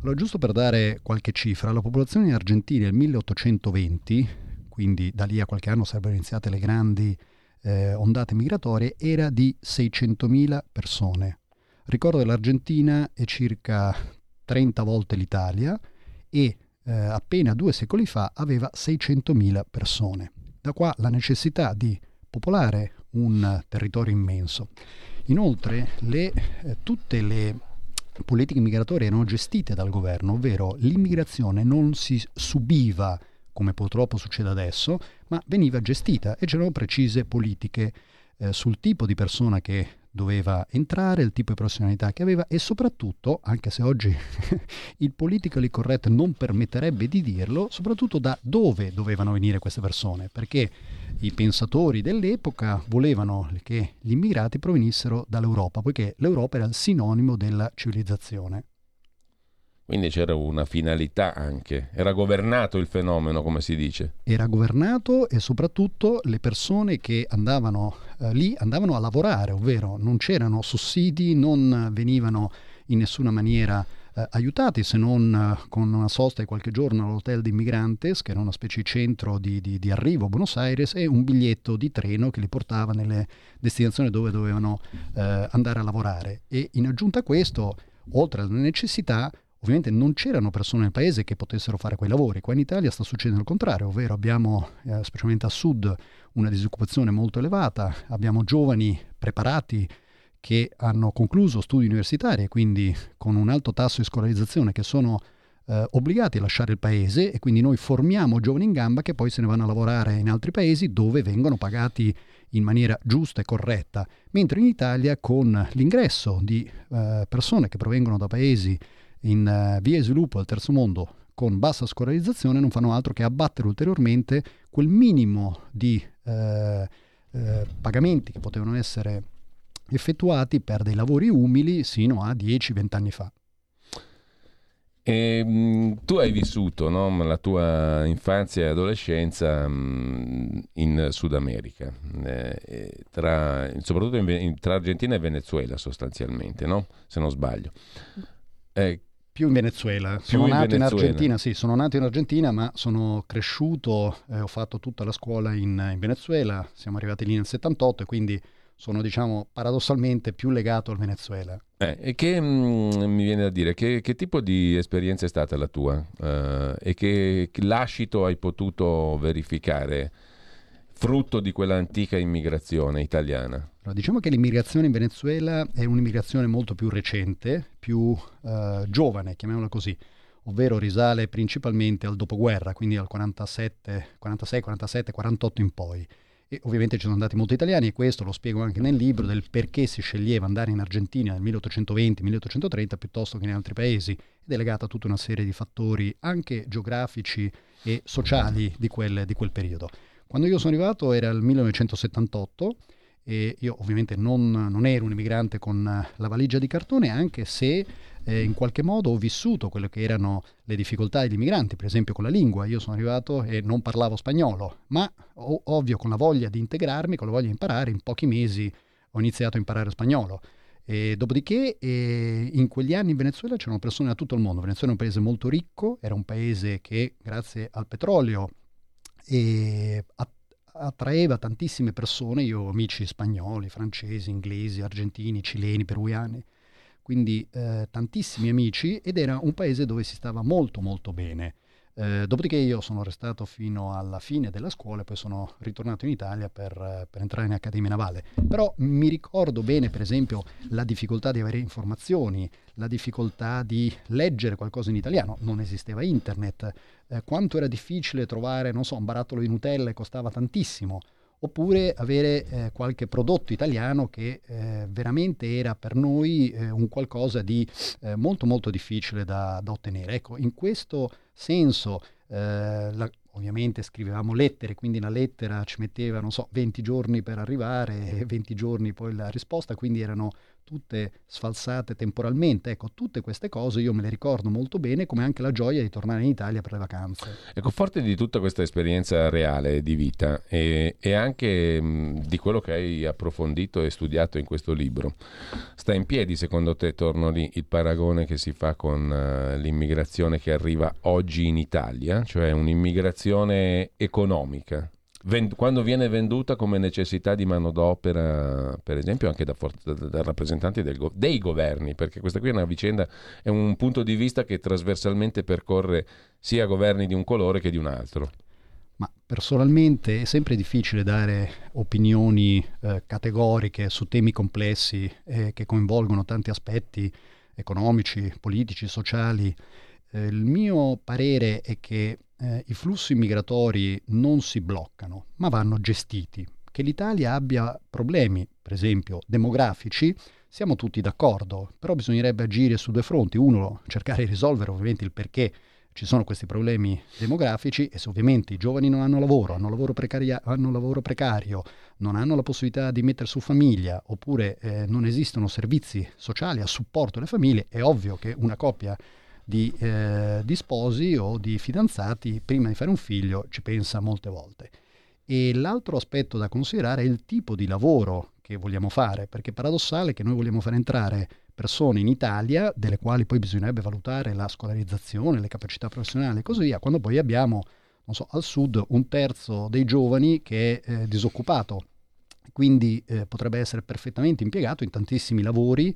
Speaker 7: Allora, giusto per dare qualche cifra, la popolazione argentina nel 1820, quindi da lì a qualche anno sarebbero iniziate le grandi eh, ondate migratorie, era di 600.000 persone. Ricordo che l'Argentina è circa 30 volte l'Italia e eh, appena due secoli fa aveva 600.000 persone. Da qua la necessità di popolare un territorio immenso. Inoltre le, eh, tutte le politiche migratorie erano gestite dal governo, ovvero l'immigrazione non si subiva come purtroppo succede adesso, ma veniva gestita e c'erano precise politiche eh, sul tipo di persona che doveva entrare, il tipo di professionalità che aveva e soprattutto, anche se oggi il politically correct non permetterebbe di dirlo, soprattutto da dove dovevano venire queste persone, perché i pensatori dell'epoca volevano che gli immigrati provenissero dall'Europa, poiché l'Europa era il sinonimo della civilizzazione.
Speaker 1: Quindi c'era una finalità anche, era governato il fenomeno, come si dice.
Speaker 7: Era governato e soprattutto le persone che andavano eh, lì andavano a lavorare, ovvero non c'erano sussidi, non venivano in nessuna maniera eh, aiutati se non eh, con una sosta di qualche giorno all'hotel di Immigrantes, che era una specie di centro di, di, di, arrivo a Buenos Aires, e un biglietto di treno che li portava nelle destinazioni dove dovevano eh, andare a lavorare. E in aggiunta a questo, oltre alle necessità, Ovviamente non c'erano persone nel paese che potessero fare quei lavori. Qua in Italia sta succedendo il contrario, ovvero abbiamo, eh, specialmente a sud, una disoccupazione molto elevata, abbiamo giovani preparati che hanno concluso studi universitari e quindi con un alto tasso di scolarizzazione che sono eh, obbligati a lasciare il paese e quindi noi formiamo giovani in gamba che poi se ne vanno a lavorare in altri paesi dove vengono pagati in maniera giusta e corretta, mentre in Italia con l'ingresso di eh, persone che provengono da paesi in uh, via di sviluppo del terzo mondo con bassa scolarizzazione non fanno altro che abbattere ulteriormente quel minimo di eh, eh, pagamenti che potevano essere effettuati per dei lavori umili sino a 10-20 anni fa.
Speaker 1: E, mh, tu hai vissuto no, la tua infanzia e adolescenza mh, in Sud America, eh, tra, soprattutto in, tra Argentina e Venezuela sostanzialmente, no? se non sbaglio.
Speaker 7: Eh, più in Venezuela. Più sono in nato Venezuela. in Argentina, sì, sono nato in Argentina, ma sono cresciuto eh, ho fatto tutta la scuola in, in, Venezuela. Siamo arrivati lì nel 78 e quindi sono, diciamo, paradossalmente più legato al Venezuela.
Speaker 1: Eh, e che mh, mm, mi viene da dire, che, che, tipo di esperienza è stata la tua? Uh, e che, che lascito hai potuto verificare? frutto di quell'antica immigrazione italiana?
Speaker 7: Allora, diciamo che l'immigrazione in Venezuela è un'immigrazione molto più recente, più eh, giovane, chiamiamola così, ovvero risale principalmente al dopoguerra, quindi al 47, 46, 47, 48 in poi. E ovviamente ci sono andati molti italiani e questo lo spiego anche nel libro del perché si sceglieva andare in Argentina nel 1820-1830 piuttosto che in altri paesi ed è legata a tutta una serie di fattori anche geografici e sociali di quel, di quel periodo. Quando io sono arrivato era il 1978 e io ovviamente non, non ero un immigrante con la valigia di cartone, anche se eh, in qualche modo ho vissuto quelle che erano le difficoltà degli immigranti, per esempio con la lingua. Io sono arrivato e non parlavo spagnolo, ma ovvio con la voglia di integrarmi, con la voglia di imparare, in pochi mesi ho iniziato a imparare spagnolo. E dopodiché eh, in quegli anni in Venezuela c'erano persone da tutto il mondo. Venezuela è un paese molto ricco, era un paese che grazie al petrolio e attraeva tantissime persone, io ho amici spagnoli, francesi, inglesi, argentini, cileni, peruviani, quindi eh, tantissimi amici ed era un paese dove si stava molto molto bene. Eh, dopodiché io sono restato fino alla fine della scuola e poi sono ritornato in Italia per, per, entrare in Accademia Navale. Però mi ricordo bene, per esempio, la difficoltà di avere informazioni, la difficoltà di leggere qualcosa in italiano. Non esisteva internet. Eh, quanto era difficile trovare, non so, un barattolo di Nutella e costava tantissimo oppure avere eh, qualche prodotto italiano che eh, veramente era per noi eh, un qualcosa di eh, molto molto difficile da, da, ottenere. Ecco, in questo senso eh, la, ovviamente scrivevamo lettere, quindi una lettera ci metteva, non so, 20 giorni per arrivare e 20 giorni poi la risposta, quindi erano tutte sfalsate temporalmente. Ecco, tutte queste cose io me le ricordo molto bene, come anche la gioia di tornare in Italia per le vacanze.
Speaker 1: Ecco, forte di tutta questa esperienza reale di vita e, e anche mh, di quello che hai approfondito e studiato in questo libro, sta in piedi secondo te, torno lì, il paragone che si fa con uh, l'immigrazione che arriva oggi in Italia, cioè un'immigrazione economica? Quando viene venduta come necessità di manodopera, per esempio anche da, for- da rappresentanti del go- dei governi, perché questa qui è una vicenda, è un punto di vista che trasversalmente percorre sia governi di un colore che di un altro.
Speaker 7: Ma personalmente è sempre difficile dare opinioni eh, categoriche su temi complessi eh, che coinvolgono tanti aspetti economici, politici, sociali. Eh, il mio parere è che eh, i flussi migratori non si bloccano, ma vanno gestiti. Che l'Italia abbia problemi, per esempio, demografici, siamo tutti d'accordo, però bisognerebbe agire su due fronti. Uno, cercare di risolvere ovviamente il perché ci sono questi problemi demografici e se ovviamente i giovani non hanno lavoro, hanno lavoro, precaria- hanno lavoro precario, non hanno la possibilità di mettere su famiglia oppure eh, non esistono servizi sociali a supporto delle famiglie, è ovvio che una coppia di, eh, di sposi o di fidanzati prima di fare un figlio ci pensa molte volte. E l'altro aspetto da considerare è il tipo di lavoro che vogliamo fare, perché è paradossale che noi vogliamo far entrare persone in Italia, delle quali poi bisognerebbe valutare la scolarizzazione, le capacità professionali e così via, quando poi abbiamo, non so, al sud un terzo dei giovani che è eh, disoccupato, quindi eh, potrebbe essere perfettamente impiegato in tantissimi lavori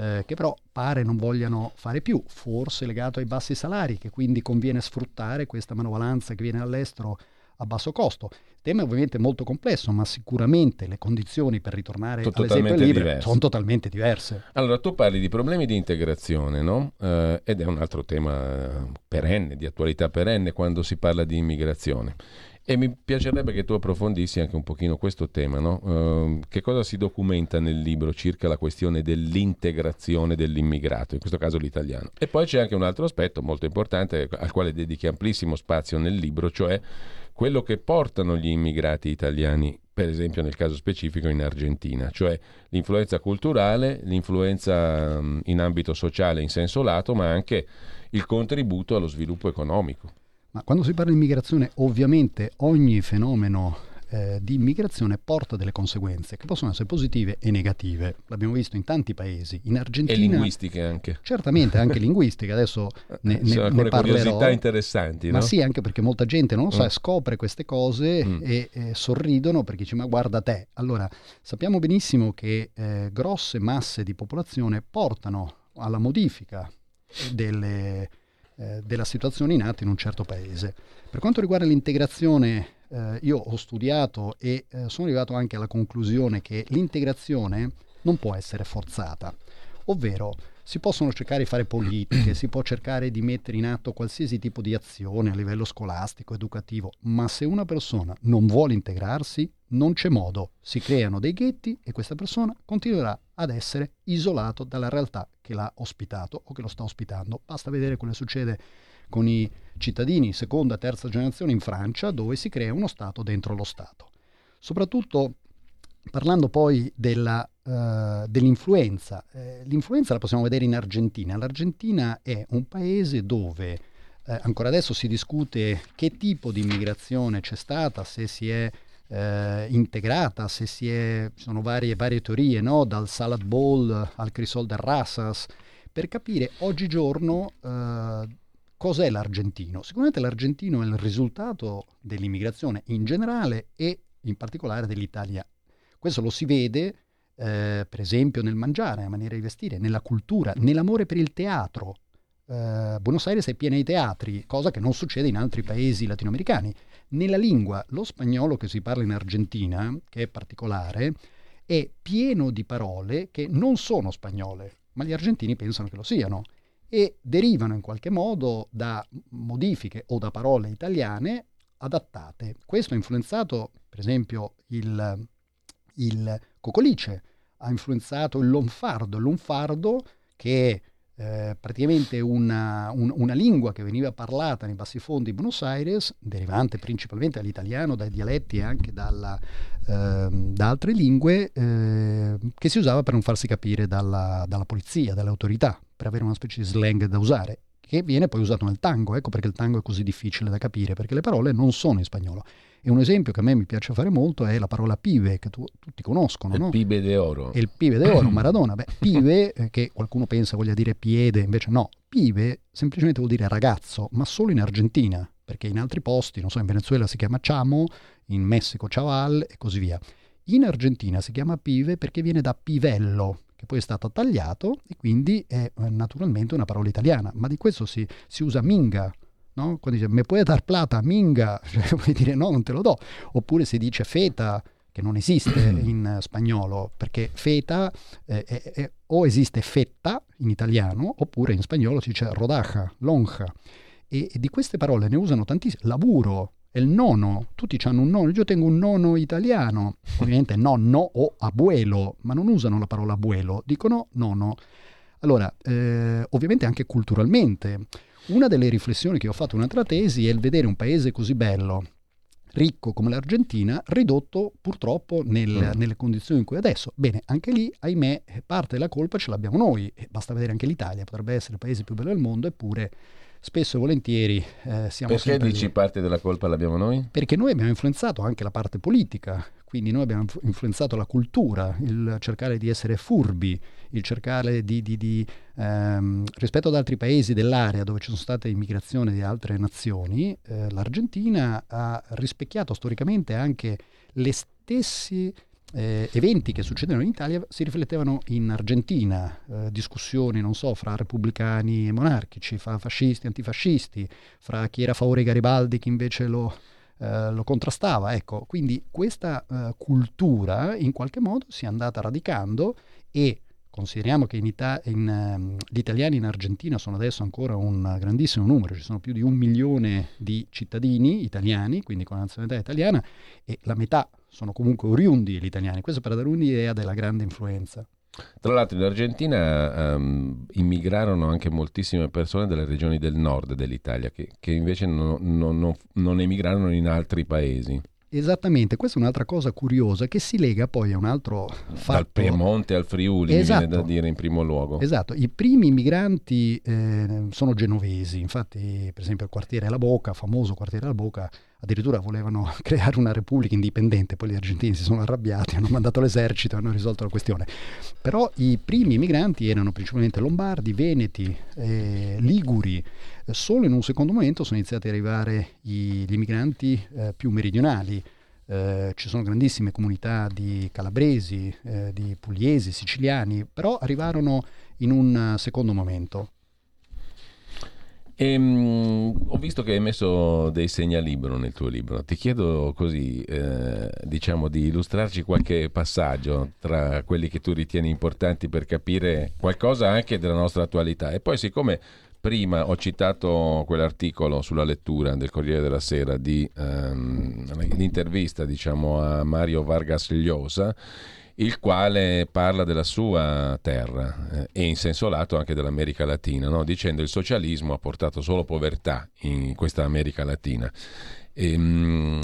Speaker 7: eh, che però pare non vogliano fare più, forse legato ai bassi salari, che quindi conviene sfruttare questa manovalanza che viene dall'estero a basso costo. Il tema è ovviamente molto complesso, ma sicuramente le condizioni per ritornare
Speaker 1: Sono
Speaker 7: all'esempio
Speaker 1: totalmente
Speaker 7: libero
Speaker 1: diverse.
Speaker 7: sono totalmente diverse.
Speaker 1: Allora, tu parli di problemi di integrazione, no? Eh, ed è un altro tema eh, perenne, di attualità perenne quando si parla di immigrazione. E mi piacerebbe che tu approfondissi anche un pochino questo tema, no? Eh, che cosa si documenta nel libro circa la questione dell'integrazione dell'immigrato, in questo caso l'italiano. E poi c'è anche un altro aspetto molto importante al quale dedichi amplissimo spazio nel libro, cioè quello che portano gli immigrati italiani, per esempio nel caso specifico in Argentina, cioè l'influenza culturale, l'influenza in ambito sociale in senso lato, ma anche il contributo allo sviluppo economico.
Speaker 7: Ma quando si parla di immigrazione, ovviamente ogni fenomeno eh, di immigrazione porta delle conseguenze che possono essere positive e negative. L'abbiamo visto in tanti paesi, in
Speaker 1: E
Speaker 7: Argentina.
Speaker 1: linguistiche anche.
Speaker 7: Certamente anche linguistiche, adesso ne, ne,
Speaker 1: Sono
Speaker 7: ne parlerò.
Speaker 1: curiosità interessanti,
Speaker 7: Ma
Speaker 1: no?
Speaker 7: sì, anche perché molta gente non lo sa,
Speaker 1: Mm.
Speaker 7: e scopre queste cose
Speaker 1: Mm.
Speaker 7: e eh, sorridono perché dice ma guarda te. Allora, sappiamo benissimo che eh, grosse masse di popolazione portano alla modifica delle, eh, della situazione in atto in un certo paese. Per quanto riguarda l'integrazione, eh, io ho studiato e eh, sono arrivato anche alla conclusione che l'integrazione non può essere forzata, ovvero si possono cercare di fare politiche, si può cercare di mettere in atto qualsiasi tipo di azione a livello scolastico, educativo, ma se una persona non vuole integrarsi, non c'è modo, si creano dei ghetti e questa persona continuerà ad essere isolato dalla realtà che l'ha ospitato o che lo sta ospitando. Basta vedere quello che succede con i cittadini seconda, terza generazione in Francia, dove si crea uno Stato dentro lo Stato. Soprattutto parlando poi della, eh, dell'influenza, eh, l'influenza la possiamo vedere in Argentina. L'Argentina è un paese dove eh, ancora adesso si discute che tipo di immigrazione c'è stata, se si è eh, integrata, se si è, sono varie, varie teorie, no? dal salad bowl al crisol del Rassas, per capire oggigiorno eh, cos'è l'argentino. Sicuramente l'argentino è il risultato dell'immigrazione in generale e in particolare dell'Italia. Questo lo si vede eh, per esempio nel mangiare, nella maniera di vestire, nella cultura, nell'amore per il teatro. Eh, Buenos Aires è piena di teatri, cosa che non succede in altri paesi latinoamericani. Nella lingua, lo spagnolo che si parla in Argentina, che è particolare, è pieno di parole che non sono spagnole, ma gli argentini pensano che lo siano e derivano in qualche modo da modifiche o da parole italiane adattate. Questo ha influenzato, per esempio, il, il cocolice, ha influenzato il lonfardo, il lunfardo che è eh, praticamente una, un- una lingua che veniva parlata nei bassifondi di Buenos Aires, derivante principalmente dall'italiano, dai dialetti e anche dalla, ehm, da altre lingue, eh, che si usava per non farsi capire dalla, dalla polizia, dalle autorità, per avere una specie di slang da usare, che viene poi usato nel tango. Ecco perché il tango è così difficile da capire, perché le parole non sono in spagnolo. E un esempio che a me mi piace fare molto è la parola pive, che tu- tutti conoscono,
Speaker 1: Il
Speaker 7: no?
Speaker 1: pibe de oro.
Speaker 7: Il pive d'oro, Maradona. Beh, pive, eh, che qualcuno pensa voglia dire piede, invece no. Pive semplicemente vuol dire ragazzo, ma solo in Argentina, perché in altri posti, non so, in Venezuela si chiama chamo, in Messico chaval e così via. In Argentina si chiama pive perché viene da pivello, che poi è stato tagliato e quindi è eh, naturalmente una parola italiana, ma di questo si, si usa minga, no? quando dice me puoi dar plata, minga, cioè, vuoi dire no, non te lo do, oppure si dice feta, che non esiste in spagnolo, perché feta eh, è, o esiste fetta in italiano, oppure in spagnolo si dice rodaja, lonja. E, e di queste parole ne usano tantissime. Lavoro, è il nono, tutti hanno un nono, io tengo un nono italiano, ovviamente nonno o abuelo, ma non usano la parola abuelo, dicono nono. Allora, eh, ovviamente anche culturalmente, una delle riflessioni che ho fatto in un'altra tesi è il vedere un paese così bello, ricco come l'Argentina, ridotto purtroppo nel, mm. nelle condizioni in cui è adesso. Bene, anche lì, ahimè, parte della colpa ce l'abbiamo noi, basta vedere anche l'Italia, potrebbe essere il paese più bello del mondo, eppure spesso e volentieri eh, siamo
Speaker 1: Perché dici lì. parte della colpa l'abbiamo noi?
Speaker 7: Perché noi abbiamo influenzato anche la parte politica, quindi noi abbiamo influenzato la cultura, il cercare di essere furbi, il cercare di, di, di ehm, rispetto ad altri paesi dell'area dove ci sono state immigrazioni di altre nazioni, eh, l'Argentina ha rispecchiato storicamente anche le stesse eh, eventi che succedevano in Italia si riflettevano in Argentina, eh, discussioni, non so, fra repubblicani e monarchici, fra fascisti e antifascisti, fra chi era a favore di Garibaldi e chi invece lo, eh, lo contrastava. Ecco, quindi questa eh, cultura in qualche modo si è andata radicando e consideriamo che in Ita- in, um, gli italiani in Argentina sono adesso ancora un grandissimo numero, ci sono più di un milione di cittadini italiani, quindi con la nazionalità italiana, e la metà sono comunque oriundi gli italiani. Questo per dare un'idea della grande influenza.
Speaker 1: Tra l'altro in Argentina um, immigrarono anche moltissime persone dalle regioni del nord dell'Italia che, che invece non, non, non emigrarono in altri paesi.
Speaker 7: Esattamente, questa è un'altra cosa curiosa che si lega poi a un altro fatto.
Speaker 1: Dal Piemonte al Friuli, esatto. viene da dire in primo luogo.
Speaker 7: Esatto, i primi migranti eh, sono genovesi, infatti per esempio il quartiere La Boca, famoso quartiere La Boca, addirittura volevano creare una repubblica indipendente, poi gli argentini si sono arrabbiati, hanno mandato l'esercito e hanno risolto la questione. Però i primi migranti erano principalmente lombardi, veneti, eh, liguri, solo in un secondo momento sono iniziati ad arrivare gli, gli immigranti eh, più meridionali. Eh, ci sono grandissime comunità di calabresi, eh, di pugliesi, siciliani, però arrivarono in un secondo momento.
Speaker 1: E, um, ho visto che hai messo dei segnalibro nel tuo libro. Ti chiedo così, eh, diciamo, di illustrarci qualche passaggio tra quelli che tu ritieni importanti per capire qualcosa anche della nostra attualità. E poi, siccome prima ho citato quell'articolo sulla lettura del Corriere della Sera di um, l'intervista, diciamo, a Mario Vargas Llosa il quale parla della sua terra eh, e in senso lato anche dell'America Latina, no? dicendo il socialismo ha portato solo povertà in questa America Latina. E, mh, mm,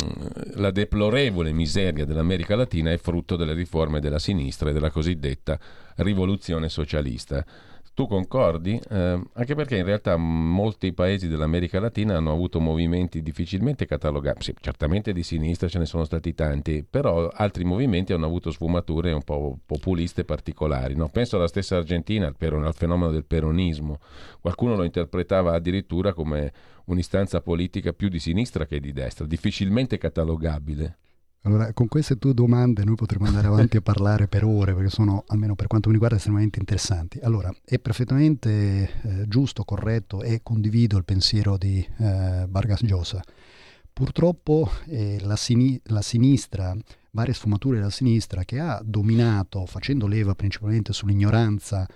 Speaker 1: la deplorevole miseria dell'America Latina è frutto delle riforme della sinistra e della cosiddetta rivoluzione socialista. Tu concordi? Eh, anche perché in realtà molti paesi dell'America Latina hanno avuto movimenti difficilmente catalogabili, sì, certamente di sinistra ce ne sono stati tanti, però altri movimenti hanno avuto sfumature un po' populiste particolari. No? Penso alla stessa Argentina, al, al fenomeno del peronismo. Qualcuno lo interpretava addirittura come un'istanza politica più di sinistra che di destra, difficilmente catalogabile.
Speaker 7: Allora, con queste tue domande noi potremmo andare avanti a parlare per ore, perché sono, almeno per quanto mi riguarda, estremamente interessanti. Allora, è perfettamente eh, giusto, corretto e condivido il pensiero di eh, Vargas Llosa. Purtroppo eh, la, sini- la sinistra, varie sfumature della sinistra, che ha dominato, facendo leva principalmente sull'ignoranza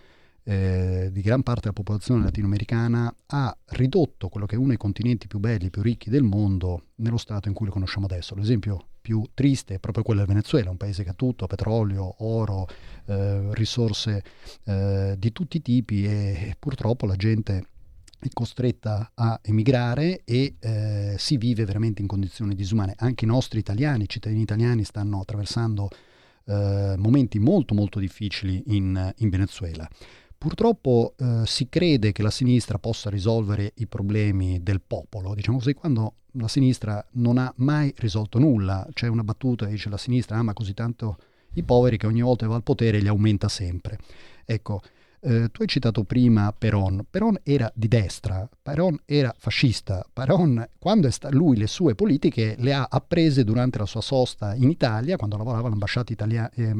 Speaker 7: eh, di gran parte della popolazione latinoamericana ha ridotto quello che è uno dei continenti più belli, più ricchi del mondo nello stato in cui lo conosciamo adesso. L'esempio più triste è proprio quello del Venezuela, un paese che ha tutto, petrolio, oro, eh, risorse eh, di tutti i tipi e, e, purtroppo la gente è costretta a emigrare e eh, si vive veramente in condizioni disumane. Anche i nostri italiani, i cittadini italiani stanno attraversando eh, momenti molto molto difficili in, in Venezuela. Purtroppo eh, si crede che la sinistra possa risolvere i problemi del popolo, diciamo così, quando la sinistra non ha mai risolto nulla. C'è una battuta che dice la sinistra ama così tanto i poveri che ogni volta che va al potere li aumenta sempre. Ecco, Eh, tu hai citato prima Peron. Peron era di destra, Peron era fascista. Peron, quando sta- lui le sue politiche le ha apprese durante la sua sosta in Italia, quando lavorava all'ambasciata italia- eh,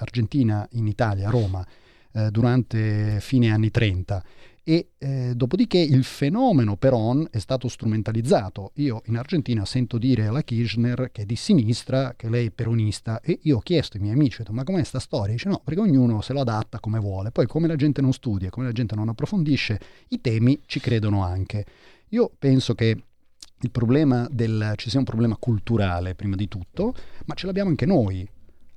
Speaker 7: argentina in Italia, a Roma, eh, durante fine anni 30 e eh, dopodiché il fenomeno Peron è stato strumentalizzato. Io in Argentina sento dire alla Kirchner che è di sinistra, che lei è peronista e io ho chiesto ai miei amici, detto, ma com'è sta storia? Dice no, perché ognuno se lo adatta come vuole, poi come la gente non studia, come la gente non approfondisce i temi, ci credono anche. Io penso che il problema del, ci sia un problema culturale prima di tutto, ma ce l'abbiamo anche noi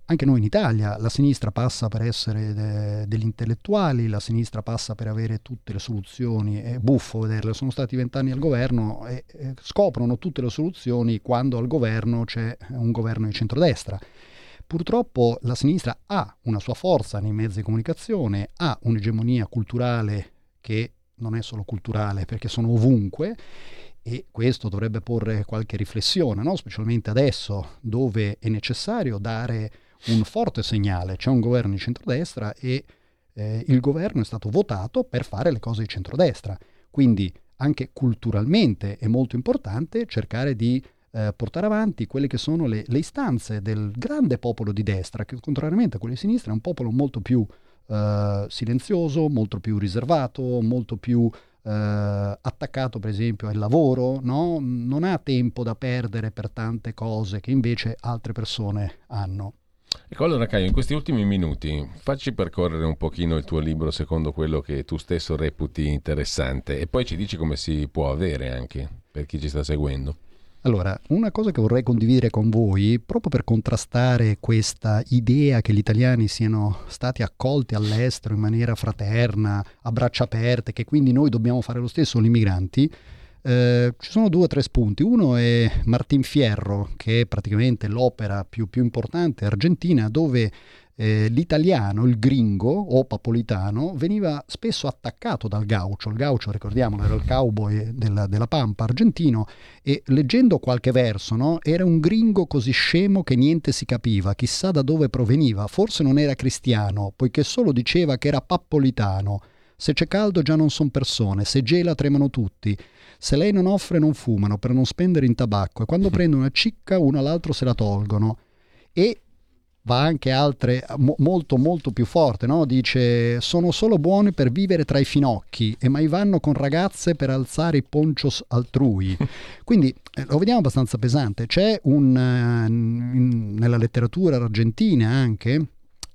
Speaker 7: anche noi in Italia la sinistra passa per essere de- degli intellettuali, la sinistra passa per avere tutte le soluzioni, è buffo vederle, sono stati vent'anni al governo e, e scoprono tutte le soluzioni quando al governo c'è un governo di centrodestra. Purtroppo la sinistra ha una sua forza nei mezzi di comunicazione, ha un'egemonia culturale che non è solo culturale perché sono ovunque e questo dovrebbe porre qualche riflessione, no? specialmente adesso dove è necessario dare un forte segnale, c'è un governo di centrodestra e eh, il governo è stato votato per fare le cose di centrodestra, quindi anche culturalmente è molto importante cercare di eh, portare avanti quelle che sono le, le, istanze del grande popolo di destra, che contrariamente a quello di sinistra è un popolo molto più eh, silenzioso, molto più riservato, molto più eh, attaccato per esempio al lavoro, no? non ha tempo da perdere per tante cose che invece altre persone hanno.
Speaker 1: Ecco allora Caio, in questi ultimi minuti facci percorrere un pochino il tuo libro secondo quello che tu stesso reputi interessante e poi ci dici come si può avere anche per chi ci sta seguendo.
Speaker 7: Allora, una cosa che vorrei condividere con voi, proprio per contrastare questa idea che gli italiani siano stati accolti all'estero in maniera fraterna, a braccia aperte, che quindi noi dobbiamo fare lo stesso con gli immigranti, eh, ci sono due o tre spunti. Uno è Martin Fierro, che è praticamente l'opera più, più importante argentina, dove eh, l'italiano, il gringo o papolitano, veniva spesso attaccato dal gaucho. Il gaucho, ricordiamolo, era il cowboy della, della Pampa argentino e leggendo qualche verso, no, era un gringo così scemo che niente si capiva, chissà da dove proveniva, forse non era cristiano, poiché solo diceva che era papolitano. Se c'è caldo già non son persone, se gela tremano tutti. Se lei non offre non fumano per non spendere in tabacco e quando prendono una cicca uno all'altro se la tolgono. E va anche altre, mo, molto molto più forte, no? dice sono solo buone per vivere tra i finocchi e mai vanno con ragazze per alzare i ponchos altrui. Quindi eh, lo vediamo abbastanza pesante. C'è un, uh, in, nella letteratura argentina anche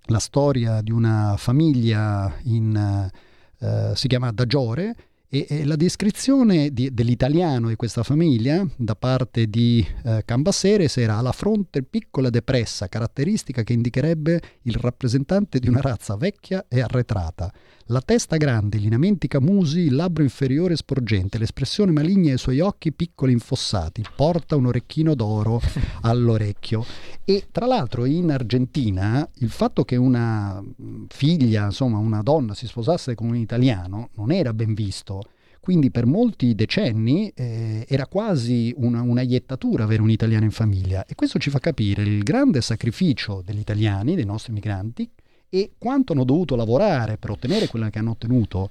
Speaker 7: la storia di una famiglia in, uh, si chiama Dagiore, e, e la descrizione di, dell'italiano di questa famiglia da parte di eh, Cambaceres era la fronte piccola depressa, caratteristica che indicherebbe il rappresentante di una razza vecchia e arretrata. La testa grande, i lineamenti camusi, il labbro inferiore sporgente, l'espressione maligna dei suoi occhi piccoli infossati, porta un orecchino d'oro all'orecchio. E tra l'altro in Argentina il fatto che una figlia, insomma una donna si sposasse con un italiano non era ben visto. Quindi per molti decenni eh, era quasi una, una iettatura avere un italiano in famiglia e questo ci fa capire il grande sacrificio degli italiani, dei nostri migranti, e quanto hanno dovuto lavorare per ottenere quello che hanno ottenuto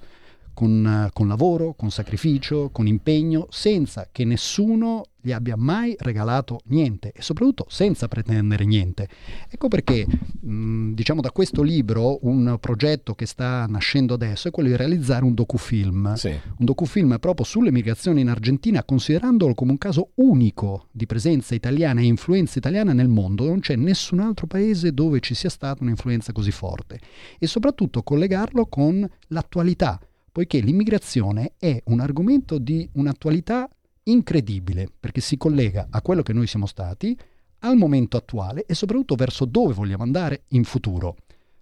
Speaker 7: con, con, lavoro, con sacrificio, con impegno, senza che nessuno gli abbia mai regalato niente e soprattutto senza pretendere niente. Ecco perché, mh, diciamo, da questo libro un progetto che sta nascendo adesso è quello di realizzare un docufilm.
Speaker 1: Sì.
Speaker 7: Un docufilm proprio sulle migrazioni in Argentina, considerandolo come un caso unico di presenza italiana e influenza italiana nel mondo. Non c'è nessun altro paese dove ci sia stata un'influenza così forte. E soprattutto collegarlo con l'attualità poiché l'immigrazione è un argomento di un'attualità incredibile, perché si collega a quello che noi siamo stati, al momento attuale e soprattutto verso dove vogliamo andare in futuro.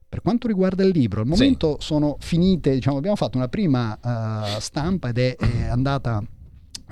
Speaker 7: Per quanto riguarda il libro, al momento sì. sono finite, diciamo, abbiamo fatto una prima uh, stampa ed è, è andata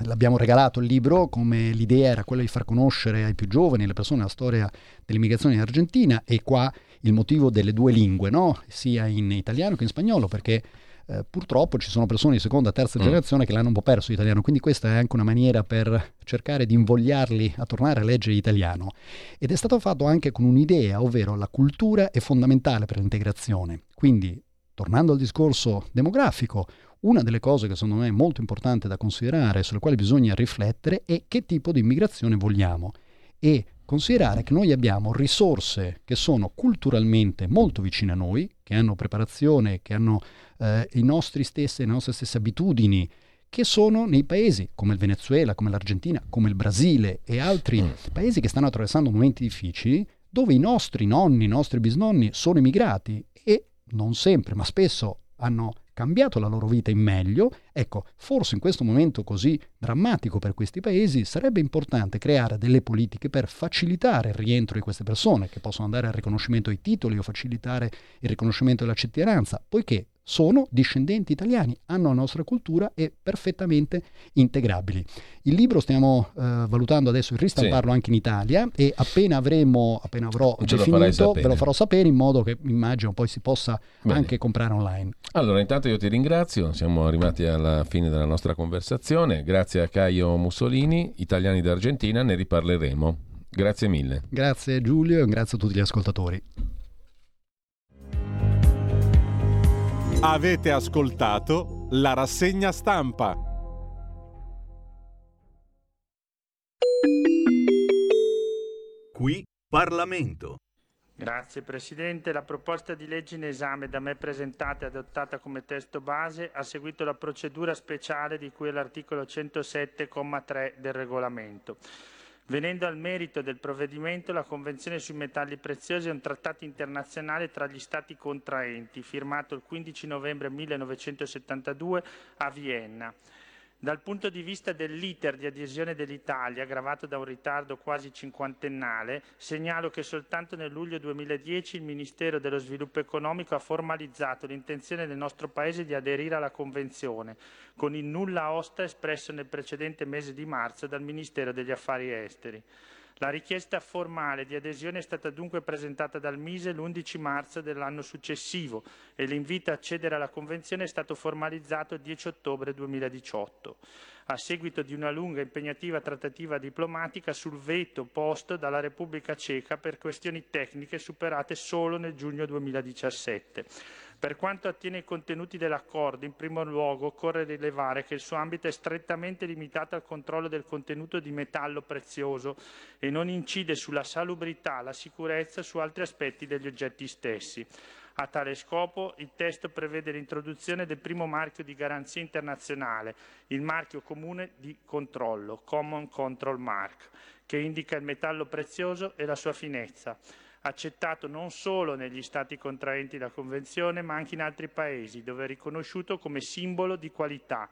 Speaker 7: L'abbiamo regalato il libro come l'idea era quella di far conoscere ai più giovani, alle persone, la storia dell'immigrazione in Argentina e qua il motivo delle due lingue, no? sia in italiano che in spagnolo, perché eh, purtroppo ci sono persone di seconda e terza mm. generazione che l'hanno un po' perso l'italiano, quindi questa è anche una maniera per cercare di invogliarli a tornare a leggere l'italiano. Ed è stato fatto anche con un'idea, ovvero la cultura è fondamentale per l'integrazione. Quindi tornando al discorso demografico, una delle cose che secondo me è molto importante da considerare, sulle quali bisogna riflettere, è che tipo di immigrazione vogliamo e considerare che noi abbiamo risorse che sono culturalmente molto vicine a noi, che hanno preparazione, che hanno eh, i nostri stessi, le nostre stesse abitudini, che sono nei paesi come il Venezuela, come l'Argentina, come il Brasile e altri mm. paesi che stanno attraversando momenti difficili, dove i nostri nonni, i nostri bisnonni sono immigrati e non sempre, ma spesso hanno cambiato la loro vita in meglio, ecco, forse in questo momento così drammatico per questi paesi sarebbe importante creare delle politiche per facilitare il rientro di queste persone, che possono andare al riconoscimento dei titoli o facilitare il riconoscimento della cittadinanza, poiché sono discendenti italiani, hanno la nostra cultura e perfettamente integrabili. Il libro stiamo eh, valutando adesso il ristamparlo sì. anche in Italia e appena avremo, appena avrò
Speaker 1: Ce
Speaker 7: definito, ve lo farò sapere in modo che immagino poi si possa Bene. anche comprare online.
Speaker 1: Allora, intanto io ti ringrazio, siamo arrivati alla fine della nostra conversazione. Grazie a Caio Mussolini, italiani d'Argentina, ne riparleremo. Grazie mille.
Speaker 7: Grazie Giulio e grazie a tutti gli ascoltatori.
Speaker 4: Avete ascoltato la rassegna stampa.
Speaker 8: Qui Parlamento.
Speaker 9: Grazie Presidente. La proposta di legge in esame da me presentata e adottata come testo base ha seguito la procedura speciale di cui è l'articolo 107,3 del regolamento. Venendo al merito del provvedimento, la Convenzione sui metalli preziosi è un trattato internazionale tra gli Stati contraenti, firmato il 15 novembre 1972 a Vienna. Dal punto di vista dell'iter di adesione dell'Italia, aggravato da un ritardo quasi cinquantennale, segnalo che soltanto nel luglio 2010 il Ministero dello Sviluppo Economico ha formalizzato l'intenzione del nostro Paese di aderire alla Convenzione, con il nulla osta espresso nel precedente mese di marzo dal Ministero degli Affari Esteri. La richiesta formale di adesione è stata dunque presentata dal Mise l'11 marzo dell'anno successivo e l'invito a accedere alla Convenzione è stato formalizzato il 10 ottobre 2018, a seguito di una lunga e impegnativa trattativa diplomatica sul veto posto dalla Repubblica Ceca per questioni tecniche superate solo nel giugno 2017. Per quanto attiene ai contenuti dell'accordo, in primo luogo occorre rilevare che il suo ambito è strettamente limitato al controllo del contenuto di metallo prezioso e non incide sulla salubrità, la sicurezza e su altri aspetti degli oggetti stessi. A tale scopo il testo prevede l'introduzione del primo marchio di garanzia internazionale, il marchio comune di controllo, Common Control Mark, che indica il metallo prezioso e la sua finezza accettato non solo negli Stati contraenti la Convenzione, ma anche in altri Paesi, dove è riconosciuto come simbolo di qualità.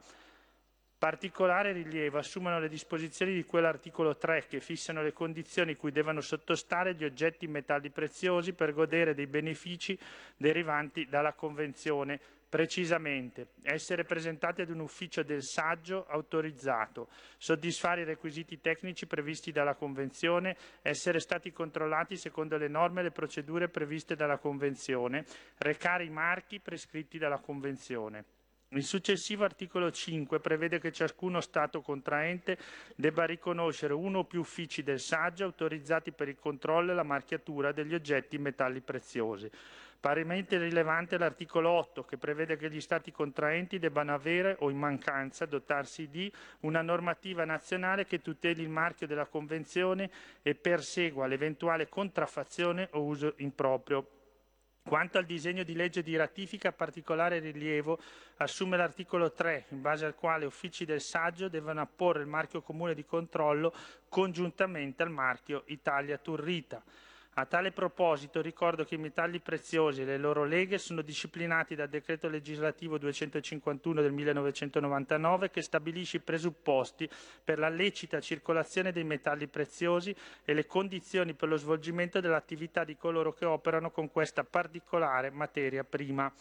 Speaker 9: Particolare rilievo assumono le disposizioni di quell'articolo 3 che fissano le condizioni cui devono sottostare gli oggetti in metalli preziosi per godere dei benefici derivanti dalla Convenzione, Precisamente, essere presentati ad un ufficio del saggio autorizzato, soddisfare i requisiti tecnici previsti dalla Convenzione, essere stati controllati secondo le norme e le procedure previste dalla Convenzione, recare i marchi prescritti dalla Convenzione. Il successivo articolo 5 prevede che ciascuno Stato contraente debba riconoscere uno o più uffici del saggio autorizzati per il controllo e la marchiatura degli oggetti in metalli preziosi. Parimenti rilevante l'articolo 8 che prevede che gli Stati contraenti debbano avere o in mancanza dotarsi di una normativa nazionale che tuteli il marchio della Convenzione e persegua l'eventuale contraffazione o uso improprio quanto al disegno di legge di ratifica, particolare rilievo assume l'articolo 3, in base al quale uffici del saggio devono apporre il marchio comune di controllo congiuntamente al marchio Italia Turrita. A tale proposito ricordo che i metalli preziosi e le loro leghe sono disciplinati dal decreto legislativo 251 del 1999 che stabilisce i presupposti per la lecita circolazione dei metalli preziosi e le condizioni per lo svolgimento dell'attività di coloro che operano con questa particolare materia prima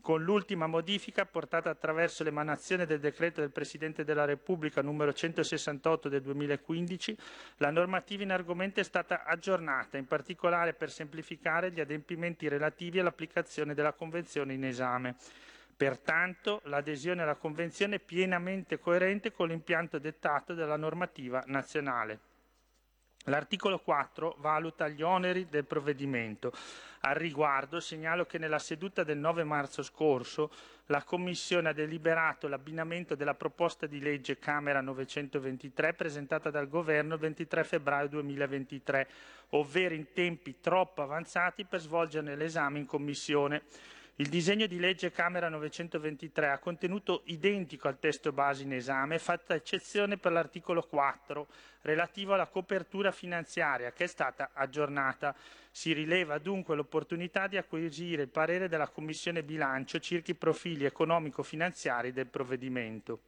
Speaker 9: con l'ultima modifica portata attraverso l'emanazione del decreto del Presidente della Repubblica numero 168 del 2015, la normativa in argomento è stata aggiornata, in particolare per semplificare gli adempimenti relativi all'applicazione della Convenzione in esame. Pertanto, l'adesione alla Convenzione è pienamente coerente con l'impianto dettato dalla normativa nazionale. L'articolo 4 valuta gli oneri del provvedimento. Al riguardo segnalo che nella seduta del 9 marzo scorso la Commissione ha deliberato l'abbinamento della proposta di legge Camera 923 presentata dal Governo il 23 febbraio 2023, ovvero in tempi troppo avanzati per svolgerne l'esame in Commissione. Il disegno di legge Camera 923 ha contenuto identico al testo base in esame, fatta eccezione per l'articolo 4 relativo alla copertura finanziaria che è stata aggiornata. Si rileva dunque l'opportunità di acquisire il parere della Commissione bilancio circa i profili economico-finanziari del provvedimento.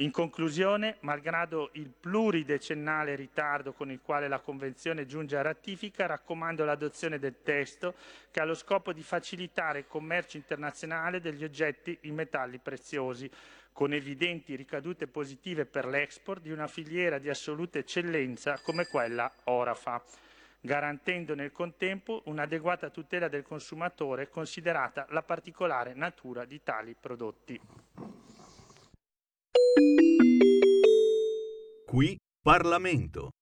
Speaker 9: In conclusione, malgrado il pluridecennale ritardo con il quale la Convenzione giunge a ratifica, raccomando l'adozione del testo che ha lo scopo di facilitare il commercio internazionale degli oggetti in metalli preziosi, con evidenti ricadute positive per l'export di una filiera di assoluta eccellenza come quella Orafa, garantendo nel contempo un'adeguata tutela del consumatore considerata la particolare natura di tali prodotti.
Speaker 8: Qui Parlamento.